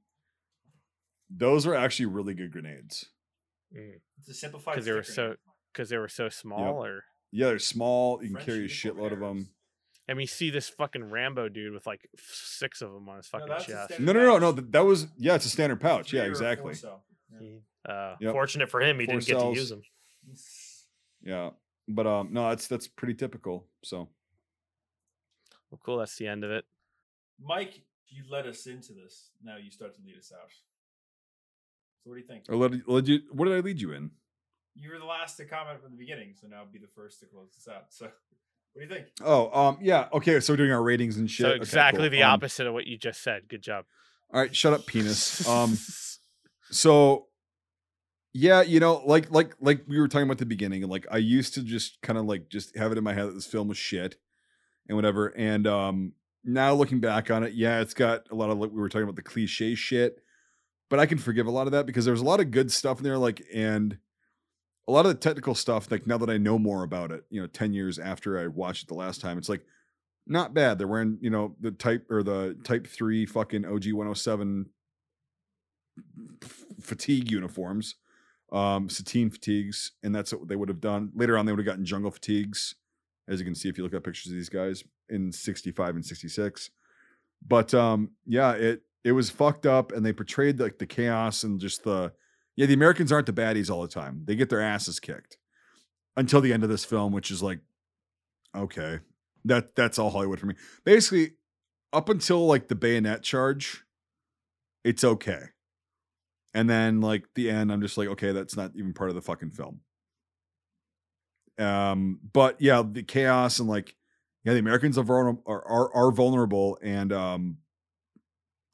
Those are actually really good grenades. Mm. It's a simplified. Because they were stick so because they were so small or Yeah, they're small. You can French carry a uniform shitload of them. And we see this fucking Rambo dude with like six of them on his fucking that's a chest. No, no, no, no. That, that was yeah. It's a standard pouch. Three Yeah, exactly. four. Yeah. Uh, Yep. Fortunate for him, he Four didn't get to use them. Yeah, but um, no, that's that's pretty typical. So well, cool. That's the end of it. Mike, you led us into this. Now you start to lead us out. So what do you think? or let, let you, what did I lead you in? You were the last to comment from the beginning, so now be the first to close this out. So, what do you think? Oh, um, yeah. Okay, so we're doing our ratings and shit. So Okay, exactly cool. the Um, opposite of what you just said. Good job. All right, shut up, penis. Um, so yeah, you know, like like like we were talking about at the beginning, and like I used to just kind of like just have it in my head that this film was shit and whatever. And um now looking back on it, yeah, it's got a lot of like we were talking about the cliche shit, but I can forgive a lot of that because there's a lot of good stuff in there, like and a lot of the technical stuff, like now that I know more about it, you know, 10 years after I watched it the last time, it's like not bad. They're wearing, you know, the type or the type three fucking OG 107 f- fatigue uniforms, um, sateen fatigues, and that's what they would have done. Later on, they would have gotten jungle fatigues, as you can see if you look at pictures of these guys in 65 and 66. But um, yeah, it it was fucked up, and they portrayed like the chaos and just the yeah, the Americans aren't the baddies all the time. They get their asses kicked until the end of this film, which is like, okay, that that's all Hollywood for me. Basically, up until like the bayonet charge, it's okay. And then like the end, I'm just like, okay, that's not even part of the fucking film. Um, but yeah, the chaos and like, yeah, the Americans are vulnerable, are, are, are vulnerable, and um,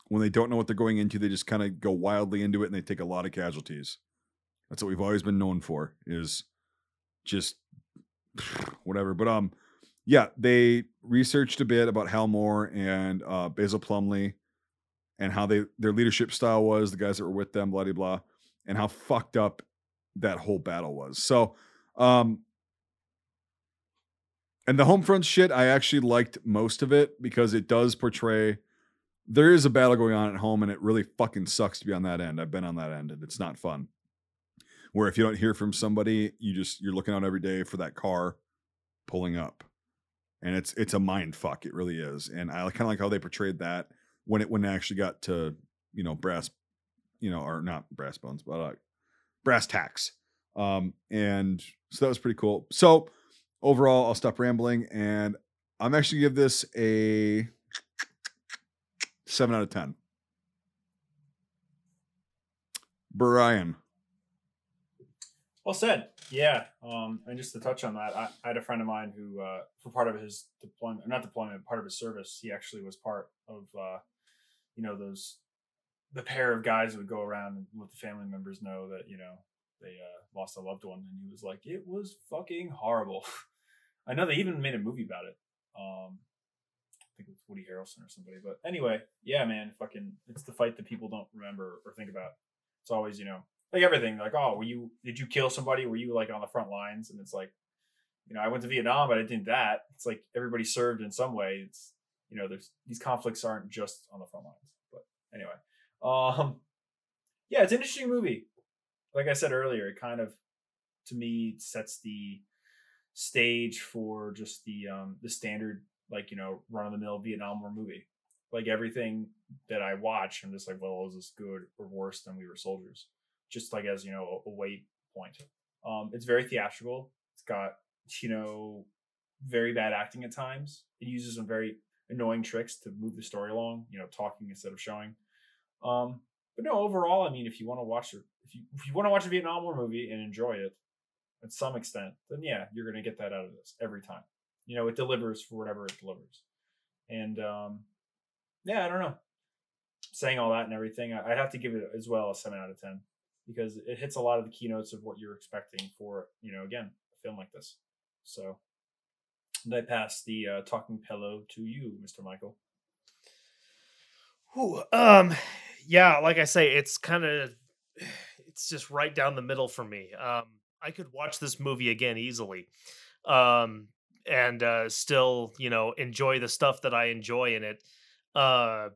when they don't know what they're going into, they just kind of go wildly into it, and they take a lot of casualties. That's what we've always been known for, is just whatever. But um, yeah, they researched a bit about Hal Moore and uh, Basil Plumley and how they their leadership style was, the guys that were with them, blah blah blah, and how fucked up that whole battle was. So, um, and the home front shit, I actually liked most of it because it does portray there is a battle going on at home, and it really fucking sucks to be on that end. I've been on that end, and it's not fun. Where if you don't hear from somebody, you just you're looking out every day for that car pulling up, and it's it's a mind fuck. It really is, and I kind of like how they portrayed that when it when it actually got to you know brass, you know, or not brass bones, but uh, brass tacks. Um, and so that was pretty cool. So overall, I'll stop rambling and I'm actually give this a seven out of ten. Brian. Well said. Yeah. Um, and just to touch on that, I, I had a friend of mine who, uh, for part of his deployment, not deployment, part of his service, he actually was part of, uh, you know, those, the pair of guys would go around and let the family members know that, you know, they uh, lost a loved one. And he was like, it was fucking horrible. I know they even made a movie about it. Um, think it was Woody Harrelson or somebody. But anyway, yeah, man, fucking, it's the fight that people don't remember or think about. It's always, you know, like everything. Like, oh, were you? Did you kill somebody? Were you like on the front lines? And it's like, you know, I went to Vietnam, but I didn't that. It's like everybody served in some way. It's you know, there's these conflicts aren't just on the front lines. But anyway, um, yeah, it's an interesting movie. Like I said earlier, it kind of, to me, sets the stage for just the um the standard like you know run of the mill Vietnam War movie. Like everything that I watch, I'm just like, well, is this good or worse than We Were Soldiers? Just like as you know a, a weight point. Um, it's very theatrical. It's got you know very bad acting at times. It uses some very annoying tricks to move the story along. You know, talking instead of showing. Um, but no, overall, I mean, if you want to watch if you if you want to watch a Vietnam War movie and enjoy it, at some extent, then yeah, you're to get that out of this every time. You know, it delivers for whatever it delivers. And um, yeah, I don't know. Saying all that and everything, I'd have to give it as well a seven out of ten because it hits a lot of the keynotes of what you're expecting for you know again a film like this. So, and I pass the uh, talking pillow to you, Mr. Michael. Ooh, um, yeah, like I say, it's kind of it's just right down the middle for me. Um, I could watch this movie again easily, um, and uh, still, you know, enjoy the stuff that I enjoy in it. Uh,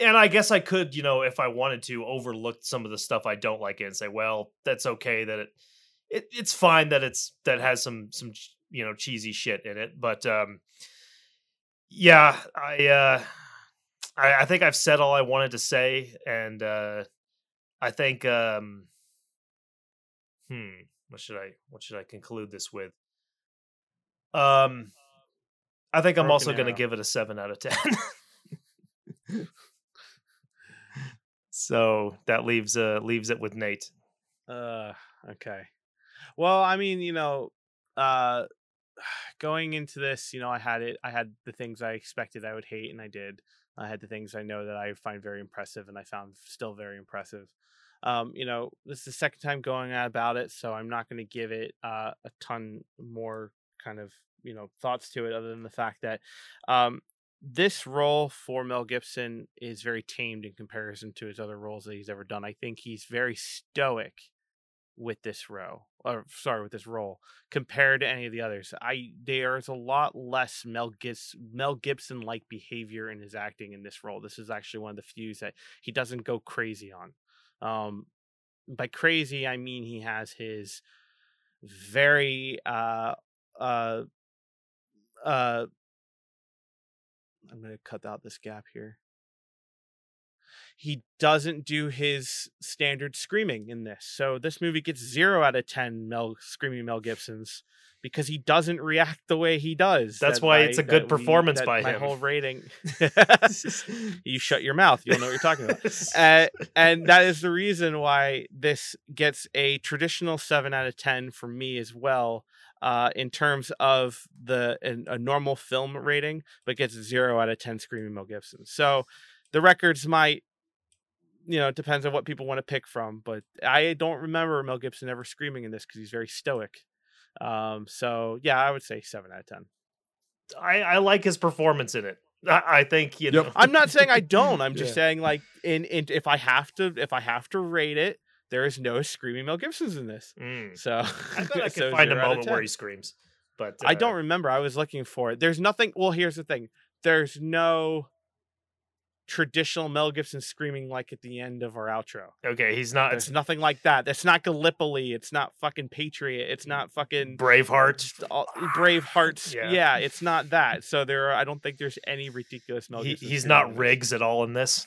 and I guess I could, you know, if I wanted to, overlook some of the stuff I don't like it and say, well, that's okay that it, it it's fine that it's that has some some you know cheesy shit in it, but um, yeah, I uh, I, I think I've said all I wanted to say, and uh, I think um, hmm, what should I what should I conclude this with? Um, I think I'm Broken also going to give it a seven out of ten. so that leaves uh leaves it with Nate. Uh, okay. Well, I mean, you know, uh, going into this, you know, I had it. I had the things I expected I would hate, and I did. I had the things I know that I find very impressive, and I found still very impressive. Um, you know, this is the second time going out about it, so I'm not going to give it uh, a ton more kind of you know thoughts to it, other than the fact that um, this role for Mel Gibson is very tamed in comparison to his other roles that he's ever done. I think he's very stoic with this role, or sorry, with this role compared to any of the others. I there's a lot less Mel Gibs Mel Gibson like behavior in his acting in this role. This is actually one of the few that he doesn't go crazy on. Um, by crazy, I mean he has his very uh uh uh I'm going to cut out this gap here. He doesn't do his standard screaming in this. So this movie gets 0 out of 10 Mel screaming Mel Gibsons because he doesn't react the way he does. That's that why I- it's a good performance that by my him. whole rating. you shut your mouth. You'll know what you're talking about. Uh, and that is the reason why this gets a traditional 7 out of 10 for me as well uh, in terms of the an, a normal film rating but gets 0 out of 10 screaming mel gibson so the records might you know it depends on what people want to pick from but i don't remember mel gibson ever screaming in this because he's very stoic um, so yeah i would say 7 out of 10 I, I like his performance in it. I, I think you Yep. know. i'm not saying i don't i'm just Yeah. saying like in, in if i have to if i have to rate it there is no screaming mel gibson's in this Mm. so I bet I could so find a 0 out of moment where he screams, but I uh, don't remember. I was looking for it. There's nothing. Well, here's the thing. There's no traditional Mel Gibson screaming like at the end of our outro. Okay, he's not. It's nothing like that. It's not Gallipoli. It's not fucking Patriot. It's not fucking Braveheart. all- Brave Hearts. Yeah. Yeah. it's not that. So there. Are, I don't think there's any ridiculous Mel He, Gibson. he's not. Riggs at all in this.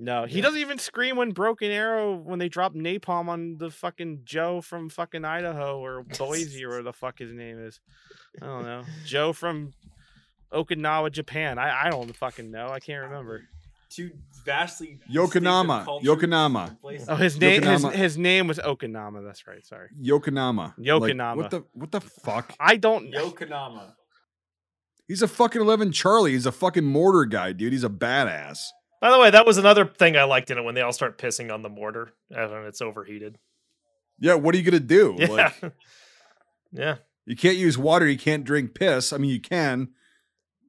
No, he Yeah. doesn't even scream when Broken Arrow when they drop napalm on the fucking Joe from fucking Idaho or Boise or the fuck his name is. I don't know. Joe from Okinawa, Japan. I, I don't fucking know. I can't remember. Two vastly Yokonama. cultures Yokonama. and. Oh, his name his, Yokonama. his name was Okinama. That's right. Sorry. Yokonama. Like, what the what the fuck? I don't. Yokonama. He's a fucking eleven Charlie. He's a fucking mortar guy, dude. He's a badass. By the way, that was another thing I liked in it when they all start pissing on the mortar and it's overheated. Yeah, what are you gonna do? Yeah. Like yeah. you can't use water, you can't drink piss. I mean you can.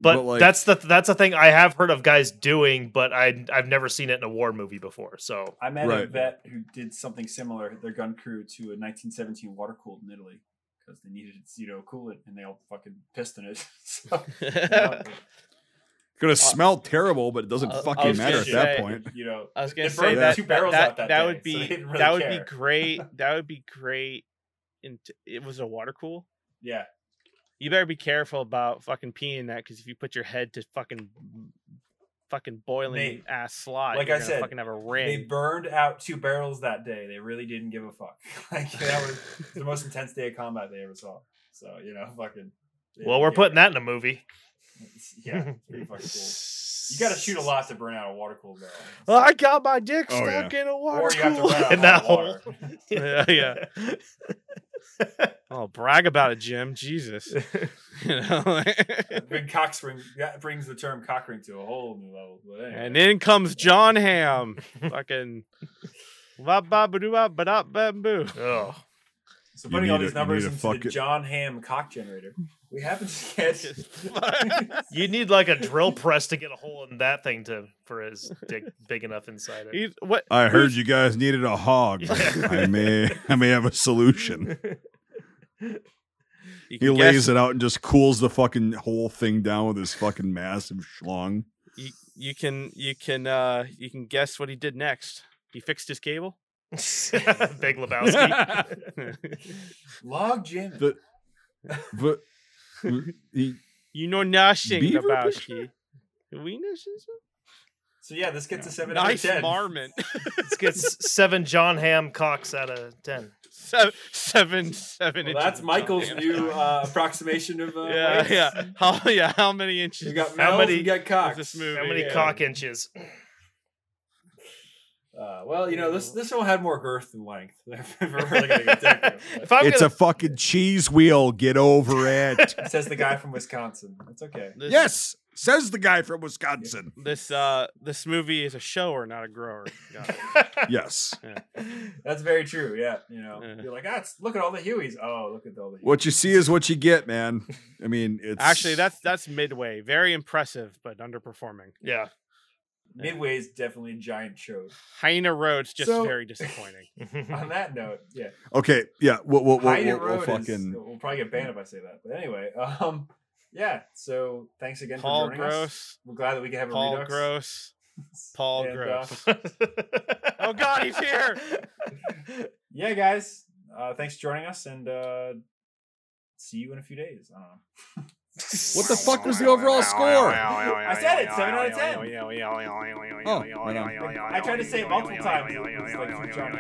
But, like, that's the that's the thing I have heard of guys doing, but I I've never seen it in a war movie before. So I met a vet who did something similar. Their gun crew to a 1917 water cooled in Italy because they needed you know coolant and they all fucking pissed in it. so, you know, gonna uh, smell terrible, but it doesn't I- I fucking matter gonna at that say- point. you know, I was gonna say that two that, barrels that, out that that day, would be they didn't really that would be great. That would be great. And it was a water cool. yeah. You better be careful about fucking peeing that because if you put your head to fucking fucking boiling Nate, ass slot, like you're I said, fucking have a ring. They burned out two barrels that day. They really didn't give a fuck. like that was the most intense day of combat they ever saw. So you know, fucking. well, we're give putting a- that in a movie. Yeah, it's pretty fucking cool. You got to shoot a lot to burn out a water cooled barrel. Well, I got my dick Oh, yeah. stuck in a water or you have to cooler. run out In that hot water. yeah, yeah. Oh, brag about it, Jim. Jesus. you know. Big cock spring that brings the term cock ring to a whole new level. But anyway. and in comes John Hamm. fucking. Ba ba ba doo ba ba da ba boo. Oh, so putting all these a- numbers need a into the fucking- John Hamm cock generator, we happen to get. you need like a drill press to get a hole in that thing to for his dick big enough inside it. He's, what? I heard who's- you guys needed a hog. I may I may have a solution. He can lays guess- it out and just cools the fucking whole thing down with his fucking massive schlong. You, you can you can uh you can guess what he did next. He fixed his cable. big Lebowski. Log jam. The- But he, you know nothing Beaver about picture? ski. We know So yeah, this gets a seven nice out of ten. marmot. This gets seven John Hamm cocks out of ten. seven seven seven Well, that's Michael's John new uh, approximation of uh, yeah, lengths. yeah. How yeah? How many inches? We got How males, many we got cocks. this movie? How many Yeah. cock inches? Uh, well, you know this this one had more girth than length. if really gonna get technical. If I'm it's gonna, a fucking cheese wheel. Get over it. Says the guy from Wisconsin. It's okay. This, yes, says the guy from Wisconsin. This uh this movie is a shower, not a grower. Got it. Yes. That's very true. Yeah, you know, Yeah. you're like, ah, look at all the Hueys. Oh, look at all the. Hueys. What you see is what you get, man. I mean, it's Actually, that's that's midway. Very impressive, but underperforming. yeah. Midway is definitely a giant show. Hyena Road's just So- very disappointing. On that note, yeah, okay. Yeah, we'll we'll, we'll, Hyena we'll, we'll Road fucking. is. We'll probably get banned if I say that. But anyway, um, yeah. So thanks again Paul for joining us. Gross. We're glad that we can have a Paul redux. Gross. Paul And, uh, Gross. Oh God, he's here. yeah, guys. Uh, thanks for joining us, and uh, see you in a few days. I don't know. What the fuck was the overall score? I said it, seven out of ten. Oh, oh right on. I tried to say it multiple times. It like some John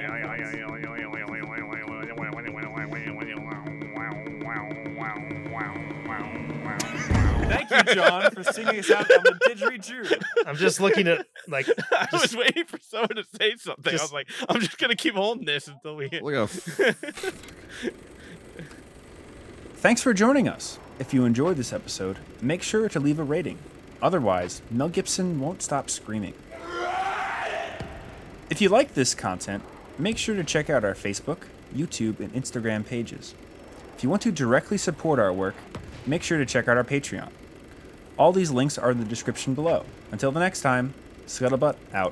Thank you, John, for singing us out on the didgeridoo. I'm just looking at like I was waiting for someone to say something. I was like, I'm just gonna keep holding this until we hit. Look how Thanks for joining us. If you enjoyed this episode, make sure to leave a rating. Otherwise, Mel Gibson won't stop screaming. If you like this content, make sure to check out our Facebook, YouTube, and Instagram pages. If you want to directly support our work, make sure to check out our Patreon. All these links are in the description below. Until the next time, Scuttlebutt out.